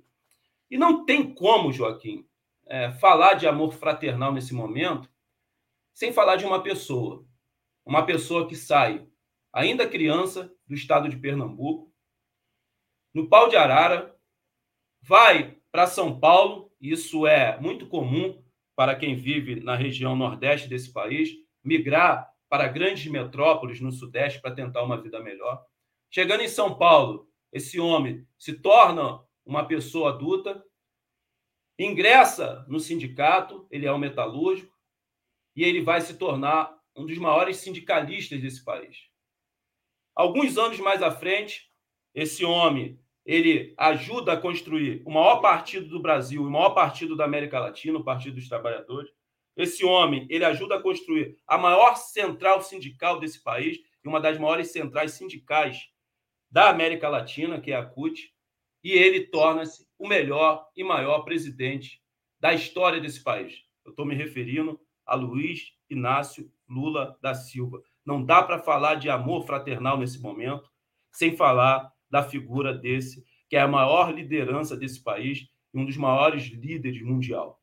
E não tem como, Joaquim, é, falar de amor fraternal nesse momento sem falar de uma pessoa. Uma pessoa que sai, ainda criança, do estado de Pernambuco, no pau de arara, vai para São Paulo, isso é muito comum para quem vive na região nordeste desse país, migrar para grandes metrópoles no sudeste para tentar uma vida melhor. Chegando em São Paulo, esse homem se torna uma pessoa adulta, ingressa no sindicato, ele é um metalúrgico, e ele vai se tornar um dos maiores sindicalistas desse país. Alguns anos mais à frente, esse homem ele ajuda a construir o maior partido do Brasil, o maior partido da América Latina, o Partido dos Trabalhadores. Esse homem ele ajuda a construir a maior central sindical desse país e uma das maiores centrais sindicais da América Latina, que é a CUT, e ele torna-se o melhor e maior presidente da história desse país. Eu estou me referindo a Luiz Inácio Lula da Silva. Não dá para falar de amor fraternal nesse momento sem falar da figura desse, que é a maior liderança desse país e um dos maiores líderes mundial.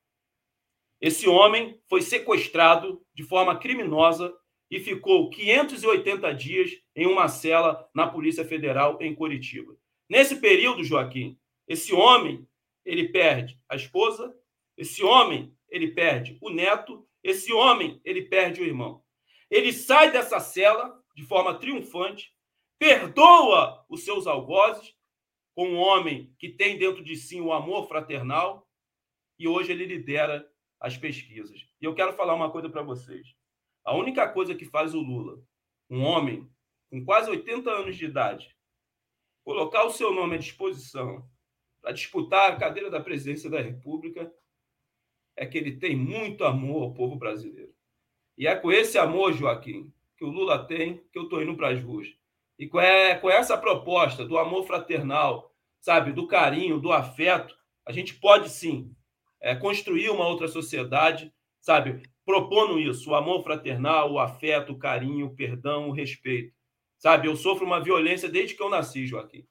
Esse homem foi sequestrado de forma criminosa e ficou 580 dias em uma cela na Polícia Federal em Curitiba. Nesse período, Joaquim, esse homem, ele perde a esposa, esse homem, ele perde o neto, esse homem, ele perde o irmão. Ele sai dessa cela de forma triunfante, perdoa os seus algozes, com um homem que tem dentro de si o amor fraternal, e hoje ele lidera as pesquisas. E eu quero falar uma coisa para vocês. A única coisa que faz o Lula, um homem com quase 80 anos de idade, colocar o seu nome à disposição para disputar a cadeira da presidência da República, é que ele tem muito amor ao povo brasileiro. E é com esse amor, Joaquim, que o Lula tem, que eu estou indo para as ruas. E com, é, com essa proposta do amor fraternal, sabe, do carinho, do afeto, a gente pode sim é, construir uma outra sociedade, sabe, propondo isso, o amor fraternal, o afeto, o carinho, o perdão, o respeito. Sabe, eu sofro uma violência desde que eu nasci, Joaquim.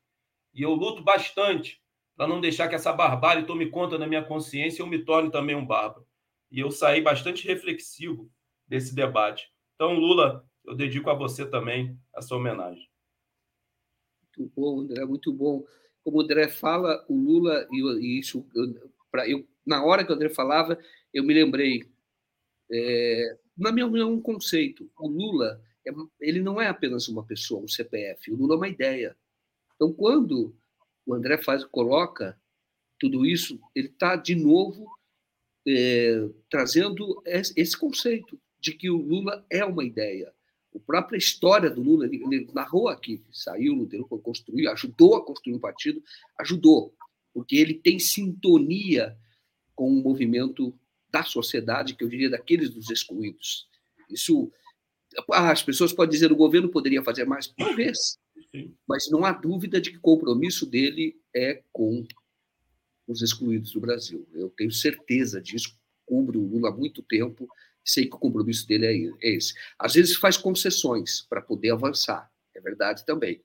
E eu luto bastante para não deixar que essa barbárie tome conta da minha consciência e eu me torne também um bárbaro. E eu saí bastante reflexivo desse debate. Então, Lula, eu dedico a você também essa homenagem. Muito bom, André, muito bom. Como o André fala, o Lula, e isso, eu, eu, na hora que o André falava, eu me lembrei é, na minha opinião, um conceito. O Lula, é, ele não é apenas uma pessoa, um CPF. O Lula é uma ideia. Então, quando o André faz, coloca tudo isso, ele está de novo é, trazendo esse conceito de que o Lula é uma ideia. A própria história do Lula, ele, ele narrou aqui, saiu no construiu, ajudou a construir um partido, ajudou, porque ele tem sintonia com o movimento da sociedade, que eu diria daqueles dos excluídos. Isso, as pessoas podem dizer o governo poderia fazer mais, talvez, mas não há dúvida de que o compromisso dele é com os excluídos do Brasil. Eu tenho certeza disso, cubro o Lula há muito tempo, sei que o compromisso dele é, é esse. Às vezes faz concessões para poder avançar, é verdade também.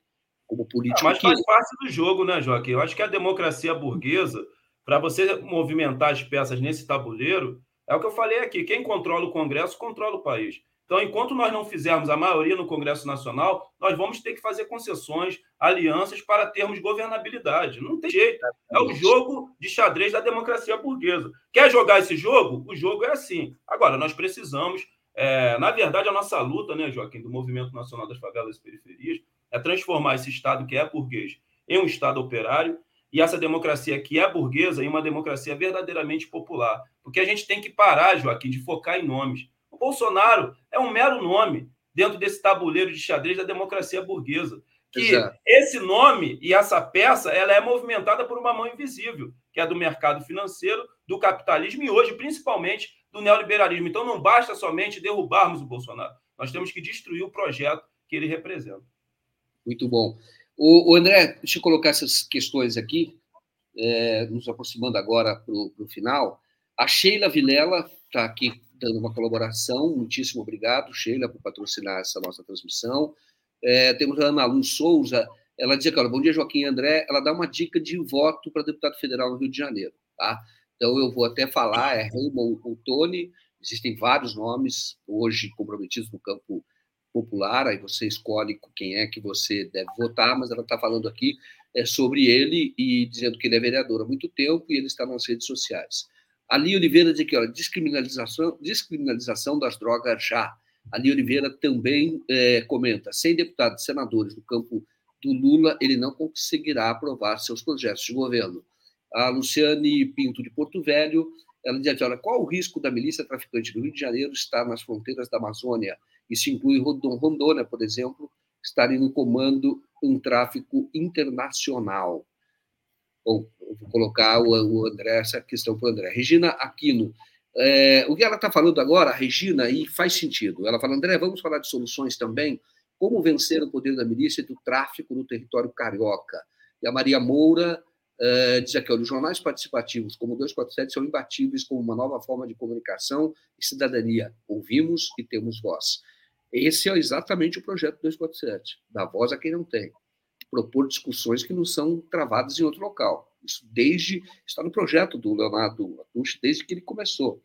Como político. Ah, mas faz parte do jogo, né, Joaquim? Eu acho que a democracia burguesa para você movimentar as peças nesse tabuleiro, é o que eu falei aqui: quem controla o Congresso controla o país. Então, enquanto nós não fizermos a maioria no Congresso Nacional, nós vamos ter que fazer concessões, alianças para termos governabilidade. Não tem jeito. É o jogo de xadrez da democracia burguesa. Quer jogar esse jogo? O jogo é assim. Agora, nós precisamos. É, na verdade, a nossa luta, né, Joaquim, do Movimento Nacional das Favelas e Periferias, é transformar esse Estado que é burguês em um Estado operário e essa democracia que é burguesa em uma democracia verdadeiramente popular. Porque a gente tem que parar, Joaquim, de focar em nomes. Bolsonaro é um mero nome dentro desse tabuleiro de xadrez da democracia burguesa. Que Exato. esse nome e essa peça ela é movimentada por uma mão invisível, que é do mercado financeiro, do capitalismo e hoje, principalmente, do neoliberalismo. Então, não basta somente derrubarmos o Bolsonaro. Nós temos que destruir o projeto que ele representa. Muito bom. O, o André, deixa eu colocar essas questões aqui, é, nos aproximando agora para o final. A Sheila Vilela está aqui dando uma colaboração. Muitíssimo obrigado, Sheila, por patrocinar essa nossa transmissão. É, temos a Ana Lu Souza, ela diz aqui, olha, bom dia, Joaquim André, ela dá uma dica de voto para deputado federal no Rio de Janeiro, tá? Então, eu vou até falar, é Raymond ou Tony, existem vários nomes hoje comprometidos no campo popular, aí você escolhe quem é que você deve votar, mas ela está falando aqui é, sobre ele e dizendo que ele é vereador há muito tempo e ele está nas redes sociais. Ali Oliveira diz aqui, olha, descriminalização, descriminalização das drogas já. Ali Oliveira também é, comenta, sem deputados e senadores no campo do Lula, ele não conseguirá aprovar seus projetos de governo. A Luciane Pinto de Porto Velho, ela diz olha, qual o risco da milícia traficante do Rio de Janeiro estar nas fronteiras da Amazônia? Isso inclui Rondônia, por exemplo, estarem no comando um tráfico internacional. Bom, vou colocar o, André, essa questão para o André. Regina Aquino, é, o que ela está falando agora, Regina, aí faz sentido. Ela fala, André, vamos falar de soluções também. Como vencer o poder da milícia e do tráfico no território carioca? E a Maria Moura uh, diz aqui, olha, os jornais participativos, como 247, são imbatíveis como uma nova forma de comunicação e cidadania. Ouvimos e temos voz. Esse é exatamente o projeto 247, dar voz a quem não tem. Propor discussões que não são travadas em outro local. Isso desde está no projeto do Leonardo Atush, desde que ele começou,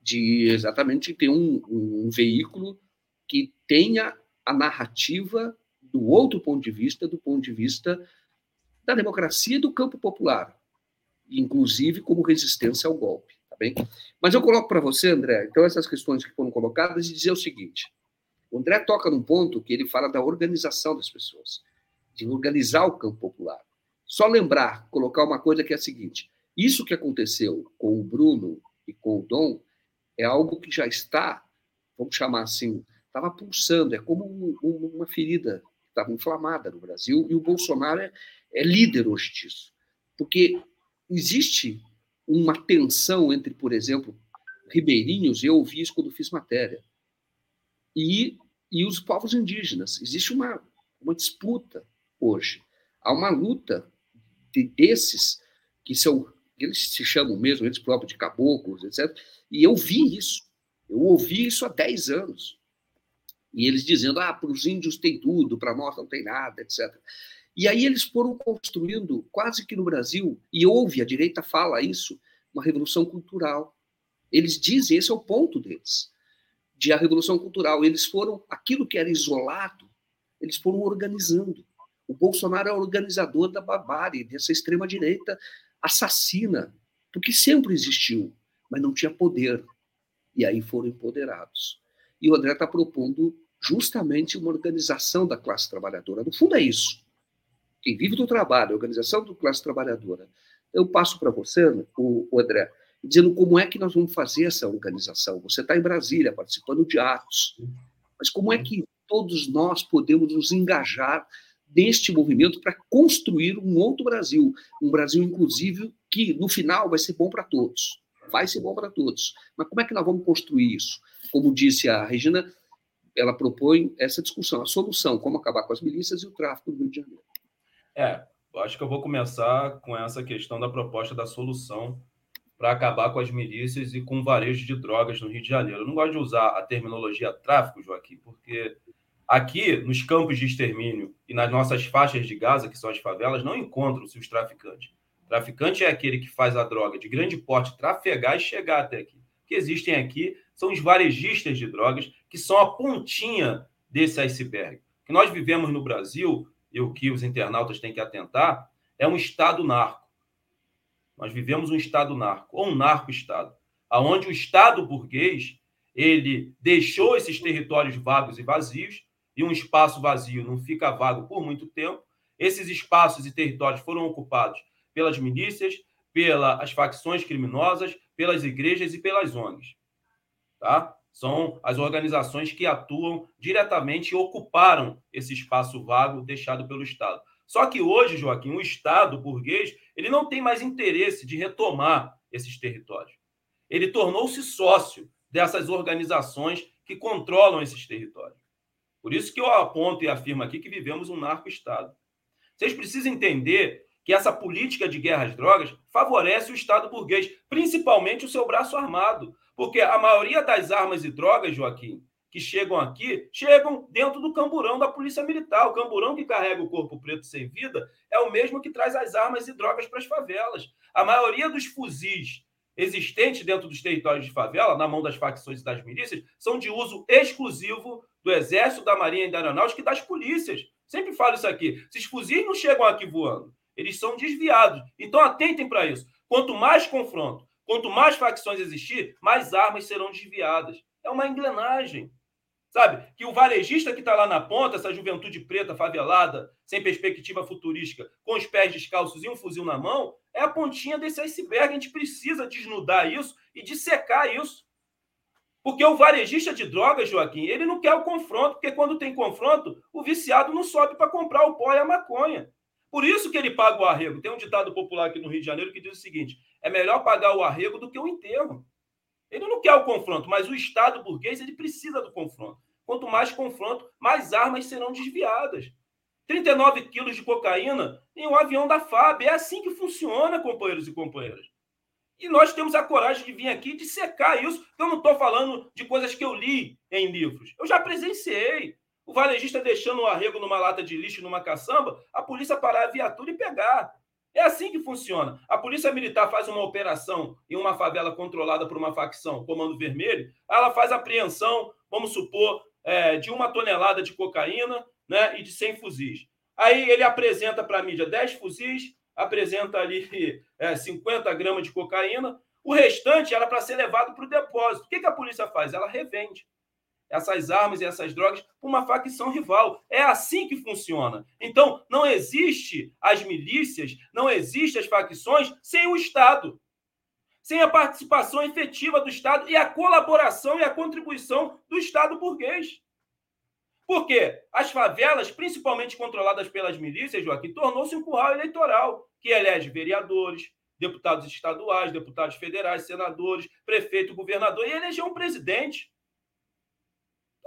de exatamente ter um, um, um veículo que tenha a narrativa do outro ponto de vista, do ponto de vista da democracia e do campo popular, inclusive como resistência ao golpe, tá bem? Mas eu coloco para você, André, então essas questões que foram colocadas e dizer o seguinte: o André toca num ponto que ele fala da organização das pessoas, de organizar o campo popular. Só lembrar, colocar uma coisa que é a seguinte: isso que aconteceu com o Bruno e com o Dom é algo que já está, vamos chamar assim, estava pulsando, é como um, um, uma ferida que estava inflamada no Brasil, e o Bolsonaro é, é líder hoje disso. Porque existe uma tensão entre, por exemplo, ribeirinhos, eu ouvi isso quando fiz matéria, e, e os povos indígenas. Existe uma, uma disputa hoje. Há uma luta de, desses que são, eles se chamam mesmo, eles próprios de caboclos, etc. E eu vi isso. Eu ouvi isso há 10 anos. E eles dizendo, ah, para os índios tem tudo, para nós não tem nada, etc. E aí eles foram construindo, quase que no Brasil, e houve, a direita fala isso, uma revolução cultural. Eles dizem, esse é o ponto deles, de a revolução cultural. Eles foram, aquilo que era isolado, eles foram organizando. O Bolsonaro é organizador da barbárie, dessa extrema-direita assassina, porque sempre existiu, mas não tinha poder. E aí foram empoderados. E o André está propondo justamente uma organização da classe trabalhadora. No fundo, é isso quem vive do trabalho, organização da classe trabalhadora. Eu passo para você, o André, dizendo como é que nós vamos fazer essa organização. Você está em Brasília, participando de atos, mas como é que todos nós podemos nos engajar neste movimento para construir um outro Brasil, um Brasil inclusive que no final vai ser bom para todos, vai ser bom para todos. Mas como é que nós vamos construir isso? Como disse a Regina, ela propõe essa discussão, a solução, como acabar com as milícias e o tráfico no Rio de Janeiro. É, acho que eu vou começar com essa questão da proposta da solução para acabar com as milícias e com o varejo de drogas no Rio de Janeiro. Eu não gosto de usar a terminologia tráfico, Joaquim, porque aqui nos campos de extermínio e nas nossas faixas de Gaza, que são as favelas, não encontram-se os traficantes. Traficante é aquele que faz a droga de grande porte trafegar e chegar até aqui. O que existem aqui são os varejistas de drogas, que são a pontinha desse iceberg. O que nós vivemos no Brasil e o que os internautas têm que atentar, é um Estado narco. Nós vivemos um Estado narco, ou um narco-Estado, aonde o Estado burguês ele deixou esses territórios vagos e vazios, e um espaço vazio não fica vago por muito tempo. Esses espaços e territórios foram ocupados pelas milícias, pelas facções criminosas, pelas igrejas e pelas ONGs. Tá? são as organizações que atuam diretamente e ocuparam esse espaço vago deixado pelo Estado. Só que hoje, Joaquim, o Estado burguês ele não tem mais interesse de retomar esses territórios. Ele tornou-se sócio dessas organizações que controlam esses territórios. Por isso que eu aponto e afirmo aqui que vivemos um narco-estado. Vocês precisam entender que essa política de guerra às drogas favorece o Estado burguês, principalmente o seu braço armado. Porque a maioria das armas e drogas, Joaquim, que chegam aqui, chegam dentro do camburão da Polícia Militar. O camburão que carrega o corpo preto sem vida é o mesmo que traz as armas e drogas para as favelas. A maioria dos fuzis existentes dentro dos territórios de favela, na mão das facções e das milícias, são de uso exclusivo do Exército, da Marinha e da Aeronáutica e das polícias. Sempre falo isso aqui. Esses fuzis não chegam aqui voando, eles são desviados. Então atentem para isso. Quanto mais confronto, quanto mais facções existir, mais armas serão desviadas. É uma engrenagem. Sabe? Que o varejista que está lá na ponta, essa juventude preta, favelada, sem perspectiva futurística, com os pés descalços e um fuzil na mão, é a pontinha desse iceberg. A gente precisa desnudar isso e dissecar isso. Porque o varejista de drogas, Joaquim, ele não quer o confronto, porque quando tem confronto, o viciado não sobe para comprar o pó e a maconha. Por isso que ele paga o arrego. Tem um ditado popular aqui no Rio de Janeiro que diz o seguinte: é melhor pagar o arrego do que o enterro. Ele não quer o confronto, mas o Estado burguês ele precisa do confronto. Quanto mais confronto, mais armas serão desviadas. 39 quilos de cocaína em um avião da FAB. É assim que funciona, companheiros e companheiras. E nós temos a coragem de vir aqui de secar isso. Eu não estou falando de coisas que eu li em livros. Eu já presenciei. O varejista deixando o arrego numa lata de lixo, numa caçamba, a polícia parar a viatura e pegar. É assim que funciona. A polícia militar faz uma operação em uma favela controlada por uma facção, Comando Vermelho, ela faz apreensão, vamos supor, é, de uma tonelada de cocaína né, e de 100 fuzis. Aí ele apresenta para a mídia 10 fuzis, apresenta ali <laughs> é, 50 gramas de cocaína, o restante era para ser levado para o depósito. O que, que a polícia faz? Ela revende essas armas e essas drogas para uma facção rival. É assim que funciona. Então, não existe as milícias, não existe as facções sem o Estado. Sem a participação efetiva do Estado e a colaboração e a contribuição do Estado burguês. Por quê? As favelas, principalmente controladas pelas milícias, Joaquim, tornou-se um curral eleitoral que elege vereadores, deputados estaduais, deputados federais, senadores, prefeito, governador e elegeu um presidente.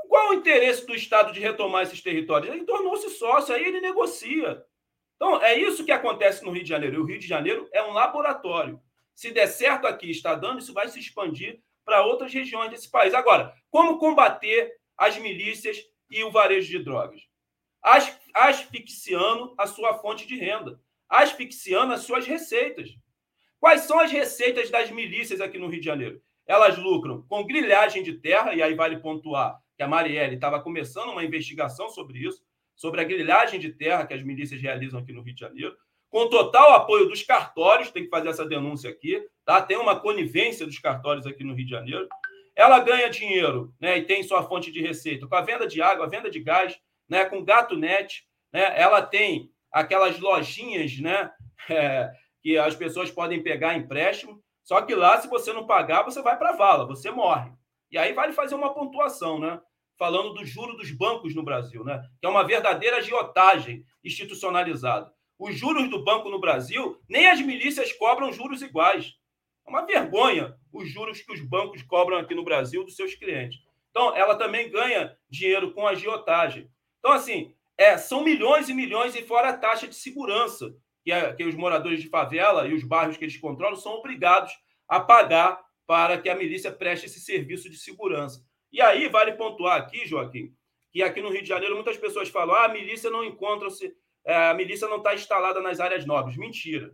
Qual o interesse do Estado de retomar esses territórios? Ele tornou-se sócio, aí ele negocia. Então, é isso que acontece no Rio de Janeiro. E o Rio de Janeiro é um laboratório. Se der certo aqui, está dando, isso vai se expandir para outras regiões desse país. Agora, como combater as milícias e o varejo de drogas? As, asfixiando a sua fonte de renda, asfixiando as suas receitas. Quais são as receitas das milícias aqui no Rio de Janeiro? Elas lucram com grilhagem de terra, e aí vale pontuar que a Marielle estava começando uma investigação sobre isso, sobre a grilhagem de terra que as milícias realizam aqui no Rio de Janeiro, com total apoio dos cartórios, tem que fazer essa denúncia aqui, tá? Tem uma conivência dos cartórios aqui no Rio de Janeiro. Ela ganha dinheiro, né, e tem sua fonte de receita com a venda de água, a venda de gás, né, com Gato Net, né? Ela tem aquelas lojinhas, né, <laughs> é, que as pessoas podem pegar empréstimo, só que lá se você não pagar, você vai para a vala, você morre. E aí vale fazer uma pontuação, né? Falando do juro dos bancos no Brasil, né? Que é uma verdadeira agiotagem institucionalizada. Os juros do banco no Brasil, nem as milícias cobram juros iguais. É uma vergonha os juros que os bancos cobram aqui no Brasil dos seus clientes. Então, ela também ganha dinheiro com agiotagem. Então, assim, é, são milhões e milhões, e fora a taxa de segurança, que, é, que os moradores de favela e os bairros que eles controlam são obrigados a pagar para que a milícia preste esse serviço de segurança. E aí vale pontuar aqui, Joaquim, que aqui no Rio de Janeiro muitas pessoas falam: ah, a milícia não encontra-se, é, a milícia não está instalada nas áreas nobres. Mentira.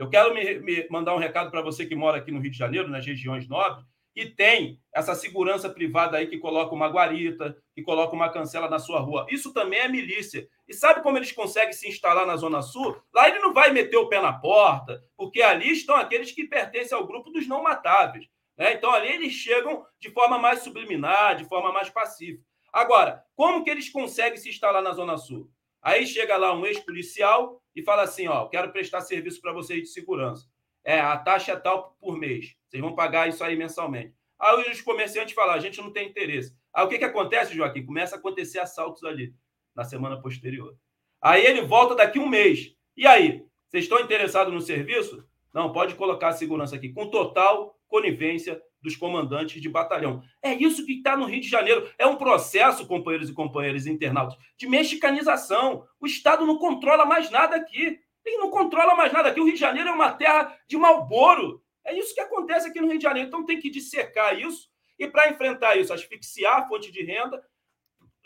Eu quero me, me mandar um recado para você que mora aqui no Rio de Janeiro, nas regiões nobres, e tem essa segurança privada aí que coloca uma guarita, que coloca uma cancela na sua rua. Isso também é milícia. E sabe como eles conseguem se instalar na Zona Sul? Lá ele não vai meter o pé na porta, porque ali estão aqueles que pertencem ao grupo dos não matáveis. Né? Então ali eles chegam de forma mais subliminar, de forma mais pacífica. Agora, como que eles conseguem se instalar na Zona Sul? Aí chega lá um ex-policial e fala assim: ó, quero prestar serviço para vocês de segurança. É, a taxa é tal por mês. Vocês vão pagar isso aí mensalmente. Aí os comerciantes falam, a gente não tem interesse. Aí o que, que acontece, Joaquim? Começa a acontecer assaltos ali, na semana posterior. Aí ele volta daqui um mês. E aí? Vocês estão interessados no serviço? Não, pode colocar a segurança aqui, com total conivência dos comandantes de batalhão. É isso que está no Rio de Janeiro. É um processo, companheiros e companheiras internautas, de mexicanização. O Estado não controla mais nada aqui. Ele não controla mais nada aqui. O Rio de Janeiro é uma terra de Malboro. É isso que acontece aqui no Rio de Janeiro. Então tem que dissecar isso. E para enfrentar isso, asfixiar a fonte de renda.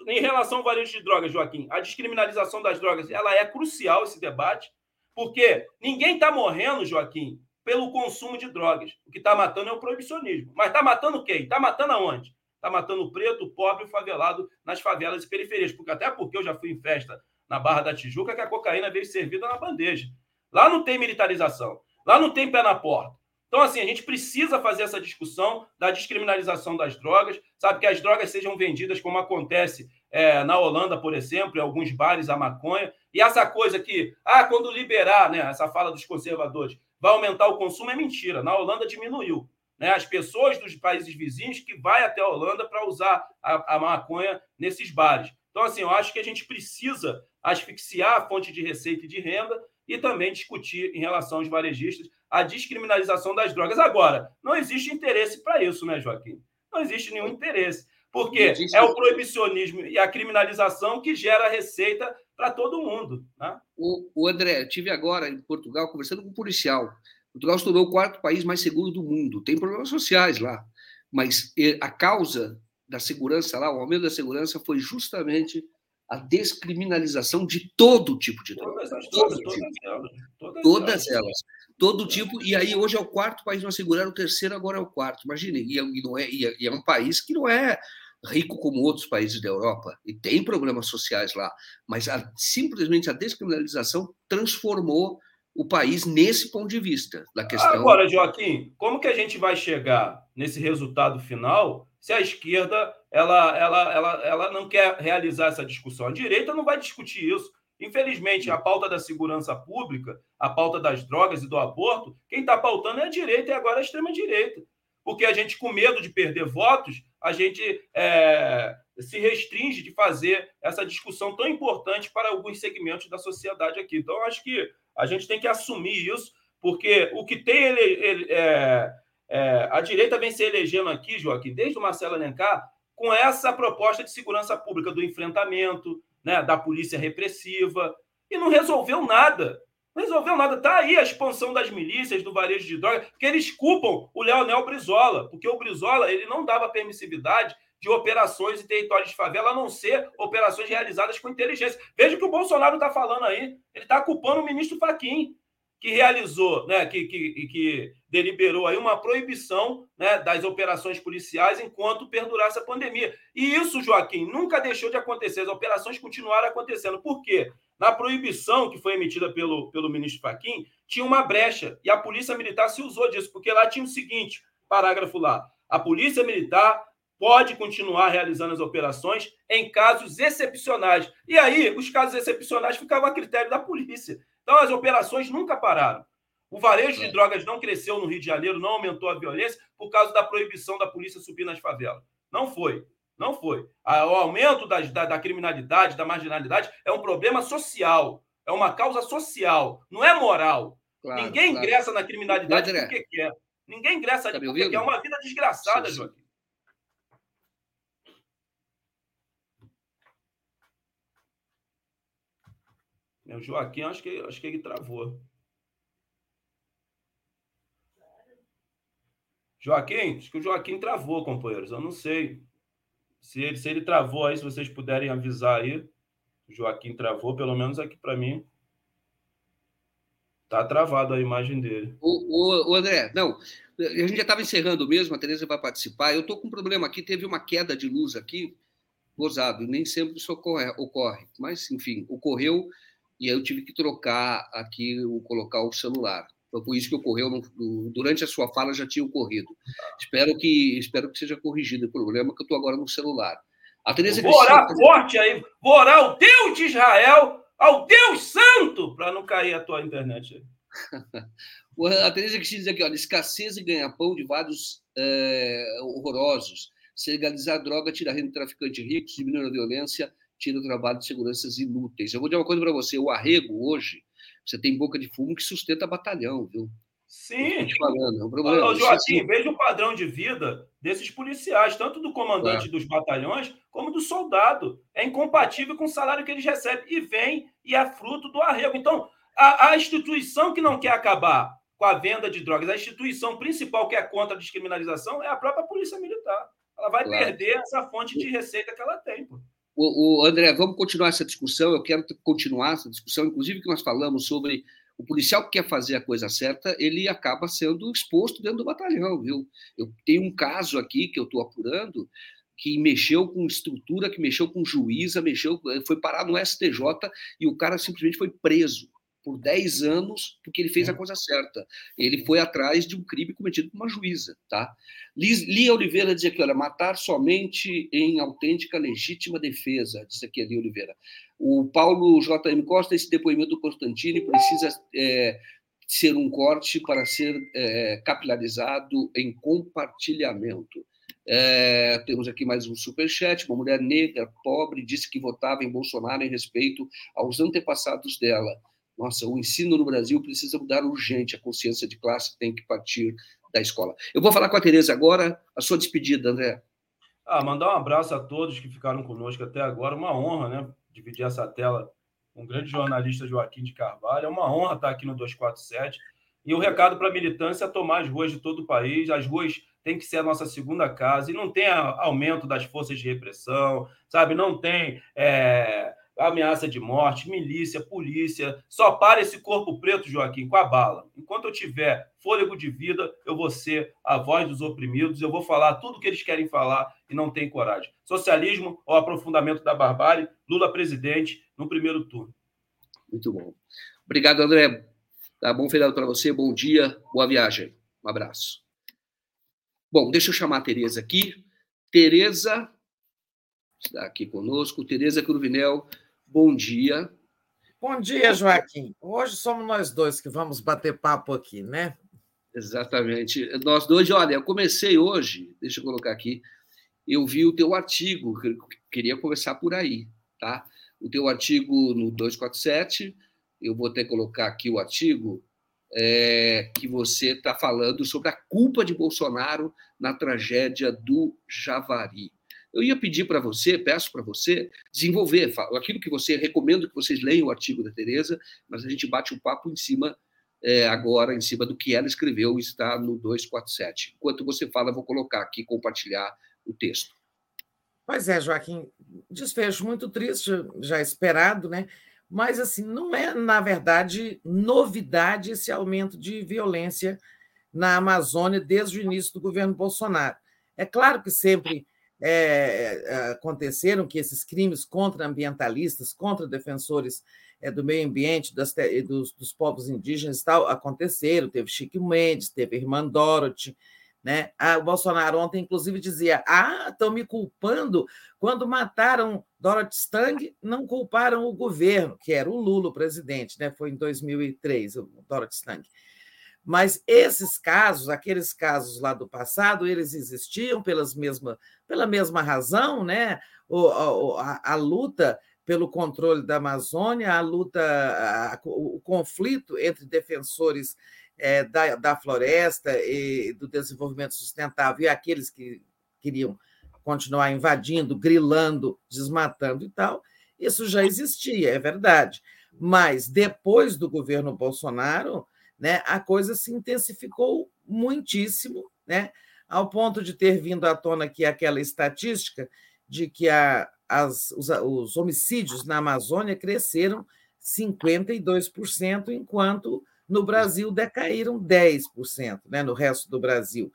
Em relação ao varejo de drogas, Joaquim, a descriminalização das drogas ela é crucial, esse debate, porque ninguém está morrendo, Joaquim, pelo consumo de drogas. O que está matando é o proibicionismo. Mas está matando quem? Está matando aonde? Está matando o preto, o pobre, o favelado nas favelas e periferias. Porque, até porque eu já fui em festa na Barra da Tijuca que a cocaína veio servida na bandeja. Lá não tem militarização. Lá não tem pé na porta. Então, assim, a gente precisa fazer essa discussão da descriminalização das drogas, sabe? Que as drogas sejam vendidas como acontece é, na Holanda, por exemplo, em alguns bares a maconha. E essa coisa que, ah, quando liberar, né? Essa fala dos conservadores, vai aumentar o consumo é mentira. Na Holanda diminuiu. Né? As pessoas dos países vizinhos que vai até a Holanda para usar a, a maconha nesses bares. Então, assim, eu acho que a gente precisa asfixiar a fonte de receita e de renda e também discutir em relação aos varejistas a descriminalização das drogas. Agora, não existe interesse para isso, né, Joaquim? Não existe nenhum interesse, porque é o proibicionismo e a criminalização que gera receita para todo mundo. Né? O, o André, eu tive agora em Portugal conversando com um policial. Portugal se tornou o quarto país mais seguro do mundo. Tem problemas sociais lá, mas eh, a causa da segurança lá, o aumento da segurança foi justamente a descriminalização de todo tipo de droga. Todas, todas, tipo. todas, elas, todas, todas elas. Todo tipo. E aí, hoje é o quarto país mais seguro, era o terceiro, agora é o quarto. Imagine, e, é, e, não é, é, e é um país que não é rico como outros países da Europa, e tem problemas sociais lá, mas a, simplesmente a descriminalização transformou o país nesse ponto de vista da questão. Agora, Joaquim, como que a gente vai chegar nesse resultado final se a esquerda ela, ela, ela, ela não quer realizar essa discussão? A direita não vai discutir isso. Infelizmente, a pauta da segurança pública, a pauta das drogas e do aborto, quem está pautando é a direita e agora a extrema-direita. Porque a gente, com medo de perder votos, a gente é, se restringe de fazer essa discussão tão importante para alguns segmentos da sociedade aqui. Então, acho que a gente tem que assumir isso, porque o que tem ele, ele é, é, a direita vem se elegendo aqui, Joaquim, desde o Marcelo Alencar, com essa proposta de segurança pública, do enfrentamento, né, da polícia repressiva, e não resolveu nada. Não resolveu nada. Está aí a expansão das milícias, do varejo de drogas, porque eles culpam o Leonel Brizola, porque o Brizola ele não dava permissividade de operações em territórios de favela, a não ser operações realizadas com inteligência. Veja o que o Bolsonaro está falando aí. Ele está culpando o ministro Faquim, que realizou, né, que, que, que deliberou aí uma proibição né, das operações policiais enquanto perdurasse a pandemia. E isso, Joaquim, nunca deixou de acontecer. As operações continuaram acontecendo. Por quê? Na proibição que foi emitida pelo, pelo ministro Faquim, tinha uma brecha e a Polícia Militar se usou disso, porque lá tinha o seguinte: parágrafo lá. A Polícia Militar pode continuar realizando as operações em casos excepcionais. E aí, os casos excepcionais ficavam a critério da polícia. Então, as operações nunca pararam. O varejo de é. drogas não cresceu no Rio de Janeiro, não aumentou a violência por causa da proibição da polícia subir nas favelas. Não foi. Não foi. O aumento da, da, da criminalidade, da marginalidade, é um problema social. É uma causa social, não é moral. Claro, Ninguém claro. ingressa na criminalidade porque quer. Ninguém ingressa tá ali porque quer. É uma vida desgraçada, sim, sim. Joaquim. O Joaquim, acho que, acho que ele travou. Joaquim, acho que o Joaquim travou, companheiros. Eu não sei. Se ele, se ele travou aí, se vocês puderem avisar aí. Joaquim travou, pelo menos aqui para mim. Tá travado a imagem dele. O, o, o André, não. A gente já estava encerrando mesmo, a Tereza vai participar. Eu estou com um problema aqui, teve uma queda de luz aqui, gozado, nem sempre isso ocorre, ocorre, mas enfim, ocorreu e aí eu tive que trocar aqui, colocar o celular. Foi por isso que ocorreu, no, durante a sua fala já tinha ocorrido. Espero que, espero que seja corrigido o problema, que eu estou agora no celular. A Tereza vou orar forte aí, vou orar ao Deus de Israel, ao Deus Santo, para não cair a tua internet aí. <laughs> a Tereza Cristina diz aqui, olha, escassez e ganha-pão de vários é, horrorosos. Se legalizar droga, tira renda do traficante rico, diminui a violência, tira o trabalho de seguranças inúteis. Eu vou dizer uma coisa para você: o arrego hoje, você tem boca de fumo que sustenta batalhão, viu? Sim. Falando, é um problema. Ô, Joaquim, veja o padrão de vida desses policiais, tanto do comandante dos batalhões como do soldado. É incompatível com o salário que eles recebem. E vem e é fruto do arrego. Então, a, a instituição que não quer acabar com a venda de drogas, a instituição principal que é contra a descriminalização é a própria Polícia Militar. Ela vai claro. perder essa fonte de receita que ela tem. Pô. O, o, André, vamos continuar essa discussão. Eu quero continuar essa discussão, inclusive que nós falamos sobre o policial que quer fazer a coisa certa, ele acaba sendo exposto dentro do batalhão, viu? Eu tenho um caso aqui que eu estou apurando que mexeu com estrutura, que mexeu com juíza, mexeu, foi parar no STJ e o cara simplesmente foi preso por 10 anos porque ele fez a coisa certa. Ele foi atrás de um crime cometido por uma juíza, tá? Lia Oliveira dizia que, olha, matar somente em autêntica legítima defesa, diz aqui a Lia Oliveira. O Paulo J.M. Costa, esse depoimento do Constantini precisa é, ser um corte para ser é, capilarizado em compartilhamento. É, temos aqui mais um superchat. Uma mulher negra, pobre, disse que votava em Bolsonaro em respeito aos antepassados dela. Nossa, o ensino no Brasil precisa mudar urgente. A consciência de classe tem que partir da escola. Eu vou falar com a Tereza agora. A sua despedida, André. Ah, mandar um abraço a todos que ficaram conosco até agora. Uma honra, né? Dividir essa tela com o grande jornalista Joaquim de Carvalho. É uma honra estar aqui no 247. E o recado para a militância é tomar as ruas de todo o país. As ruas têm que ser a nossa segunda casa. E não tem aumento das forças de repressão, sabe? Não tem. É ameaça de morte, milícia, polícia. Só para esse corpo preto, Joaquim, com a bala. Enquanto eu tiver fôlego de vida, eu vou ser a voz dos oprimidos, eu vou falar tudo o que eles querem falar e não têm coragem. Socialismo ou aprofundamento da barbárie, Lula presidente no primeiro turno. Muito bom. Obrigado, André. Tá bom feriado para você, bom dia, boa viagem. Um abraço. Bom, deixa eu chamar a Tereza aqui. Tereza está aqui conosco. Tereza Cruvinel, Bom dia. Bom dia, Joaquim. Hoje somos nós dois que vamos bater papo aqui, né? Exatamente. Nós dois, olha, eu comecei hoje, deixa eu colocar aqui, eu vi o teu artigo, queria começar por aí, tá? O teu artigo no 247, eu vou até colocar aqui o artigo, é, que você está falando sobre a culpa de Bolsonaro na tragédia do Javari. Eu ia pedir para você, peço para você, desenvolver aquilo que você recomendo que vocês leiam o artigo da Tereza, mas a gente bate um papo em cima é, agora, em cima do que ela escreveu, está no 247. Enquanto você fala, vou colocar aqui, compartilhar o texto. Pois é, Joaquim, desfecho muito triste, já esperado, né? Mas, assim, não é, na verdade, novidade esse aumento de violência na Amazônia desde o início do governo Bolsonaro. É claro que sempre é, aconteceram, que esses crimes contra ambientalistas, contra defensores é, do meio ambiente, das, dos, dos, povos indígenas e tal, aconteceram. Teve Chico Mendes, teve Irmã Dorothy. Né? Ah, o Bolsonaro ontem, inclusive, dizia: Ah, estão me culpando. Quando mataram Dorothy Stang, não culparam o governo, que era o Lula, o presidente, né? foi em 2003, o Dorothy Stang. Mas esses casos, aqueles casos lá do passado, eles existiam pelas mesma, pela mesma razão, né? A, a, a luta pelo controle da Amazônia, a luta, a, o conflito entre defensores é, da, da floresta e do desenvolvimento sustentável e aqueles que queriam continuar invadindo, grilando, desmatando e tal, isso já existia, é verdade. Mas depois do governo Bolsonaro, né, a coisa se intensificou muitíssimo, né, ao ponto de ter vindo à tona aqui aquela estatística de que a, as, os, os homicídios na Amazônia cresceram 52%, enquanto no Brasil decaíram 10%, né, no resto do Brasil.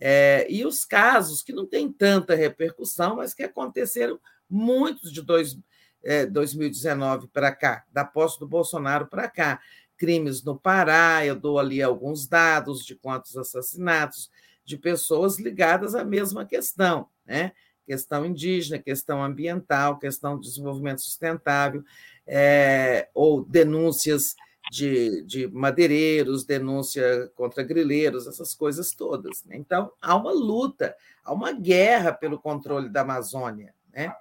É, e os casos que não têm tanta repercussão, mas que aconteceram muitos de dois, é, 2019 para cá, da posse do Bolsonaro para cá, crimes no Pará, eu dou ali alguns dados de quantos assassinatos de pessoas ligadas à mesma questão, né? Questão indígena, questão ambiental, questão de desenvolvimento sustentável, é, ou denúncias de, de madeireiros, denúncia contra grileiros, essas coisas todas. Né? Então, há uma luta, há uma guerra pelo controle da Amazônia. Né?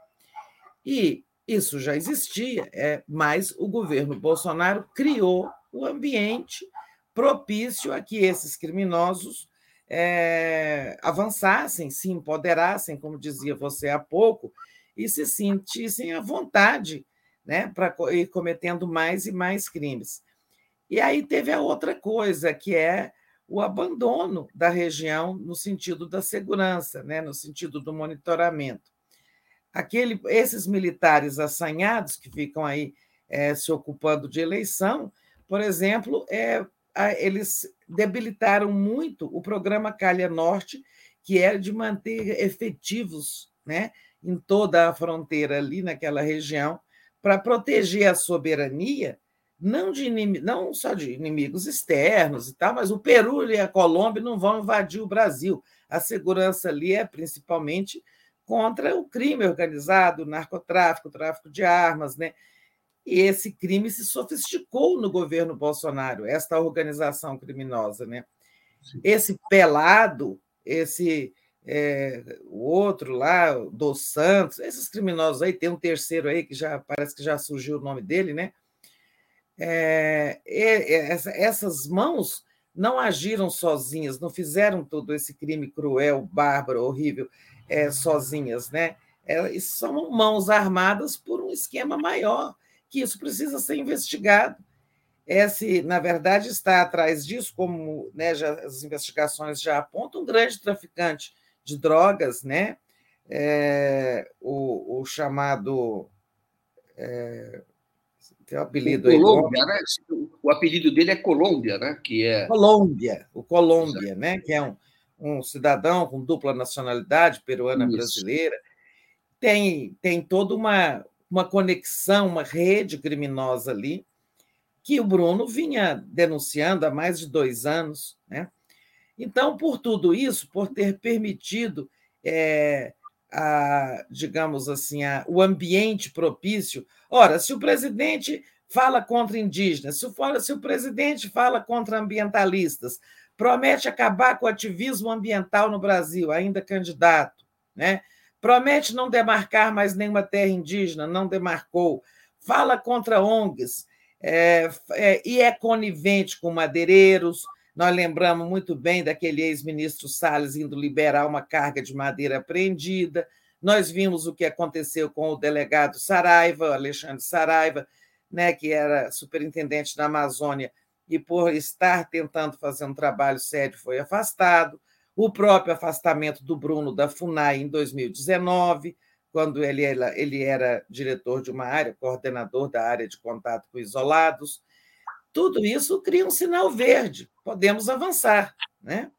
E isso já existia, é, mas o governo Bolsonaro criou o ambiente propício a que esses criminosos é, avançassem, se empoderassem, como dizia você há pouco, e se sentissem à vontade né, para ir cometendo mais e mais crimes. E aí teve a outra coisa, que é o abandono da região no sentido da segurança, né, no sentido do monitoramento. Aquele, esses militares assanhados que ficam aí é, se ocupando de eleição, por exemplo, é, eles debilitaram muito o programa Calha Norte, que era de manter efetivos né, em toda a fronteira ali naquela região, para proteger a soberania, não, de não só de inimigos externos e tal, mas o Peru e a Colômbia não vão invadir o Brasil. A segurança ali é principalmente contra o crime organizado, o narcotráfico, o tráfico de armas, né? E esse crime se sofisticou no governo Bolsonaro, esta organização criminosa. Né? Esse pelado, esse é, o outro lá, dos Santos, esses criminosos aí, tem um terceiro aí que já parece que já surgiu o nome dele, né? É, essas mãos não agiram sozinhas, não fizeram todo esse crime cruel, bárbaro, horrível, é, sozinhas, né? É, são mãos armadas por um esquema maior que isso precisa ser investigado. Esse, na verdade, está atrás disso, como né, já, as investigações já apontam, um grande traficante de drogas, né? É, o, o, chamado. É, tem o apelido o aí. Colômbia, né? O apelido dele é Colômbia, né? Que é... Colômbia, o Colômbia, né? Que é um, um cidadão com dupla nacionalidade, peruana Isso. brasileira. Tem, tem toda uma, uma conexão, uma rede criminosa ali, que o Bruno vinha denunciando há mais de dois anos. Né? Então, por tudo isso, por ter permitido, é, a, digamos assim, a, o ambiente propício. Ora, se o presidente fala contra indígenas, se, for, se o presidente fala contra ambientalistas, promete acabar com o ativismo ambiental no Brasil, ainda candidato, né? Promete não demarcar mais nenhuma terra indígena, não demarcou. Fala contra ONGs é, é, e é conivente com madeireiros. Nós lembramos muito bem daquele ex-ministro Salles indo liberar uma carga de madeira apreendida. Nós vimos o que aconteceu com o delegado Saraiva, Alexandre Saraiva, né, que era superintendente da Amazônia e, por estar tentando fazer um trabalho sério, foi afastado o próprio afastamento do Bruno da FUNAI em 2019, quando ele era, ele era diretor de uma área, coordenador da área de contato com isolados. Tudo isso cria um sinal verde, podemos avançar. Né?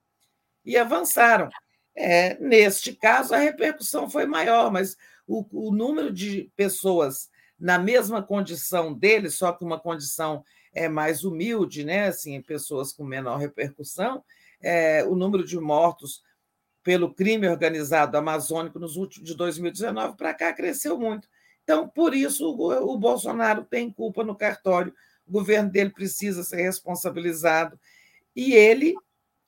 E avançaram. É, neste caso, a repercussão foi maior, mas o, o número de pessoas na mesma condição dele, só que uma condição é mais humilde, né? assim, pessoas com menor repercussão, é, o número de mortos pelo crime organizado amazônico nos últimos de 2019 para cá cresceu muito. Então, por isso, o, o Bolsonaro tem culpa no cartório, o governo dele precisa ser responsabilizado. E ele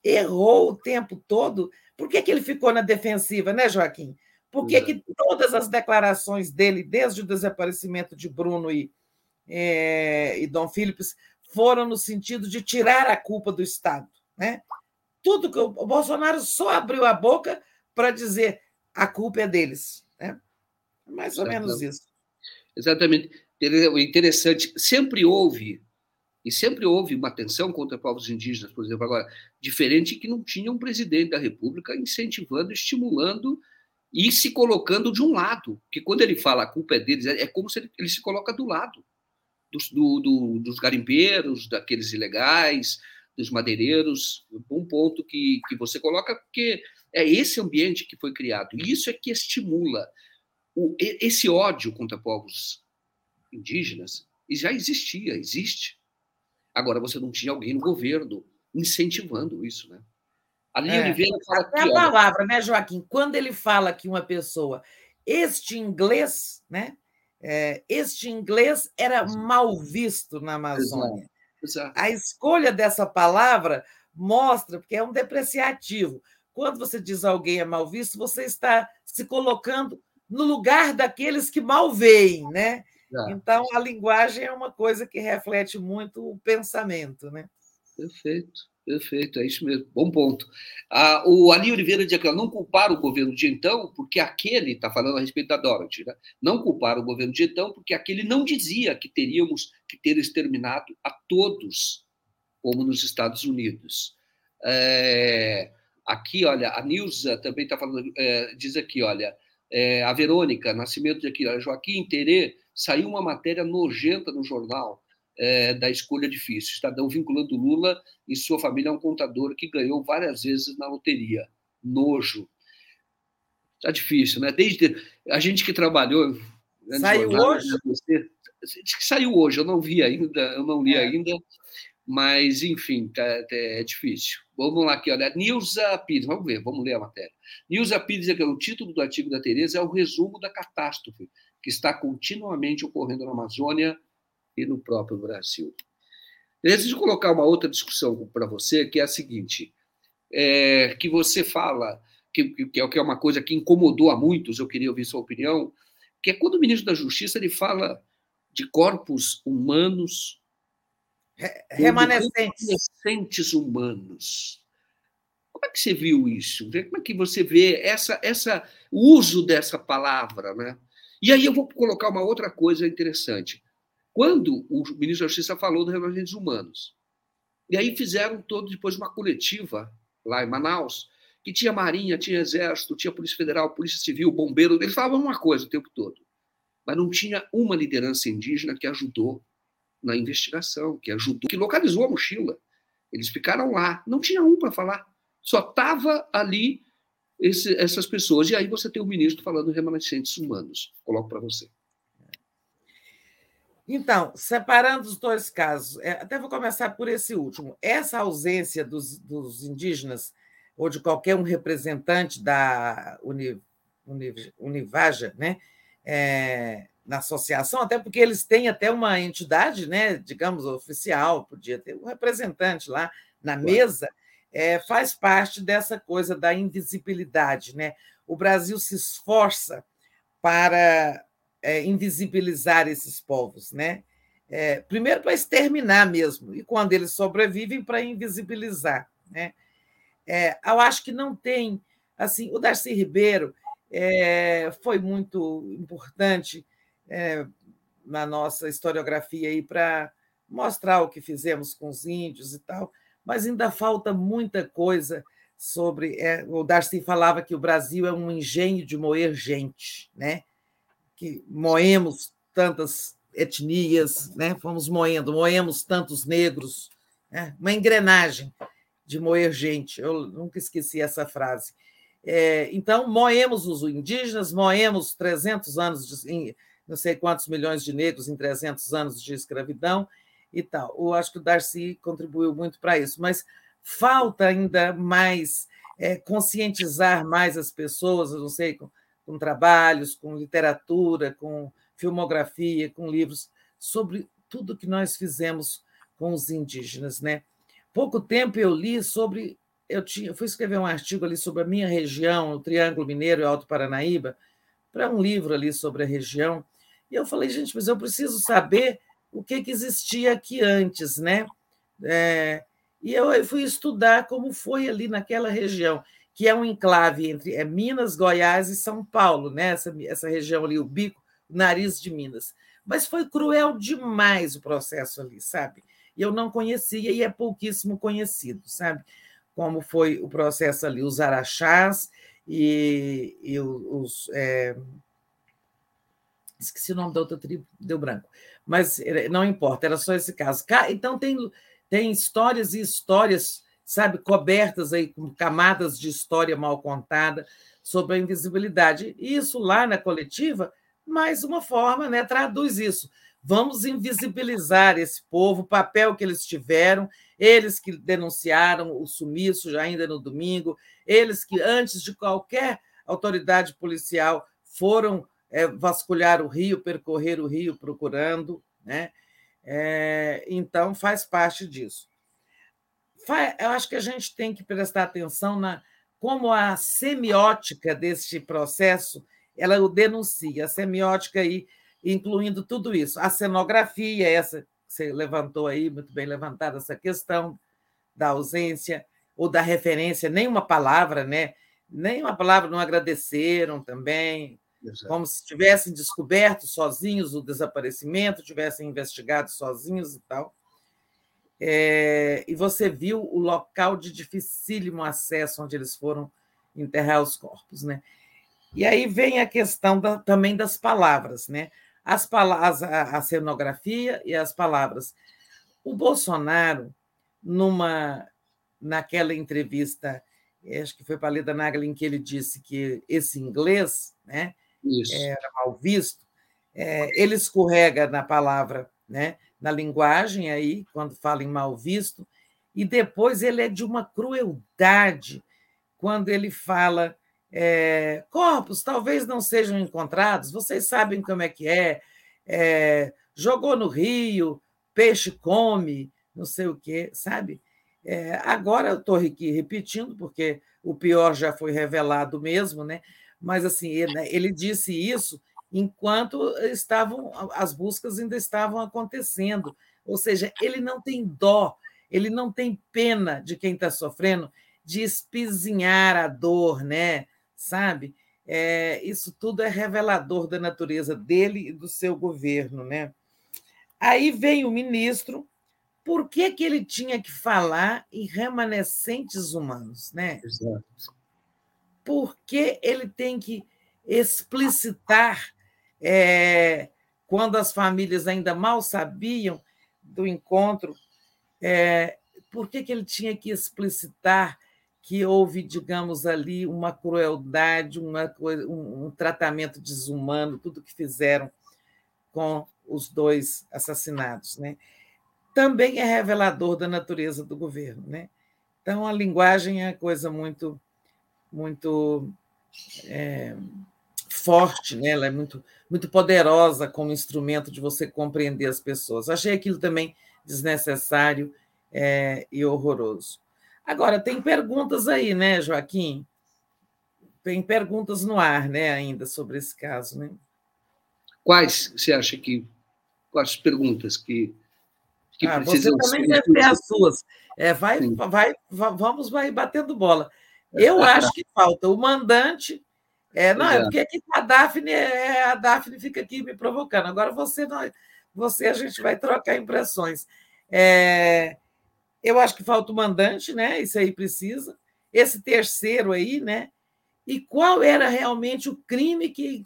errou o tempo todo. Por que, que ele ficou na defensiva, né, Joaquim? Por que, que todas as declarações dele, desde o desaparecimento de Bruno e, é, e Dom Philips, foram no sentido de tirar a culpa do Estado? Né? Tudo que o Bolsonaro só abriu a boca para dizer a culpa é deles. Né? Mais ou Exatamente. menos isso. Exatamente. O interessante, sempre houve, e sempre houve uma tensão contra povos indígenas, por exemplo, agora, diferente que não tinha um presidente da República incentivando, estimulando e se colocando de um lado. Que quando ele fala a culpa é deles, é como se ele, ele se coloca do lado dos, do, do, dos garimpeiros, daqueles ilegais, dos madeireiros, um ponto que, que você coloca, porque é esse ambiente que foi criado. E isso é que estimula o, esse ódio contra povos indígenas. E já existia, existe. Agora, você não tinha alguém no governo incentivando isso, né? A linha é, Oliveira fala que, é a palavra, né, Joaquim? Quando ele fala que uma pessoa, este inglês, né? É, este inglês era mal visto na Amazônia. Exato. Exato. A escolha dessa palavra mostra, porque é um depreciativo. Quando você diz alguém é mal visto, você está se colocando no lugar daqueles que mal veem, né? Então, a linguagem é uma coisa que reflete muito o pensamento, né? Perfeito, perfeito, é isso mesmo. Bom ponto. Ah, o Ali Oliveira diz que não culpar o governo de então, porque aquele, está falando a respeito da Dorothy, né? não culpar o governo de então, porque aquele não dizia que teríamos que ter exterminado a todos, como nos Estados Unidos. É, aqui, olha, a Nilza também está falando, é, diz aqui, olha, é, a Verônica, Nascimento de aqui, Joaquim Terê, saiu uma matéria nojenta no jornal é, da escolha difícil. Estadão vinculando Lula e sua família a um contador que ganhou várias vezes na loteria. Nojo. Está difícil, né? Desde a gente que trabalhou. Saiu jornal, hoje? Você, que saiu hoje, eu não vi ainda, eu não li é. ainda, mas enfim, tá, tá, é difícil. Vamos lá aqui, olha. Nilza Pires, vamos ver, vamos ler a matéria. Nilza Pires, aqui, o título do artigo da Tereza é o resumo da catástrofe que está continuamente ocorrendo na Amazônia e no próprio Brasil. Eu preciso colocar uma outra discussão para você, que é a seguinte: é, que você fala, que, que, é uma coisa que incomodou a muitos, eu queria ouvir sua opinião, que é quando o ministro da Justiça ele fala de corpos humanos remanescentes. remanescentes humanos. Como é que você viu isso? Como é que você vê essa, essa, o uso dessa palavra? Né? E aí eu vou colocar uma outra coisa interessante. Quando o ministro da Justiça falou dos remanescentes humanos, e aí fizeram todo depois uma coletiva lá em Manaus, que tinha Marinha, tinha Exército, tinha Polícia Federal, Polícia Civil, Bombeiro, eles falavam uma coisa o tempo todo, mas não tinha uma liderança indígena que ajudou na investigação, que ajudou, que localizou a mochila. Eles ficaram lá, não tinha um para falar, só estava ali esse, essas pessoas. E aí você tem o ministro falando remanescentes humanos. Coloco para você. Então, separando os dois casos, é, até vou começar por esse último. Essa ausência dos, dos indígenas, ou de qualquer um representante da Uni, Uni, Univaja, né, é, na associação, até porque eles têm até uma entidade, né, digamos, oficial, podia ter um representante lá na mesa, é, faz parte dessa coisa da invisibilidade. Né? O Brasil se esforça para é, invisibilizar esses povos, né? É, primeiro para exterminar mesmo, e quando eles sobrevivem, para invisibilizar. Né? É, eu acho que não tem. assim O Darcy Ribeiro é, foi muito importante é, na nossa historiografia aí para mostrar o que fizemos com os índios e tal, mas ainda falta muita coisa sobre. É, o Darcy falava que o Brasil é um engenho de moer gente, né? Que moemos tantas etnias, né? fomos moendo, moemos tantos negros, né? uma engrenagem de moer gente. Eu nunca esqueci essa frase. É, então, moemos os indígenas, moemos 300 anos, de, não sei quantos milhões de negros em 300 anos de escravidão e tal. Eu acho que o Darcy contribuiu muito para isso, mas falta ainda mais é, conscientizar mais as pessoas, eu não sei, trabalhos, com literatura, com filmografia, com livros, sobre tudo que nós fizemos com os indígenas. Né? Pouco tempo eu li sobre. Eu tinha, fui escrever um artigo ali sobre a minha região, o Triângulo Mineiro e Alto Paranaíba, para um livro ali sobre a região. E eu falei, gente, mas eu preciso saber o que, que existia aqui antes, né? É, e eu fui estudar como foi ali naquela região que é um enclave entre é, Minas, Goiás e São Paulo, né? essa, essa região ali, o bico, o nariz de Minas. Mas foi cruel demais o processo ali, sabe? E eu não conhecia, e é pouquíssimo conhecido, sabe? Como foi o processo ali, os araxás e, e os. É... Esqueci o nome da outra tribo, deu branco. Mas não importa, era só esse caso. Então, tem, tem histórias e histórias sabe, cobertas aí com camadas de história mal contada sobre a invisibilidade. Isso lá na coletiva, mais uma forma, né, traduz isso. Vamos invisibilizar esse povo, o papel que eles tiveram, eles que denunciaram o sumiço já ainda no domingo, eles que antes de qualquer autoridade policial foram é, vasculhar o rio, percorrer o rio procurando, né? É, então faz parte disso eu acho que a gente tem que prestar atenção na como a semiótica deste processo ela o denuncia, a semiótica aí, incluindo tudo isso, a cenografia, essa que você levantou aí, muito bem levantada essa questão da ausência ou da referência, nenhuma palavra, né? Nenhuma palavra não agradeceram também, Exato. como se tivessem descoberto sozinhos o desaparecimento, tivessem investigado sozinhos e tal. É, e você viu o local de dificílimo acesso onde eles foram enterrar os corpos, né? E aí vem a questão da, também das palavras, né? As palavras, a, a cenografia e as palavras. O Bolsonaro, numa naquela entrevista, acho que foi para a Leda Nagel, em que ele disse que esse inglês, né, Isso. era mal visto, é, ele escorrega na palavra, né? Na linguagem aí, quando fala em mal visto, e depois ele é de uma crueldade quando ele fala é, corpos talvez não sejam encontrados, vocês sabem como é que é, é jogou no rio, peixe come, não sei o quê, sabe? É, agora eu estou aqui repetindo, porque o pior já foi revelado mesmo, né? mas assim, ele, né, ele disse isso enquanto estavam as buscas ainda estavam acontecendo. Ou seja, ele não tem dó, ele não tem pena de quem está sofrendo, de espizinhar a dor, né? Sabe? É, isso tudo é revelador da natureza dele e do seu governo, né? Aí vem o ministro. Por que, que ele tinha que falar em remanescentes humanos, né? Exato. Por que ele tem que explicitar é, quando as famílias ainda mal sabiam do encontro, é, por que, que ele tinha que explicitar que houve, digamos, ali uma crueldade, uma, um, tratamento desumano, tudo que fizeram com os dois assassinados. Né? Também é revelador da natureza do governo. Né? Então, a linguagem é coisa muito, muito é, forte, né? ela é muito, muito poderosa como instrumento de você compreender as pessoas. Achei aquilo também desnecessário é, e horroroso. Agora, tem perguntas aí, né, Joaquim? Tem perguntas no ar, né, ainda sobre esse caso, né? Quais você acha que. Quais perguntas que. que ah, precisam você também deve ter as suas. É, vai, vai, vai, vamos vai batendo bola. <laughs> Eu acho que falta o mandante é, não, é porque aqui a Daphne, é, a Daphne fica aqui me provocando. Agora você, não, você a gente vai trocar impressões. É, eu acho que falta o mandante, né? Isso aí precisa. Esse terceiro aí, né? E qual era realmente o crime que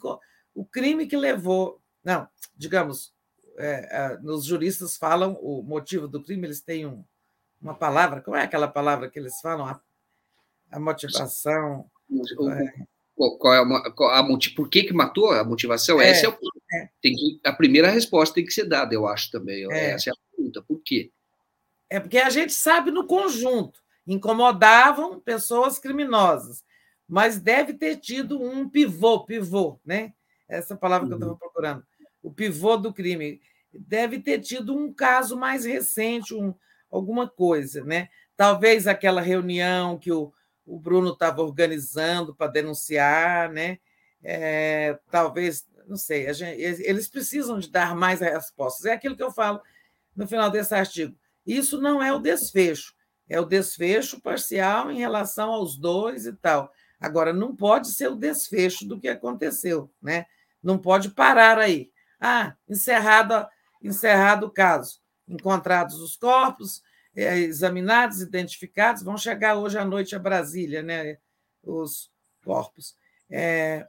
o crime que levou? Não, digamos, é, é, nos juristas falam o motivo do crime, eles têm um, uma palavra. Qual é aquela palavra que eles falam? A, a motivação. O, é, qual é a, qual a, por que, que matou a motivação? É, Essa é, o, é. Tem que, a primeira resposta tem que ser dada, eu acho também. É. Essa é a pergunta. Por quê? É porque a gente sabe no conjunto. Incomodavam pessoas criminosas, mas deve ter tido um pivô, pivô, né? Essa palavra uhum. que eu estava uhum. procurando. O pivô do crime. Deve ter tido um caso mais recente, um, alguma coisa, né? Talvez aquela reunião que o, o Bruno estava organizando para denunciar, né? É, talvez, não sei, gente, eles precisam de dar mais respostas. É aquilo que eu falo no final desse artigo. Isso não é o desfecho, é o desfecho parcial em relação aos dois e tal. Agora, não pode ser o desfecho do que aconteceu, né? Não pode parar aí. Ah, encerrado, encerrado o caso. Encontrados os corpos, examinados, identificados, vão chegar hoje à noite a Brasília, né? Os corpos. É,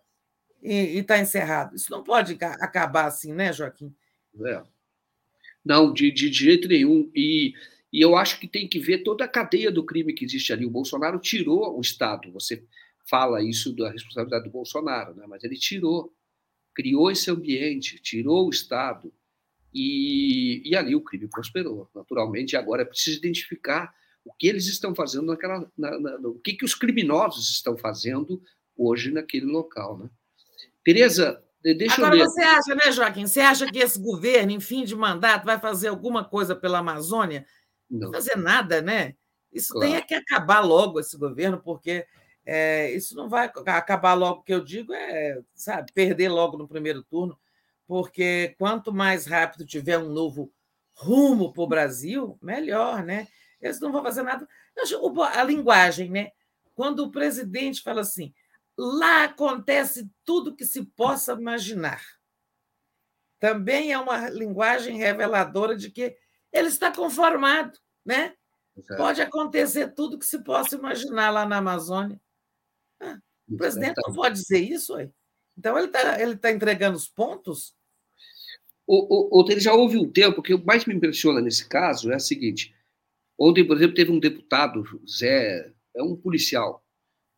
e está encerrado. Isso não pode acabar assim, né, Joaquim? É. Não, de, de, jeito nenhum. E, e eu acho que tem que ver toda a cadeia do crime que existe ali. O Bolsonaro tirou o Estado. Você fala isso da responsabilidade do Bolsonaro, né? mas ele tirou, criou esse ambiente, tirou o Estado. E, e ali o crime prosperou, naturalmente. Agora é preciso identificar o que eles estão fazendo naquela. Na, na, o que, que os criminosos estão fazendo hoje naquele local. Né? Tereza, deixa Agora, eu ler. você acha, né, Joaquim? Você acha que esse governo, em fim de mandato, vai fazer alguma coisa pela Amazônia? Não, vai fazer nada, né? Isso claro. tem que acabar logo, esse governo, porque é, isso não vai acabar logo, o que eu digo é, sabe, perder logo no primeiro turno porque quanto mais rápido tiver um novo rumo para o Brasil, melhor, né? eles não vão fazer nada. A linguagem, né? Quando o presidente fala assim, lá acontece tudo que se possa imaginar. Também é uma linguagem reveladora de que ele está conformado, né? Exato. Pode acontecer tudo que se possa imaginar lá na Amazônia. Ah, o presidente não pode dizer isso, aí. Então ele está ele tá entregando os pontos. O, o, o, já houve um tempo que o mais me impressiona nesse caso é o seguinte: ontem, por exemplo, teve um deputado, Zé, é um policial,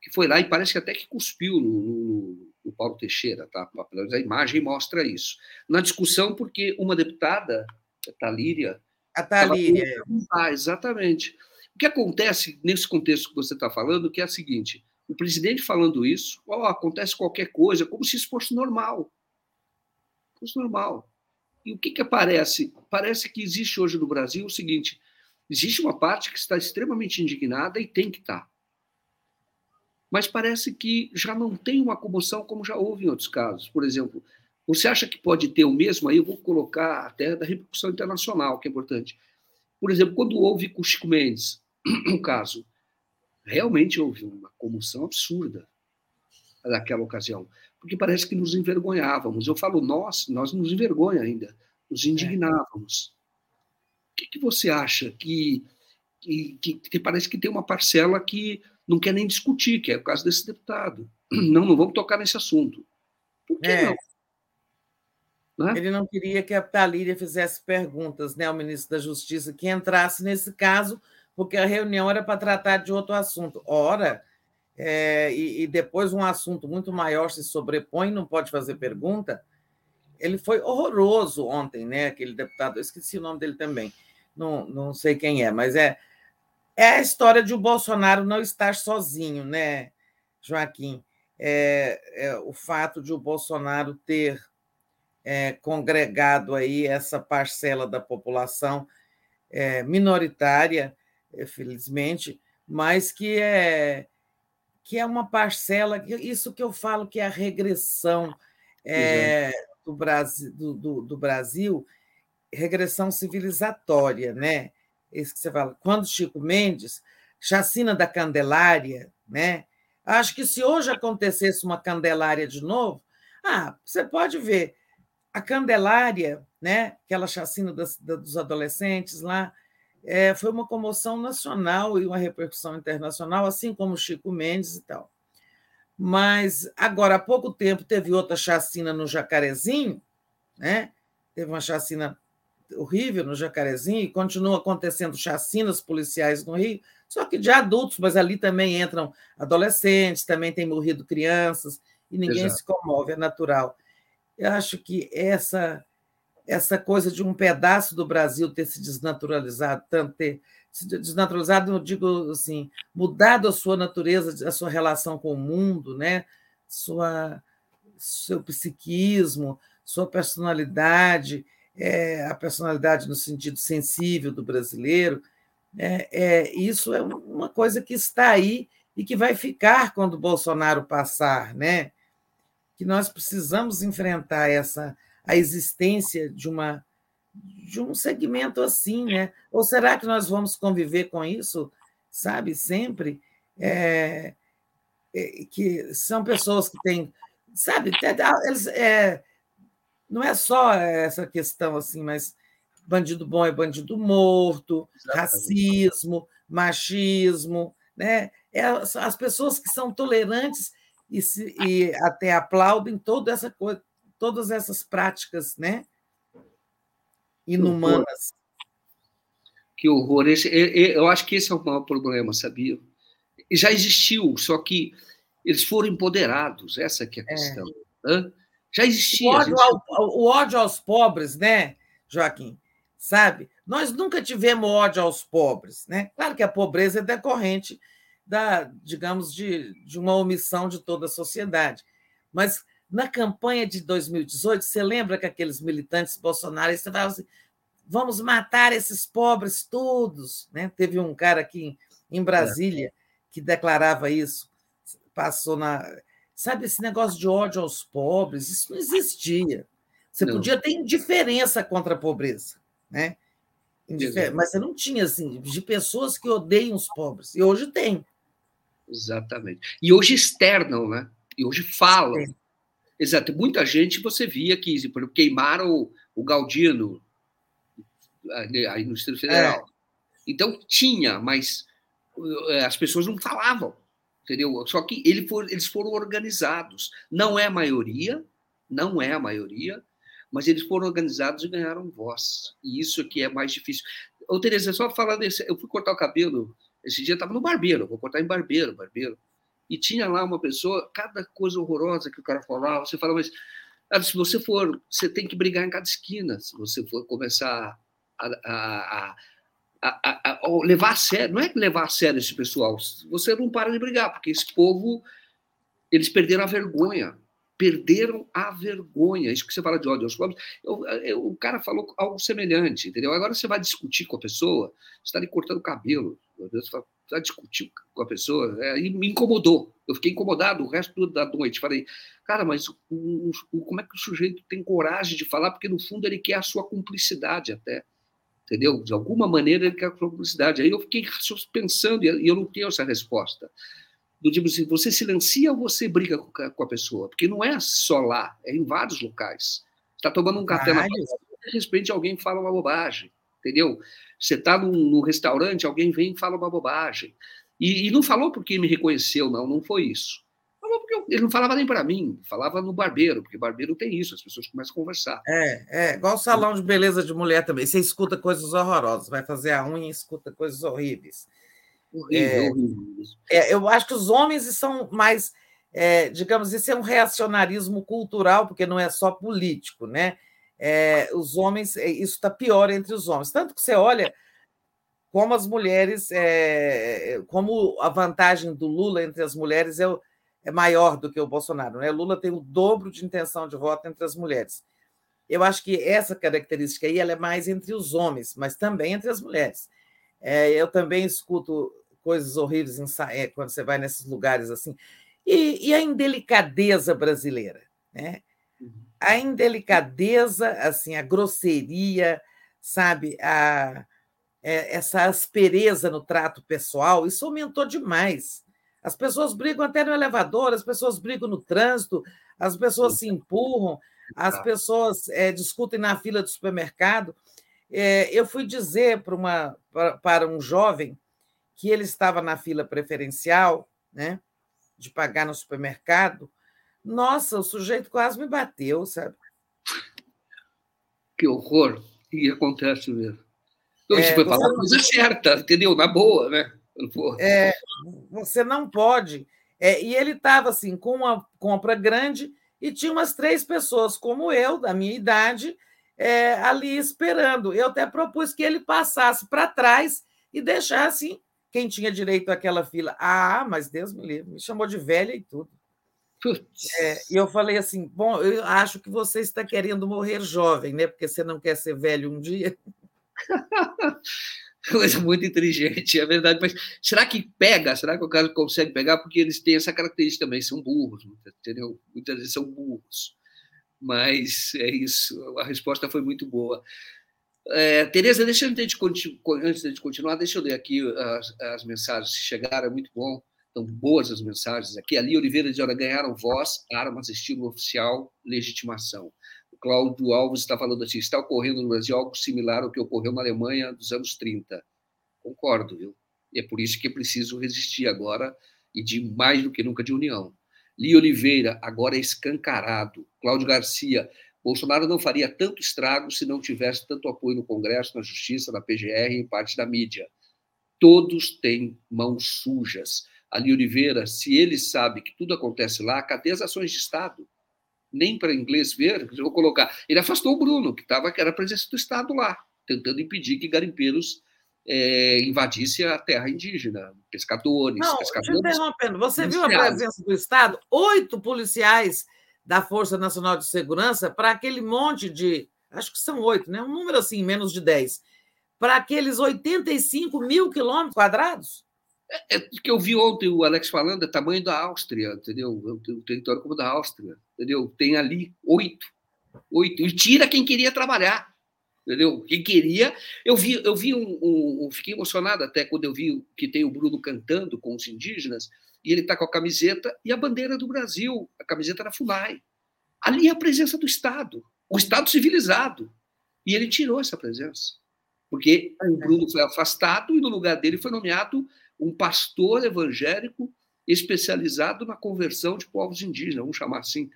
que foi lá e parece que até que cuspiu no, no, no Paulo Teixeira, tá? A imagem mostra isso. Na discussão, porque uma deputada, a Talíria. A Talíria. Ah, exatamente. O que acontece nesse contexto que você está falando, que é o seguinte: o presidente falando isso, oh, acontece qualquer coisa, como se isso fosse normal. Fosse normal. E o que, que aparece? Parece que existe hoje no Brasil o seguinte: existe uma parte que está extremamente indignada e tem que estar mas parece que já não tem uma comoção como já houve em outros casos. Por exemplo, você acha que pode ter o mesmo? Aí eu vou colocar até da repercussão internacional, que é importante. Por exemplo, quando houve com o Chico Mendes <clears throat> um caso, realmente houve uma comoção absurda naquela ocasião, porque parece que nos envergonhávamos. Eu falo nós, nós nos envergonha ainda, nos é. indignávamos. O que, que você acha que, que, que, que parece que tem uma parcela que não quer nem discutir, que é o caso desse deputado. <clears throat> Não, não vamos tocar nesse assunto. Por que é. não? Né? Ele não queria que a Talíria fizesse perguntas, né, ao ministro da Justiça, que entrasse nesse caso, porque a reunião era para tratar de outro assunto. Ora, é, e, e, depois um assunto muito maior se sobrepõe, não pode fazer pergunta. Ele foi horroroso ontem, né? Aquele deputado, eu esqueci o nome dele também, não, não sei quem é, mas é é a história de o Bolsonaro não estar sozinho, né, Joaquim? É, é o fato de o Bolsonaro ter é, congregado aí essa parcela da população é, minoritária, felizmente, mas que é que é uma parcela, isso que eu falo que é a regressão é, do, Brasil, do, do, do Brasil, regressão civilizatória, né? esse que você fala, quando Chico Mendes, chacina da Candelária, né? Acho que se hoje acontecesse uma Candelária de novo, ah, você pode ver a Candelária, né? Aquela chacina das, dos adolescentes lá, é, foi uma comoção nacional e uma repercussão internacional, assim como Chico Mendes e tal. Mas agora há pouco tempo teve outra chacina no Jacarezinho, né? Teve uma chacina horrível no Jacarezinho e continua acontecendo chacinas policiais no Rio, só que de adultos, mas ali também entram adolescentes, também tem morrido crianças e ninguém Exato. se comove, é natural. Eu acho que essa essa coisa de um pedaço do Brasil ter se desnaturalizado, tanto ter se desnaturalizado, eu digo assim, mudado a sua natureza, a sua relação com o mundo, né? Sua seu psiquismo, sua personalidade, é, a personalidade no sentido sensível do brasileiro, é, é, isso é uma coisa que está aí e que vai ficar quando Bolsonaro passar, né? Que nós precisamos enfrentar essa a existência de uma de um segmento assim, né? Ou será que nós vamos conviver com isso, sabe, sempre? É, é, que são pessoas que têm, sabe, eles, é, não é só essa questão assim, mas bandido bom é bandido morto, Exatamente. racismo, machismo, né? É, as pessoas que são tolerantes e, se, e até aplaudem toda essa coisa, todas essas práticas, né? Inumanas. Que horror! Esse, eu acho que esse é o maior problema, sabia? Já existiu, só que eles foram empoderados, essa que é a é. questão. É. Já existia. O ódio, gente... ao, o ódio aos pobres, né, Joaquim? Sabe? Nós nunca tivemos ódio aos pobres, né? Claro que a pobreza é decorrente da, digamos, de, de uma omissão de toda a sociedade. Mas na campanha de 2018, você lembra que aqueles militantes bolsonaristas falavam assim: vamos matar esses pobres todos. Né? Teve um cara aqui em Brasília que declarava isso, passou na. Sabe, esse negócio de ódio aos pobres, isso não existia. Você não. podia ter indiferença contra a pobreza, né? Mas você não tinha, assim, de pessoas que odeiam os pobres. E hoje tem. Exatamente. E hoje externam, né? E hoje falam. Exato. Muita gente você via que, por exemplo, queimaram o, o Galdino aí no Distrito Federal. É. Então tinha, mas eh, as pessoas não falavam, entendeu? Só que ele for, eles foram organizados. Não é a maioria, não é a maioria, mas eles foram organizados e ganharam voz. E isso que é mais difícil. Ô, Tereza, só falando desse, eu fui cortar o cabelo, esse dia estava no barbeiro, vou cortar em barbeiro, barbeiro. E tinha lá uma pessoa, cada coisa horrorosa que o cara falava, você fala, mas cara, se você for, você tem que brigar em cada esquina, se você for começar a, a, a, a, levar a sério, não é levar a sério esse pessoal, você não para de brigar, porque esse povo, eles perderam a vergonha, perderam a vergonha. Isso que você fala de ódio aos pobres, eu, eu, o cara falou algo semelhante, entendeu? Agora você vai discutir com a pessoa, você está ali cortando o cabelo, você vai discutir com a pessoa, é, e me incomodou. Eu fiquei incomodado o resto da noite. Falei, cara, mas o, o, como é que o sujeito tem coragem de falar? Porque no fundo ele quer a sua cumplicidade até entendeu? De alguma maneira ele quer a publicidade. Aí eu fiquei pensando e eu não tenho essa resposta. Do tipo assim, você silencia ou você briga com a pessoa? Porque não é só lá, é em vários locais. Está tomando um café na de repente alguém fala uma bobagem, entendeu? Você está num, num, restaurante, alguém vem e fala uma bobagem. E, e não falou porque me reconheceu, não, não foi isso porque ele não falava nem para mim, falava no barbeiro, porque barbeiro tem isso, as pessoas começam a conversar. É, é igual o salão de beleza de mulher também. Você escuta coisas horrorosas, vai fazer a unha e escuta coisas horríveis. Horrível, é, horrível. É, eu acho que os homens são mais, é, digamos, isso é um reacionarismo cultural, porque não é só político, né? É, os homens, é, isso está pior entre os homens. Tanto que você olha como as mulheres, é, como a vantagem do Lula entre as mulheres é o é maior do que o Bolsonaro. Né? Lula tem o dobro de intenção de voto entre as mulheres. Eu acho que essa característica aí ela é mais entre os homens, mas também entre as mulheres. É, eu também escuto coisas horríveis em, é, quando você vai nesses lugares assim. E, e a indelicadeza brasileira, né? Uhum. A indelicadeza, assim, a grosseria, sabe, a, é, essa aspereza no trato pessoal, isso aumentou demais. As pessoas brigam até no elevador, as pessoas brigam no trânsito, as pessoas se empurram, as pessoas é, discutem na fila do supermercado. É, eu fui dizer para, uma, para um jovem que ele estava na fila preferencial, né, de pagar no supermercado. Nossa, o sujeito quase me bateu, sabe? Que horror! E acontece mesmo. Então, é, foi falar a coisa certa, entendeu? Na boa, né? É, você não pode. É, e ele estava assim, com uma compra grande e tinha umas três pessoas, como eu, da minha idade, é, ali esperando. Eu até propus que ele passasse para trás e deixasse quem tinha direito àquela fila. Ah, mas Deus me livre, me chamou de velha e tudo. É, e eu falei assim: bom, eu acho que você está querendo morrer jovem, né? Porque você não quer ser velho um dia. <laughs> coisa muito inteligente, é verdade. Mas será que pega? Será que o cara consegue pegar? Porque eles têm essa característica também, são burros, entendeu? Muitas vezes são burros. Mas é isso, a resposta foi muito boa. É, Tereza, deixa eu, antes de continuar, deixa eu ler aqui as, as mensagens que chegaram, é muito bom. Estão boas as mensagens aqui. Ali, Oliveira de Hora ganharam voz, armas, estilo oficial, legitimação. Cláudio Alves está falando assim: está ocorrendo no Brasil algo similar ao que ocorreu na Alemanha dos anos 30. Concordo, viu? E é por isso que é preciso resistir agora e de mais do que nunca de união. Li Oliveira, agora é escancarado. Cláudio Garcia, Bolsonaro não faria tanto estrago se não tivesse tanto apoio no Congresso, na Justiça, na PGR e em parte da mídia. Todos têm mãos sujas. Ali Oliveira, se ele sabe que tudo acontece lá, cadê as ações de Estado? nem para inglês ver, eu vou colocar. Ele afastou o Bruno, que, tava, que era a presença do Estado lá, tentando impedir que garimpeiros é, invadissem a terra indígena, pescadores, Não, pescadores. interrompendo, você viu a presença do Estado? Oito policiais da Força Nacional de Segurança para aquele monte de. Acho que são oito, né? Um número assim, menos de dez. Para aqueles 85 mil quilômetros quadrados? É, é que eu vi ontem o Alex falando, é tamanho da Áustria, entendeu? O território como da Áustria, entendeu? Tem ali oito, oito. E tira quem queria trabalhar. entendeu? Quem queria, eu vi, eu vi um, um, fiquei emocionado até quando eu vi que tem o Bruno cantando com os indígenas e ele está com a camiseta e a bandeira do Brasil, a camiseta da Funai. Ali é a presença do Estado, o Estado civilizado. E ele tirou essa presença, porque o Bruno foi afastado e no lugar dele foi nomeado um pastor evangélico especializado na conversão de povos indígenas, vamos chamar assim.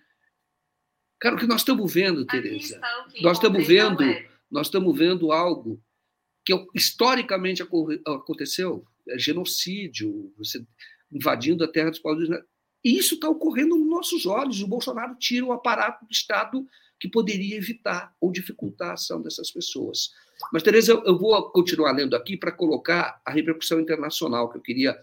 Cara, o que nós estamos vendo, Tereza? Nós estamos vendo é nós estamos vendo algo que historicamente aconteceu, é genocídio, você invadindo a terra dos povos E isso está ocorrendo nos nossos olhos. O Bolsonaro tira o aparato do Estado que poderia evitar ou dificultar a ação dessas pessoas. Mas, Tereza, eu vou continuar lendo aqui para colocar a repercussão internacional que eu queria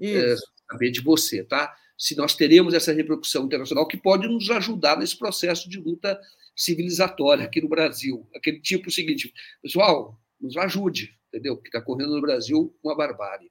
é, saber de você, tá? Se nós teremos essa repercussão internacional que pode nos ajudar nesse processo de luta civilizatória aqui no Brasil. Aquele tipo seguinte, pessoal, nos ajude, entendeu? O que está correndo no Brasil, uma barbárie.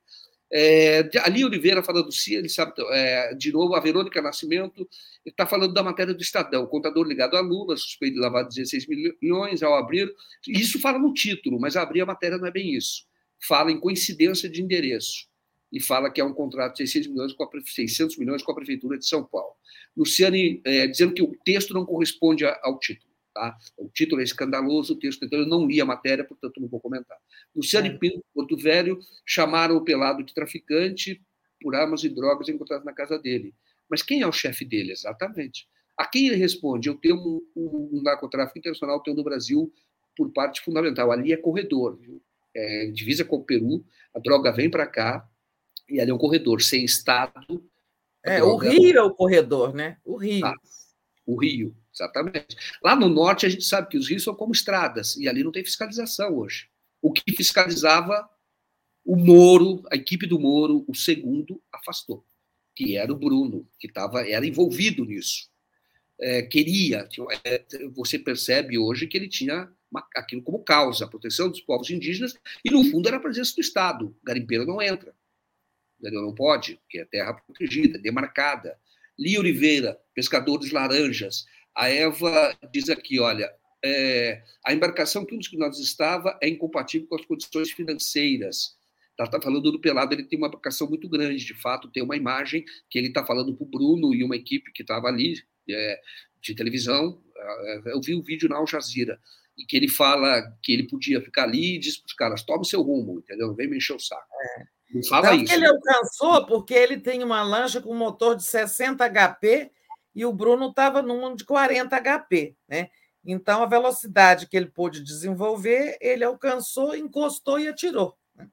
É, ali Oliveira falando do ele sabe, é, de novo, a Verônica Nascimento está falando da matéria do Estadão, contador ligado a Lula, suspeito de lavar 16 milhões ao abrir. Isso fala no título, mas abrir a matéria não é bem isso. Fala em coincidência de endereço e fala que é um contrato de 600 milhões com a, 600 milhões com a Prefeitura de São Paulo. Luciane é, dizendo que o texto não corresponde ao título. Tá? O título é escandaloso, o texto, então eu não li a matéria, portanto não vou comentar. Luciane é. Pinto, Porto Velho, chamaram o pelado de traficante por armas e drogas encontradas na casa dele. Mas quem é o chefe dele, exatamente? A quem ele responde? Eu tenho um, um, um narcotráfico internacional tenho no Brasil por parte fundamental. Ali é corredor? É, divisa com o Peru, a droga vem para cá, e ali é um corredor sem Estado. É, o Rio é o corredor, né? O Rio. Ah, o Rio, exatamente. Lá no norte, a gente sabe que os rios são como estradas, e ali não tem fiscalização hoje. O que fiscalizava o Moro, a equipe do Moro, o segundo, afastou, que era o Bruno, que tava, era envolvido nisso. É, queria, é, você percebe hoje que ele tinha uma, aquilo como causa, a proteção dos povos indígenas, e no fundo era a presença do Estado. Garimpeiro não entra entendeu? Não pode, porque é terra protegida, demarcada. Lia Oliveira, pescadores laranjas. A Eva diz aqui, olha, é, a embarcação que um dos nós estava é incompatível com as condições financeiras. Ela está falando do Pelado, ele tem uma embarcação muito grande, de fato, tem uma imagem que ele está falando para o Bruno e uma equipe que estava ali, é, de televisão. É, eu vi o um vídeo na Al Jazeera, e que ele fala que ele podia ficar ali e diz para os caras: toma o seu rumo, entendeu? Não vem me encher o saco. É. Não fala Tanto isso. ele alcançou porque ele tem uma lancha com motor de 60 HP e o Bruno estava num de 40 HP, né? Então a velocidade que ele pôde desenvolver, ele alcançou, encostou e atirou. Né?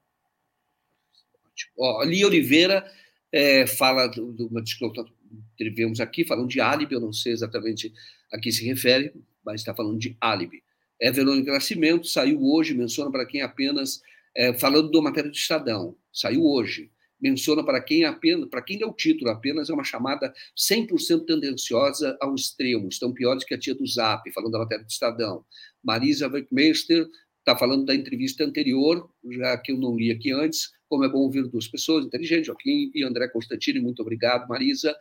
Ó, Lia Oliveira é, fala de uma discussão que aqui, falando de álibi, eu não sei exatamente a que se refere, mas está falando de álibi. É Verônica Nascimento, saiu hoje, menciona para quem apenas é, falando da matéria do Estadão, saiu hoje, menciona para quem apenas, para quem deu o título, apenas é uma chamada 100% tendenciosa ao extremo, estão piores que a tia do Zap, falando da matéria do Estadão. Marisa Weckmeister está falando da entrevista anterior, já que eu não li aqui antes, como é bom ouvir duas pessoas inteligentes, Joaquim e André Constantini, muito obrigado, Marisa.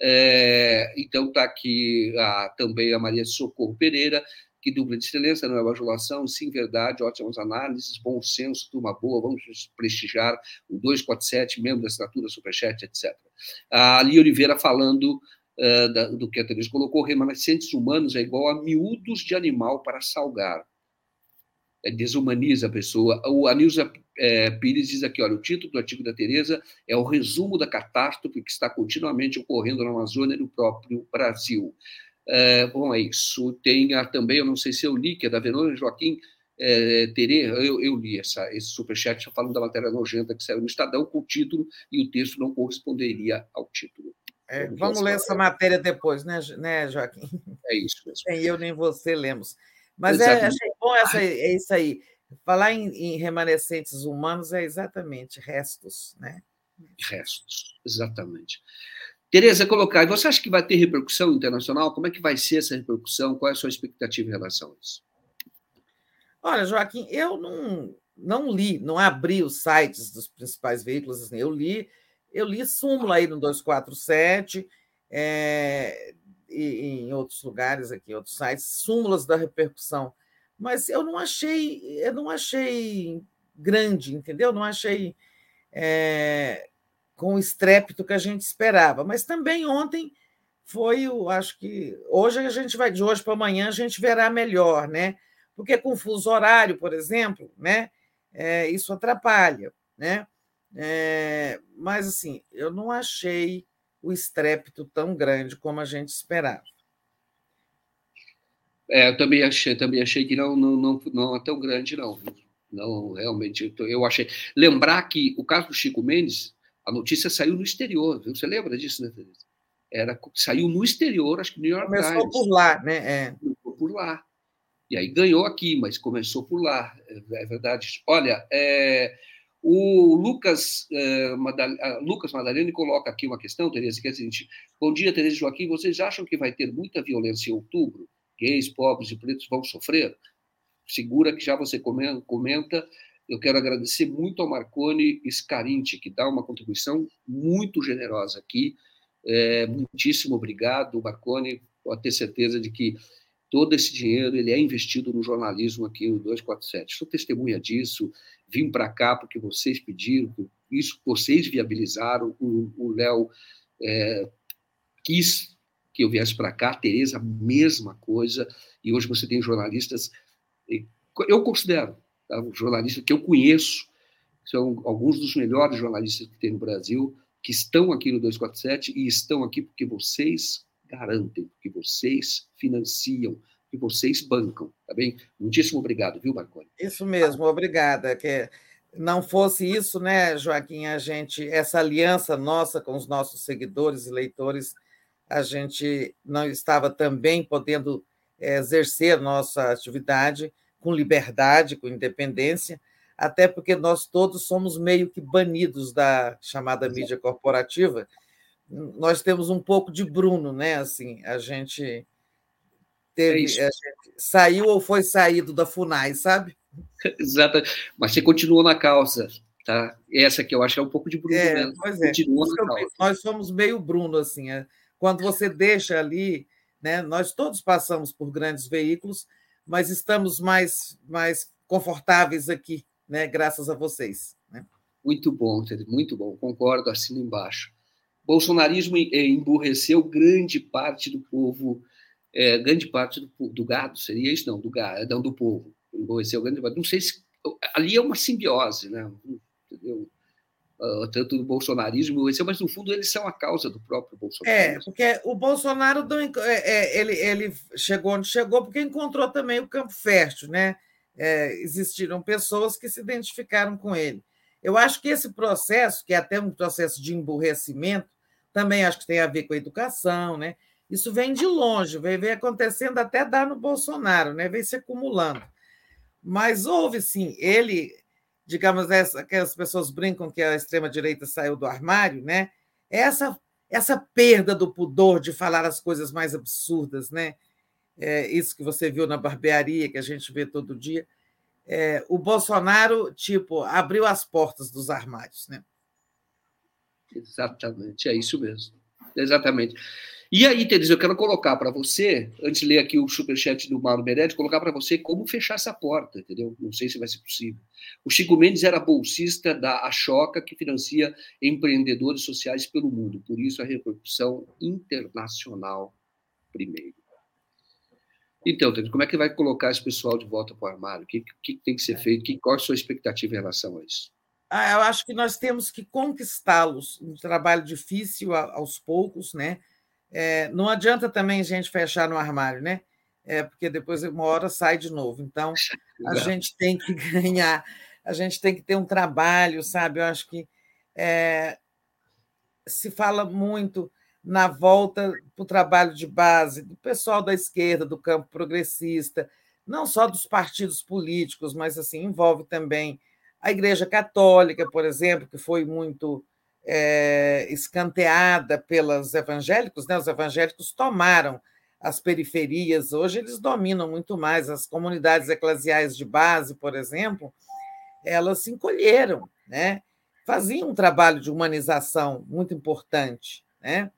É, então está aqui a, também a Maria Socorro Pereira, que dupla de excelência, não é bajulação, sim, verdade, ótimas análises, bom senso, turma boa, vamos prestigiar o 247, membro da assinatura, superchat, etc. A Ali Oliveira falando uh, da, do que a Teresa colocou, remanescentes humanos é igual a miúdos de animal para salgar. É, desumaniza a pessoa. O Anilza é, Pires diz aqui, olha, o título do artigo da Tereza é o resumo da catástrofe que está continuamente ocorrendo na Amazônia e no próprio Brasil. É, bom, é isso. Tem também, eu não sei se eu li, que é da Verônica Joaquim é, Tere, eu, eu, li essa, esse superchat falando da matéria nojenta que saiu no Estadão com o título e o texto não corresponderia ao título. É, vamos ler essa matéria depois, né, né, Joaquim? É isso mesmo. Nem eu nem você lemos. Mas é, achei bom essa, é isso aí. Falar em, em, remanescentes humanos é exatamente restos, né? Restos, exatamente. Tereza, colocar, você acha que vai ter repercussão internacional? Como é que vai ser essa repercussão? Qual é a sua expectativa em relação a isso? Olha, Joaquim, eu não, não li, não abri os sites dos principais veículos, assim, eu li, eu li súmula aí no 247, é, e, em outros lugares aqui, em outros sites, súmulas da repercussão mas eu não achei, eu não achei grande, entendeu? Não achei é, com o estrépito que a gente esperava. Mas também ontem foi, eu acho que hoje a gente vai, de hoje para amanhã a gente verá melhor, né? Porque com fuso horário, por exemplo, né? É, isso atrapalha, né? É, mas assim, eu não achei o estrépito tão grande como a gente esperava. É, eu também achei, também achei que não, não, não, não é tão grande, não. Não, realmente, eu achei. Lembrar que o caso do Chico Mendes, a notícia saiu no exterior, viu? Você lembra disso, né, Teresa? Era, saiu no exterior, acho que no New York Começou Times. por lá, né? É. Começou por lá. E aí ganhou aqui, mas começou por lá, é, é verdade. Olha, é, o Lucas, é, Madal, Lucas Madalene coloca aqui uma questão, Tereza, que é a seguinte: Bom dia, Tereza e Joaquim. Vocês acham que vai ter muita violência em outubro? Gays, pobres e pretos vão sofrer? Segura que já você comenta. Eu quero agradecer muito ao Marconi Scarinti, que dá uma contribuição muito generosa aqui. É, muitíssimo obrigado, Marconi. Pode ter certeza de que todo esse dinheiro ele é investido no jornalismo aqui no 247. Sou testemunha disso. Vim para cá porque vocês pediram, isso vocês viabilizaram. O Léo é, quis que eu viesse para cá, a Tereza, mesma coisa. E hoje você tem jornalistas eu considero, tá, um jornalista que eu conheço, são alguns dos melhores jornalistas que tem no Brasil, que estão aqui no 247 e estão aqui porque vocês garantem, porque vocês financiam, que vocês bancam, tá bem? Muitíssimo obrigado, viu, Marconi? Isso mesmo, obrigada. Que não fosse isso, né, Joaquim, a gente, essa aliança nossa com os nossos seguidores e leitores, a gente não estava também podendo eh, exercer nossa atividade com liberdade, com independência, até porque nós todos somos meio que banidos da chamada mídia corporativa. Nós temos um pouco de Bruno, né? Assim, a gente teve, é a gente saiu ou foi saído da Funai, sabe? <laughs> Exato. Mas você continuou na causa, tá? Essa que eu acho que é um pouco de Bruno é, mesmo. Pois é. Continua na. Nós somos meio Bruno assim. É. Quando você deixa ali, né? Nós todos passamos por grandes veículos mas estamos mais, mais confortáveis aqui, né? graças a vocês. Né? Muito bom, muito bom, concordo, assino embaixo. Bolsonarismo eh, emburreceu grande parte do povo, é, grande parte do, do, gado, seria isso? Não, do gado, não, do povo. Emburreceu grande parte. Não sei se. Ali é uma simbiose, né? Entendeu? Uh, tanto do bolsonarismo, mas no fundo eles são a causa do próprio Bolsonaro. É, porque o Bolsonaro é, é, ele, ele chegou onde chegou porque encontrou também o campo fértil, né? É, existiram pessoas que se identificaram com ele. Eu acho que esse processo, que é até um processo de emburrecimento, também acho que tem a ver com a educação, né? Isso vem de longe, vem, vem acontecendo até dar no Bolsonaro, né? Vem se acumulando. Mas houve sim, ele digamos, essa, que as pessoas brincam que a extrema-direita saiu do armário, né? Essa, essa perda do pudor de falar as coisas mais absurdas, né? É, isso que você viu na barbearia, que a gente vê todo dia. É, o Bolsonaro, tipo, abriu as portas dos armários, né? Exatamente, é isso mesmo. Exatamente. E aí, Teresa, eu quero colocar para você, antes de ler aqui o superchat do Mauro Meretti, colocar para você como fechar essa porta, entendeu? Não sei se vai ser possível. O Chico Mendes era bolsista da Achoca, que financia empreendedores sociais pelo mundo. Por isso, a repercussão internacional primeiro. Então, Teresa, como é que vai colocar esse pessoal de volta para o armário? O que, que tem que ser feito? Que, qual a sua expectativa em relação a isso? Ah, eu acho que nós temos que conquistá-los. Um trabalho difícil aos poucos, né? É, não adianta também a gente fechar no armário, né? É, porque depois uma hora sai de novo. Então, a gente tem que <laughs> ganhar, a gente tem que ter um trabalho, sabe? Eu acho que é, se fala muito na volta para o trabalho de base do pessoal da esquerda, do campo progressista, não só dos partidos políticos, mas assim envolve também a Igreja Católica, por exemplo, que foi muito é, escanteada pelos evangélicos, né? os evangélicos tomaram as periferias, hoje eles dominam muito mais. As comunidades eclesiais de base, por exemplo, elas se encolheram, né? faziam um trabalho de humanização muito importante. Né?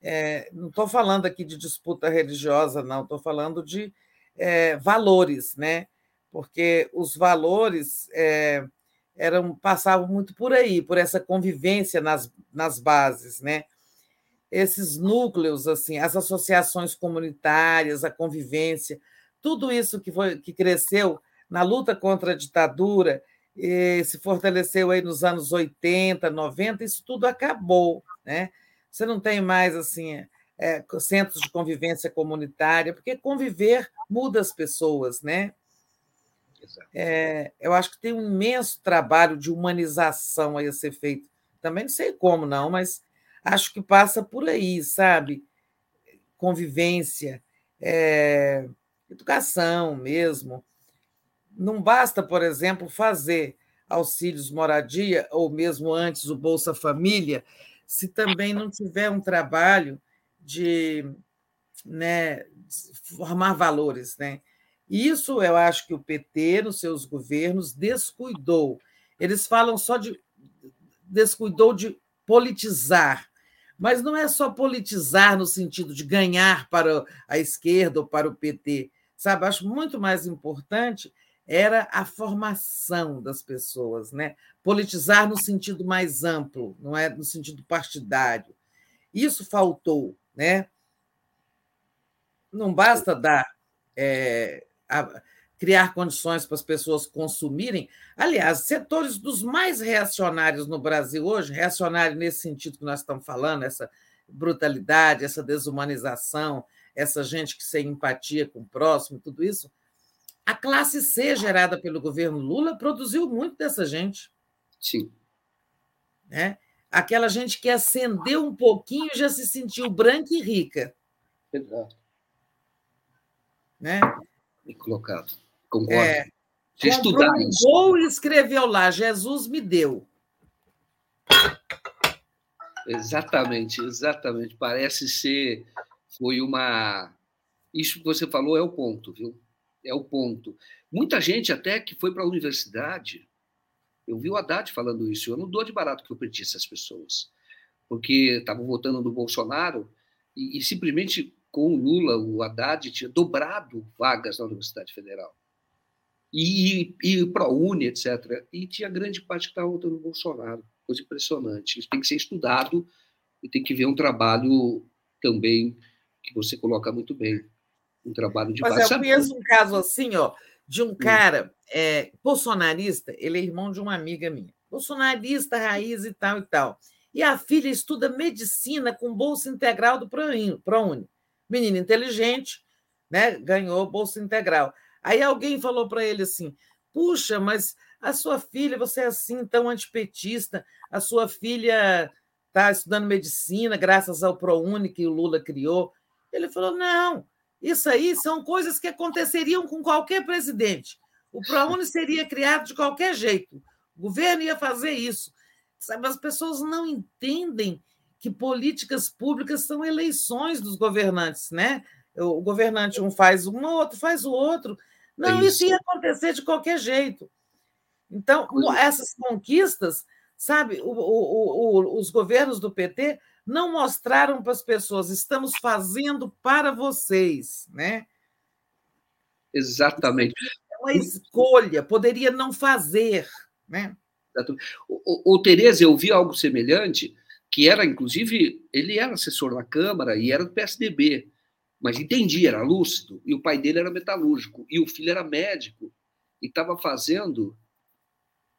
É, não estou falando aqui de disputa religiosa, não, estou falando de é, valores, né? Porque os valores é, eram passavam muito por aí, por essa convivência nas, nas bases, né? Esses núcleos, assim, as associações comunitárias, a convivência, tudo isso que foi que cresceu na luta contra a ditadura, se fortaleceu aí nos anos 80, 90, isso tudo acabou, né? Você não tem mais assim é, centros de convivência comunitária, porque conviver muda as pessoas, né? É, eu acho que tem um imenso trabalho de humanização a ser feito. Também não sei como, não, mas acho que passa por aí, sabe? Convivência, é, educação mesmo. Não basta, por exemplo, fazer auxílios moradia ou mesmo antes o Bolsa Família, se também não tiver um trabalho de, né, formar valores, né? Isso eu acho que o PT, nos seus governos, descuidou. Eles falam só de. descuidou de politizar. Mas não é só politizar no sentido de ganhar para a esquerda ou para o PT. Sabe, acho muito mais importante era a formação das pessoas, né? Politizar no sentido mais amplo, não é no sentido partidário. Isso faltou, né? Não basta dar é, a, criar condições para as pessoas consumirem. Aliás, setores dos mais reacionários no Brasil hoje, reacionário nesse sentido que nós estamos falando, essa brutalidade, essa desumanização, essa gente que sem empatia com o próximo, tudo isso, a classe C gerada pelo governo Lula produziu muito dessa gente. Sim. Né? Aquela gente que acendeu um pouquinho já se sentiu branca e rica. Exato. Né? E colocado. Concordo. É, estudar um isso. Ou escreveu lá, Jesus me deu. Exatamente, exatamente. Parece ser. Foi uma. Isso que você falou é o ponto, viu? é o ponto. Muita gente até que foi para a universidade, eu vi o Haddad falando isso, eu não dou de barato que eu perdi essas pessoas, porque estavam votando no Bolsonaro e, e, simplesmente com o Lula, o Haddad tinha dobrado vagas na Universidade Federal. E, e, e ProUni, etc. E tinha grande parte que estava votando no Bolsonaro. Coisa impressionante. Isso tem que ser estudado e tem que ver um trabalho também que você coloca muito bem um trabalho de Mas base. eu conheço um caso assim, ó, de um hum. cara é, bolsonarista, ele é irmão de uma amiga minha, bolsonarista, raiz e tal e tal. E a filha estuda medicina com bolsa integral do ProUni. Menina inteligente, né? ganhou bolsa integral. Aí alguém falou para ele assim: puxa, mas a sua filha, você é assim tão antipetista, a sua filha está estudando medicina graças ao ProUni que o Lula criou. Ele falou: não, isso aí são coisas que aconteceriam com qualquer presidente. O ProUni seria criado de qualquer jeito. O governo ia fazer isso. Sabe, as pessoas não entendem que políticas públicas são eleições dos governantes, né? O governante um faz um, o outro faz o outro. Não, é isso. isso ia acontecer de qualquer jeito. Então, essas conquistas, sabe, o, o, o, os governos do PT não mostraram para as pessoas, estamos fazendo para vocês, né? Exatamente. É uma escolha, poderia não fazer, né? O, o, o Tereza, eu vi algo semelhante, que era, inclusive, ele era assessor na Câmara e era do PSDB, mas entendia, era lúcido, e o pai dele era metalúrgico, e o filho era médico, e estava fazendo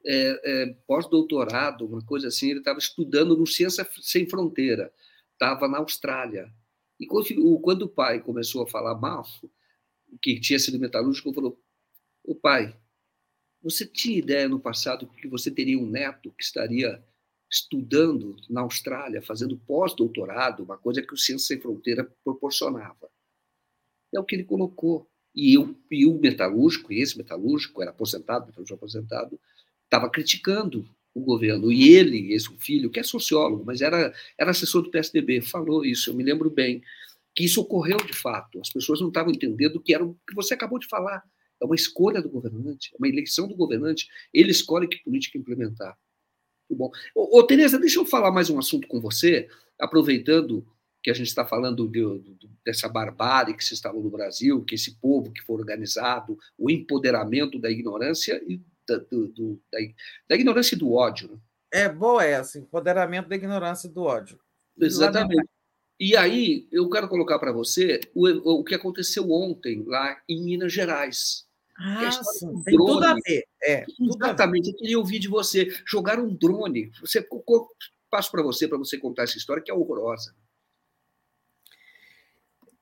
é, é, pós-doutorado, uma coisa assim, ele estava estudando no Ciência Sem Fronteira, estava na Austrália. E quando, quando, o pai começou a falar mal, que tinha sido metalúrgico, falou: O pai, você tinha ideia no passado que você teria um neto que estaria estudando na Austrália, fazendo pós-doutorado, uma coisa que o Ciência Sem Fronteira proporcionava. É o que ele colocou. E, eu, e o metalúrgico, e esse metalúrgico era aposentado, metalúrgico aposentado, estava criticando o governo. E ele, esse filho, que é sociólogo, mas era, era assessor do PSDB, falou isso, eu me lembro bem, que isso ocorreu de fato. As pessoas não estavam entendendo que era o que você acabou de falar. É uma escolha do governante, é uma eleição do governante. Ele escolhe que política implementar. Muito bom. Ô, ô, Tereza, deixa eu falar mais um assunto com você, aproveitando que a gente está falando de, de, dessa barbárie que se instalou no Brasil, que esse povo que foi organizado, o empoderamento da ignorância e da, do, do, da, da, ignorância e do ódio. Né? É boa essa, empoderamento da ignorância e do ódio. Exatamente. E aí, eu quero colocar para você o, o que aconteceu ontem lá em Minas Gerais. Ah, sim, tem drone. tudo a ver. É, Exatamente, eu queria ouvir de você. Jogar um drone. Você, passo para você, para você contar essa história, que é horrorosa.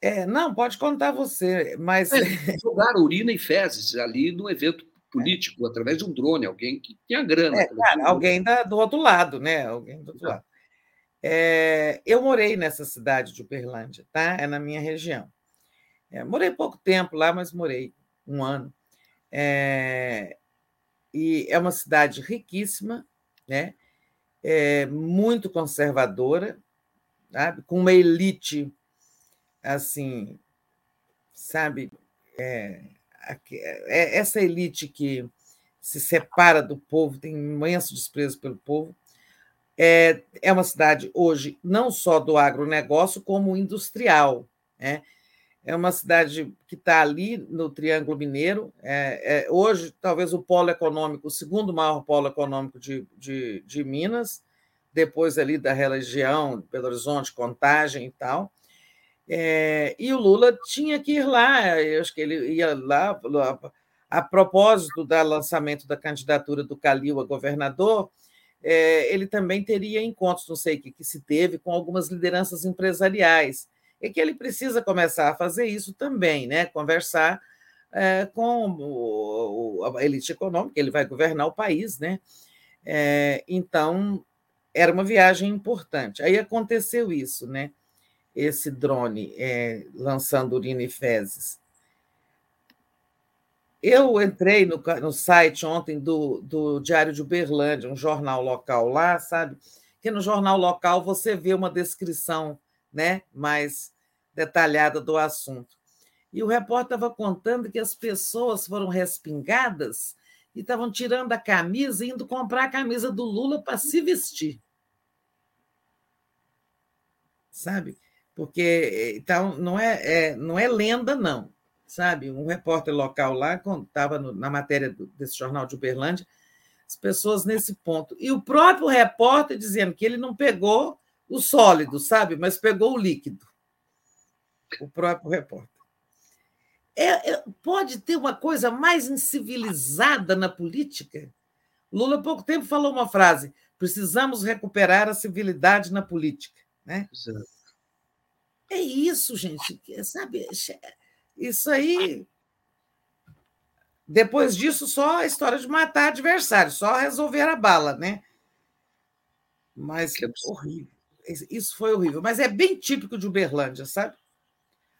É, não, pode contar você, mas. É, jogaram urina e fezes ali no evento político, é. através de um drone, alguém que tinha grana. É, cara, alguém da, do outro lado, né? Alguém do outro lado. É, eu morei nessa cidade de Uberlândia, tá? É na minha região. É, morei pouco tempo lá, mas morei um ano. É, e é uma cidade riquíssima, né? É muito conservadora, sabe? com uma elite assim, sabe? É, é, essa elite que se separa do povo, tem imenso desprezo pelo povo. É, é uma cidade hoje não só do agronegócio, como industrial. Né? É uma cidade que está ali no Triângulo Mineiro. É, é, hoje, talvez o polo econômico, o segundo maior polo econômico de, de, de Minas, depois ali da região, Belo Horizonte, Contagem e tal. É, e o Lula tinha que ir lá, eu acho que ele ia lá, a, propósito do lançamento da candidatura do Calil a governador, é, ele também teria encontros, não sei o que, que se teve, com algumas lideranças empresariais e que ele precisa começar a fazer isso também, né? conversar é, com o, a elite econômica, ele vai governar o país. Né? É, então, era uma viagem importante. Aí aconteceu isso, né? esse drone é, lançando urina e fezes. Eu entrei no, no site ontem do, do Diário de Uberlândia, um jornal local lá, sabe? Que no jornal local você vê uma descrição né, mais detalhada do assunto. E o repórter estava contando que as pessoas foram respingadas e estavam tirando a camisa e indo comprar a camisa do Lula para se vestir. Sabe? Porque então não é, é, não é lenda, não. Sabe? Um repórter local lá estava na matéria desse jornal de Uberlândia, as pessoas nesse ponto. E o próprio repórter dizendo que ele não pegou o sólido, sabe? Mas pegou o líquido o próprio repórter. É, é, pode ter uma coisa mais incivilizada na política? Lula, há pouco tempo, falou uma frase: precisamos recuperar a civilidade na política. Né? É isso, gente. Sabe? Isso aí. Depois disso, só a história de matar adversário, só resolver a bala, né? Mas que horrível. Isso foi horrível. Mas é bem típico de Uberlândia, sabe?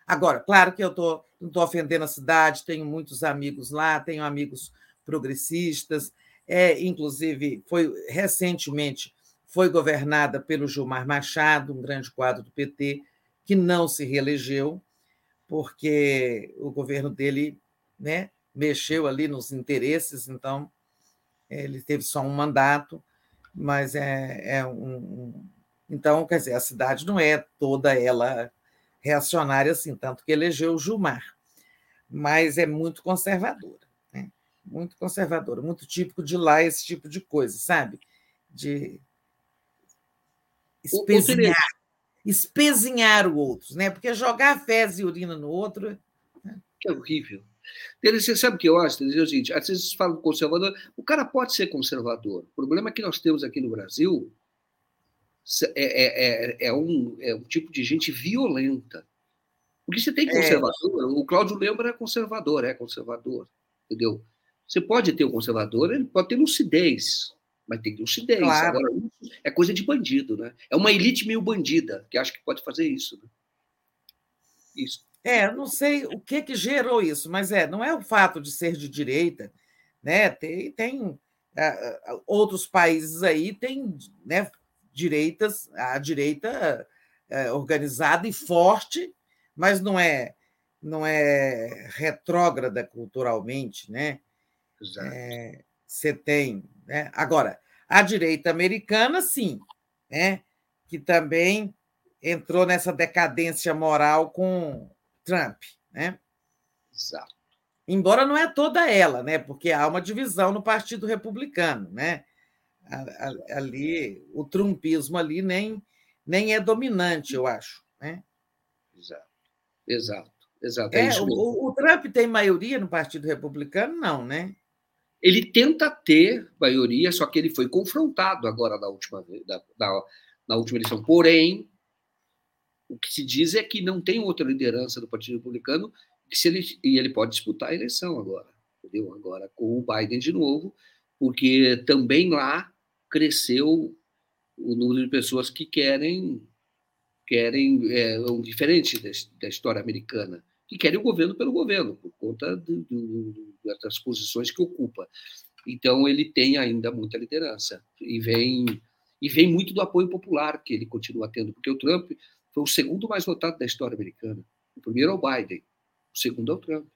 Agora, claro que eu tô, não estou ofendendo a cidade, tenho muitos amigos lá, tenho amigos progressistas, é, inclusive foi recentemente foi governada pelo Gilmar Machado, um grande quadro do PT, que não se reelegeu, porque o governo dele né, mexeu ali nos interesses, então ele teve só um mandato, mas é, é um. Então, quer dizer, a cidade não é toda ela reacionária assim, tanto que elegeu o Gilmar, mas é muito conservadora, né? muito conservadora, muito típico de lá esse tipo de coisa, sabe? De espezinhar, espezinhar o outro, né? Porque jogar fezes e urina no outro. Né? Que é horrível. Você sabe o que eu acho? É o seguinte, às vezes falam conservador, o cara pode ser conservador. O problema é que nós temos aqui no Brasil é, é, é, é, um, é um tipo de gente violenta. Porque você tem é. conservador, o Cláudio Lembra é conservador, é conservador, entendeu? Você pode ter um conservador, ele pode ter lucidez, mas tem lucidez. Claro. Agora, é coisa de bandido, né? É uma elite meio bandida que acha que pode fazer isso. Né? Isso. É, não sei o que que gerou isso, mas é, não é o fato de ser de direita, né? Tem, tem uh, outros países aí tem, né, direitas, a direita é, organizada e forte, mas não é não é retrógrada culturalmente, né? É, você tem, né? Agora a direita americana, sim, né? Que também entrou nessa decadência moral com Trump, né? Exato. Embora não é toda ela, né? Porque há uma divisão no Partido Republicano, né? Ali, o trumpismo ali nem, nem é dominante, eu acho, né? Exato, exato, exato. É, é o, o Trump tem maioria no Partido Republicano? Não, né? Ele tenta ter maioria, só que ele foi confrontado agora na última, na, na, na última eleição. Porém, o que se diz é que não tem outra liderança do Partido Republicano que se ele, e ele pode disputar a eleição agora, entendeu? Agora com o Biden de novo, porque também lá cresceu o número de pessoas que querem querem é, um diferente da, história americana, que querem o governo pelo governo por conta do, do, das posições que ocupa. Então ele tem ainda muita liderança e vem e vem muito do apoio popular que ele continua tendo, porque o Trump foi o segundo mais votado da história americana. O primeiro é o Biden, o segundo é o Trump.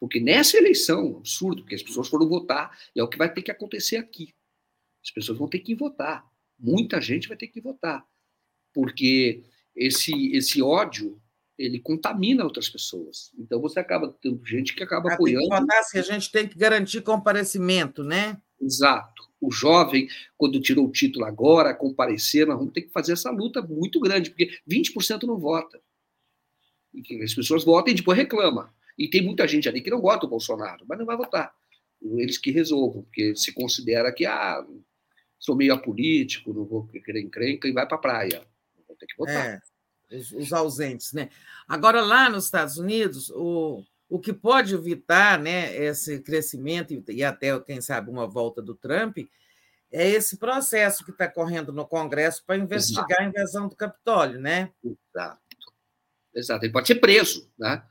Porque nessa eleição, absurdo, porque as pessoas foram votar, e é o que vai ter que acontecer aqui. As pessoas vão ter que votar. Muita gente vai ter que votar. Porque esse, esse ódio, ele contamina outras pessoas. Então você acaba tendo gente que acaba ah, apoiando. Tem que votar, se a gente tem que garantir comparecimento, né? Exato. O jovem, quando tirou o título agora, comparecer, nós vamos ter que fazer essa luta muito grande, porque 20% não vota. E as pessoas votam e depois reclamam. E tem muita gente ali que não vota o Bolsonaro, mas não vai votar. Eles que resolvam, porque se considera que ah, sou meio apolítico, não vou querer encrenca e vai para a praia. Vou ter que votar. É, os, os ausentes, né? Agora, lá nos Estados Unidos, o, o que pode evitar né, esse crescimento e até, quem sabe, uma volta do Trump é esse processo que está correndo no Congresso para investigar Exato. a invasão do Capitólio, né? Exato. Exato. Ele pode ser preso, né?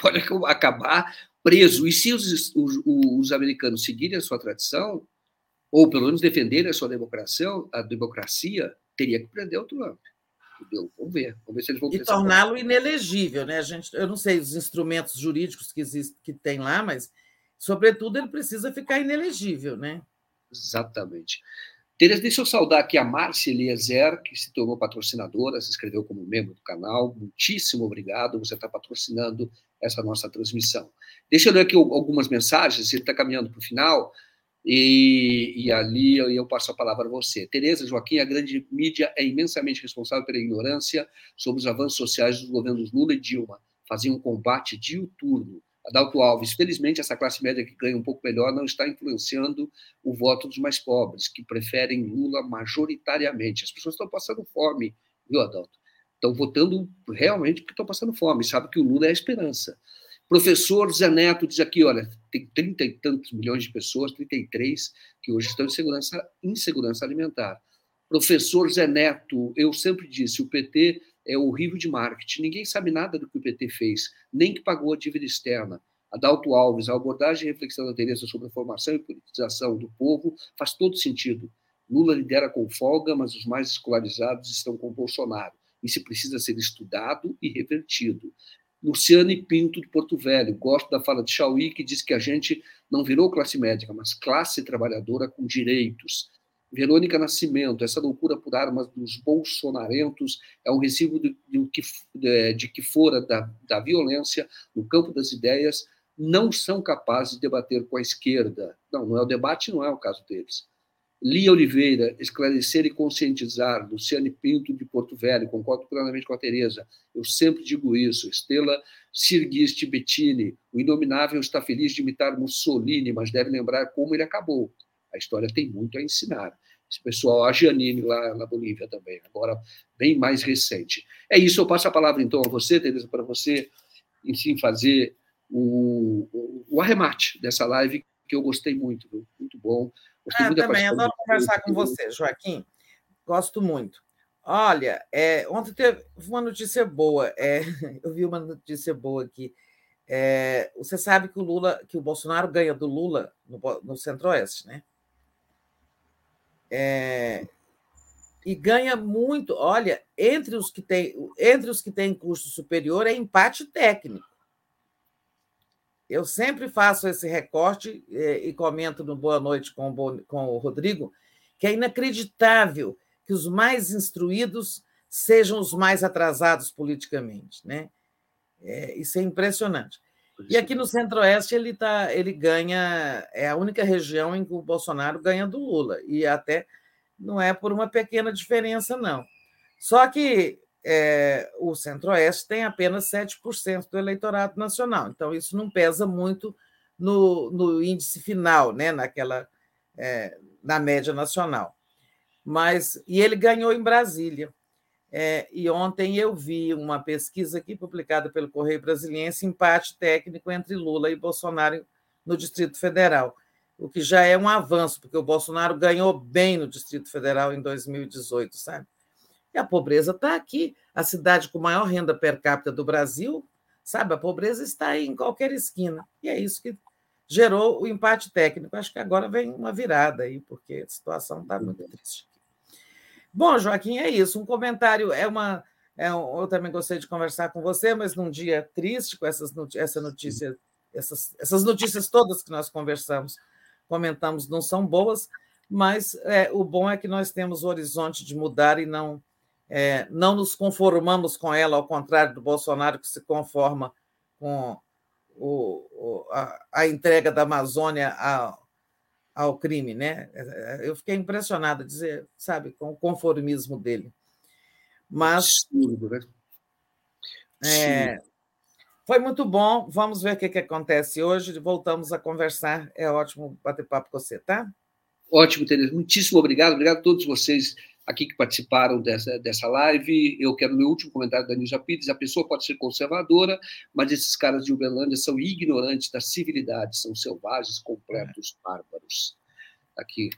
Pode acabar preso. E se os, os, os americanos seguirem a sua tradição, ou pelo menos defenderem a sua democracia, a democracia teria que prender o Trump. Entendeu? Vamos ver. Vamos ver se eles vão E torná-lo inelegível, né? A gente, eu não sei os instrumentos jurídicos que existem, que tem lá, mas, sobretudo, ele precisa ficar inelegível, né? Exatamente. Tereza, deixa eu saudar aqui a Márcia Eliezer, que se tornou patrocinadora, se inscreveu como membro do canal. Muitíssimo obrigado, você está patrocinando essa nossa transmissão. Deixa eu ler aqui algumas mensagens, ele está caminhando para o final. E, e ali eu, eu passo a palavra a você. Tereza Joaquim, a grande mídia é imensamente responsável pela ignorância sobre os avanços sociais dos governos Lula e Dilma. Fazia um combate diuturno. Adalto Alves, felizmente essa classe média que ganha um pouco melhor não está influenciando o voto dos mais pobres, que preferem Lula majoritariamente. As pessoas estão passando fome, viu, Adalto? Estão votando realmente porque estão passando fome, sabe que o Lula é a esperança. Professor Zé Neto diz aqui, olha, tem 30 e tantos milhões de pessoas, 33, que hoje estão em segurança, alimentar. Professor Zé Neto, eu sempre disse, o PT é horrível de marketing, ninguém sabe nada do que o PT fez, nem que pagou a dívida externa. Adalto Alves, a abordagem e reflexão da Tereza sobre a formação e politização do povo faz todo sentido. Lula lidera com folga, mas os mais escolarizados estão com Bolsonaro. Isso precisa ser estudado e revertido. Luciane Pinto, de Porto Velho. Gosto da fala de Chauí, que diz que a gente não virou classe médica, mas classe trabalhadora com direitos. Verônica Nascimento, essa loucura por armas dos bolsonarentos é um recibo de, de, de, de que fora da, da violência, no campo das ideias, não são capazes de debater com a esquerda. Não, não é o debate, não é o caso deles. Lia Oliveira, esclarecer e conscientizar. Luciane Pinto, de Porto Velho, concordo plenamente com a Tereza. Eu sempre digo isso. Estela Sirguiste Bettini, o inominável está feliz de imitar Mussolini, mas deve lembrar como ele acabou. A história tem muito a ensinar. Esse pessoal, a Giannini lá na Bolívia também, agora bem mais recente. É isso, eu passo a palavra então a você, Tereza, para você, enfim, fazer o, o, o arremate dessa live que eu gostei muito, viu? muito bom. Ah, também, adoro conversar com você, Joaquim. Gosto muito. Olha, é, ontem teve uma notícia boa. É, <laughs> eu vi uma notícia boa aqui. É, você sabe que o Lula, que o Bolsonaro ganha do Lula no, no Centro-Oeste, né? É, e ganha muito. Olha, entre os que têm entre os que têm custo superior é empate técnico. Eu sempre faço esse recorte eh, e comento no Boa Noite com o Rodrigo, que é inacreditável que os mais instruídos sejam os mais atrasados politicamente. Né? É, isso é impressionante. E aqui no Centro-Oeste ele, tá, ele ganha, é a única região em que o Bolsonaro ganha do Lula, e até não é por uma pequena diferença, não. Só que é, o Centro-Oeste tem apenas 7% do eleitorado nacional, então isso não pesa muito no, no índice final, né, naquela, é, na média nacional. Mas, e ele ganhou em Brasília. É, e ontem eu vi uma pesquisa aqui publicada pelo Correio Brasiliense, empate técnico entre Lula e Bolsonaro no Distrito Federal, o que já é um avanço, porque o Bolsonaro ganhou bem no Distrito Federal em 2018, sabe? E a pobreza está aqui, a cidade com maior renda per capita do Brasil, sabe? A pobreza está aí em qualquer esquina. E é isso que gerou o empate técnico. Acho que agora vem uma virada aí, porque a situação está muito triste. Bom, Joaquim, é isso. Um comentário é uma. É um, eu também gostei de conversar com você, mas num dia triste com essas, essa notícia, essas, essas notícias todas que nós conversamos, comentamos, não são boas, mas é, o bom é que nós temos o horizonte de mudar e não, é, não nos conformamos com ela, ao contrário do Bolsonaro, que se conforma com o, o, a, a, entrega da Amazônia a, ao crime, né? É, é, eu fiquei impressionada, dizer, sabe, com o conformismo dele. Mas né? é, foi muito bom. Vamos ver o que, que acontece hoje. Voltamos a conversar. É ótimo bater papo com você, tá? Ótimo, Tereza. Muitíssimo obrigado. Obrigado a todos vocês aqui que participaram dessa, dessa live. Eu quero meu último comentário da Nilza Pires. A pessoa pode ser conservadora, mas esses caras de Uberlândia são ignorantes da civilidade, são selvagens, completos, bárbaros. Aqui.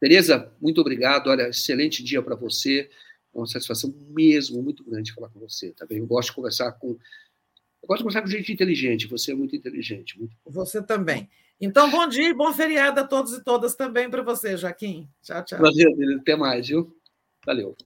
Tereza, muito obrigado. Olha, excelente dia para você. É uma satisfação mesmo muito grande falar com você, tá bem? Eu gosto de conversar com eu gosto de conversar com gente inteligente. Você é muito inteligente. Muito você também. Então, bom dia e bom feriado a todos e todas também para você, Joaquim. Tchau, tchau. Prazer, até mais, viu? Valeu.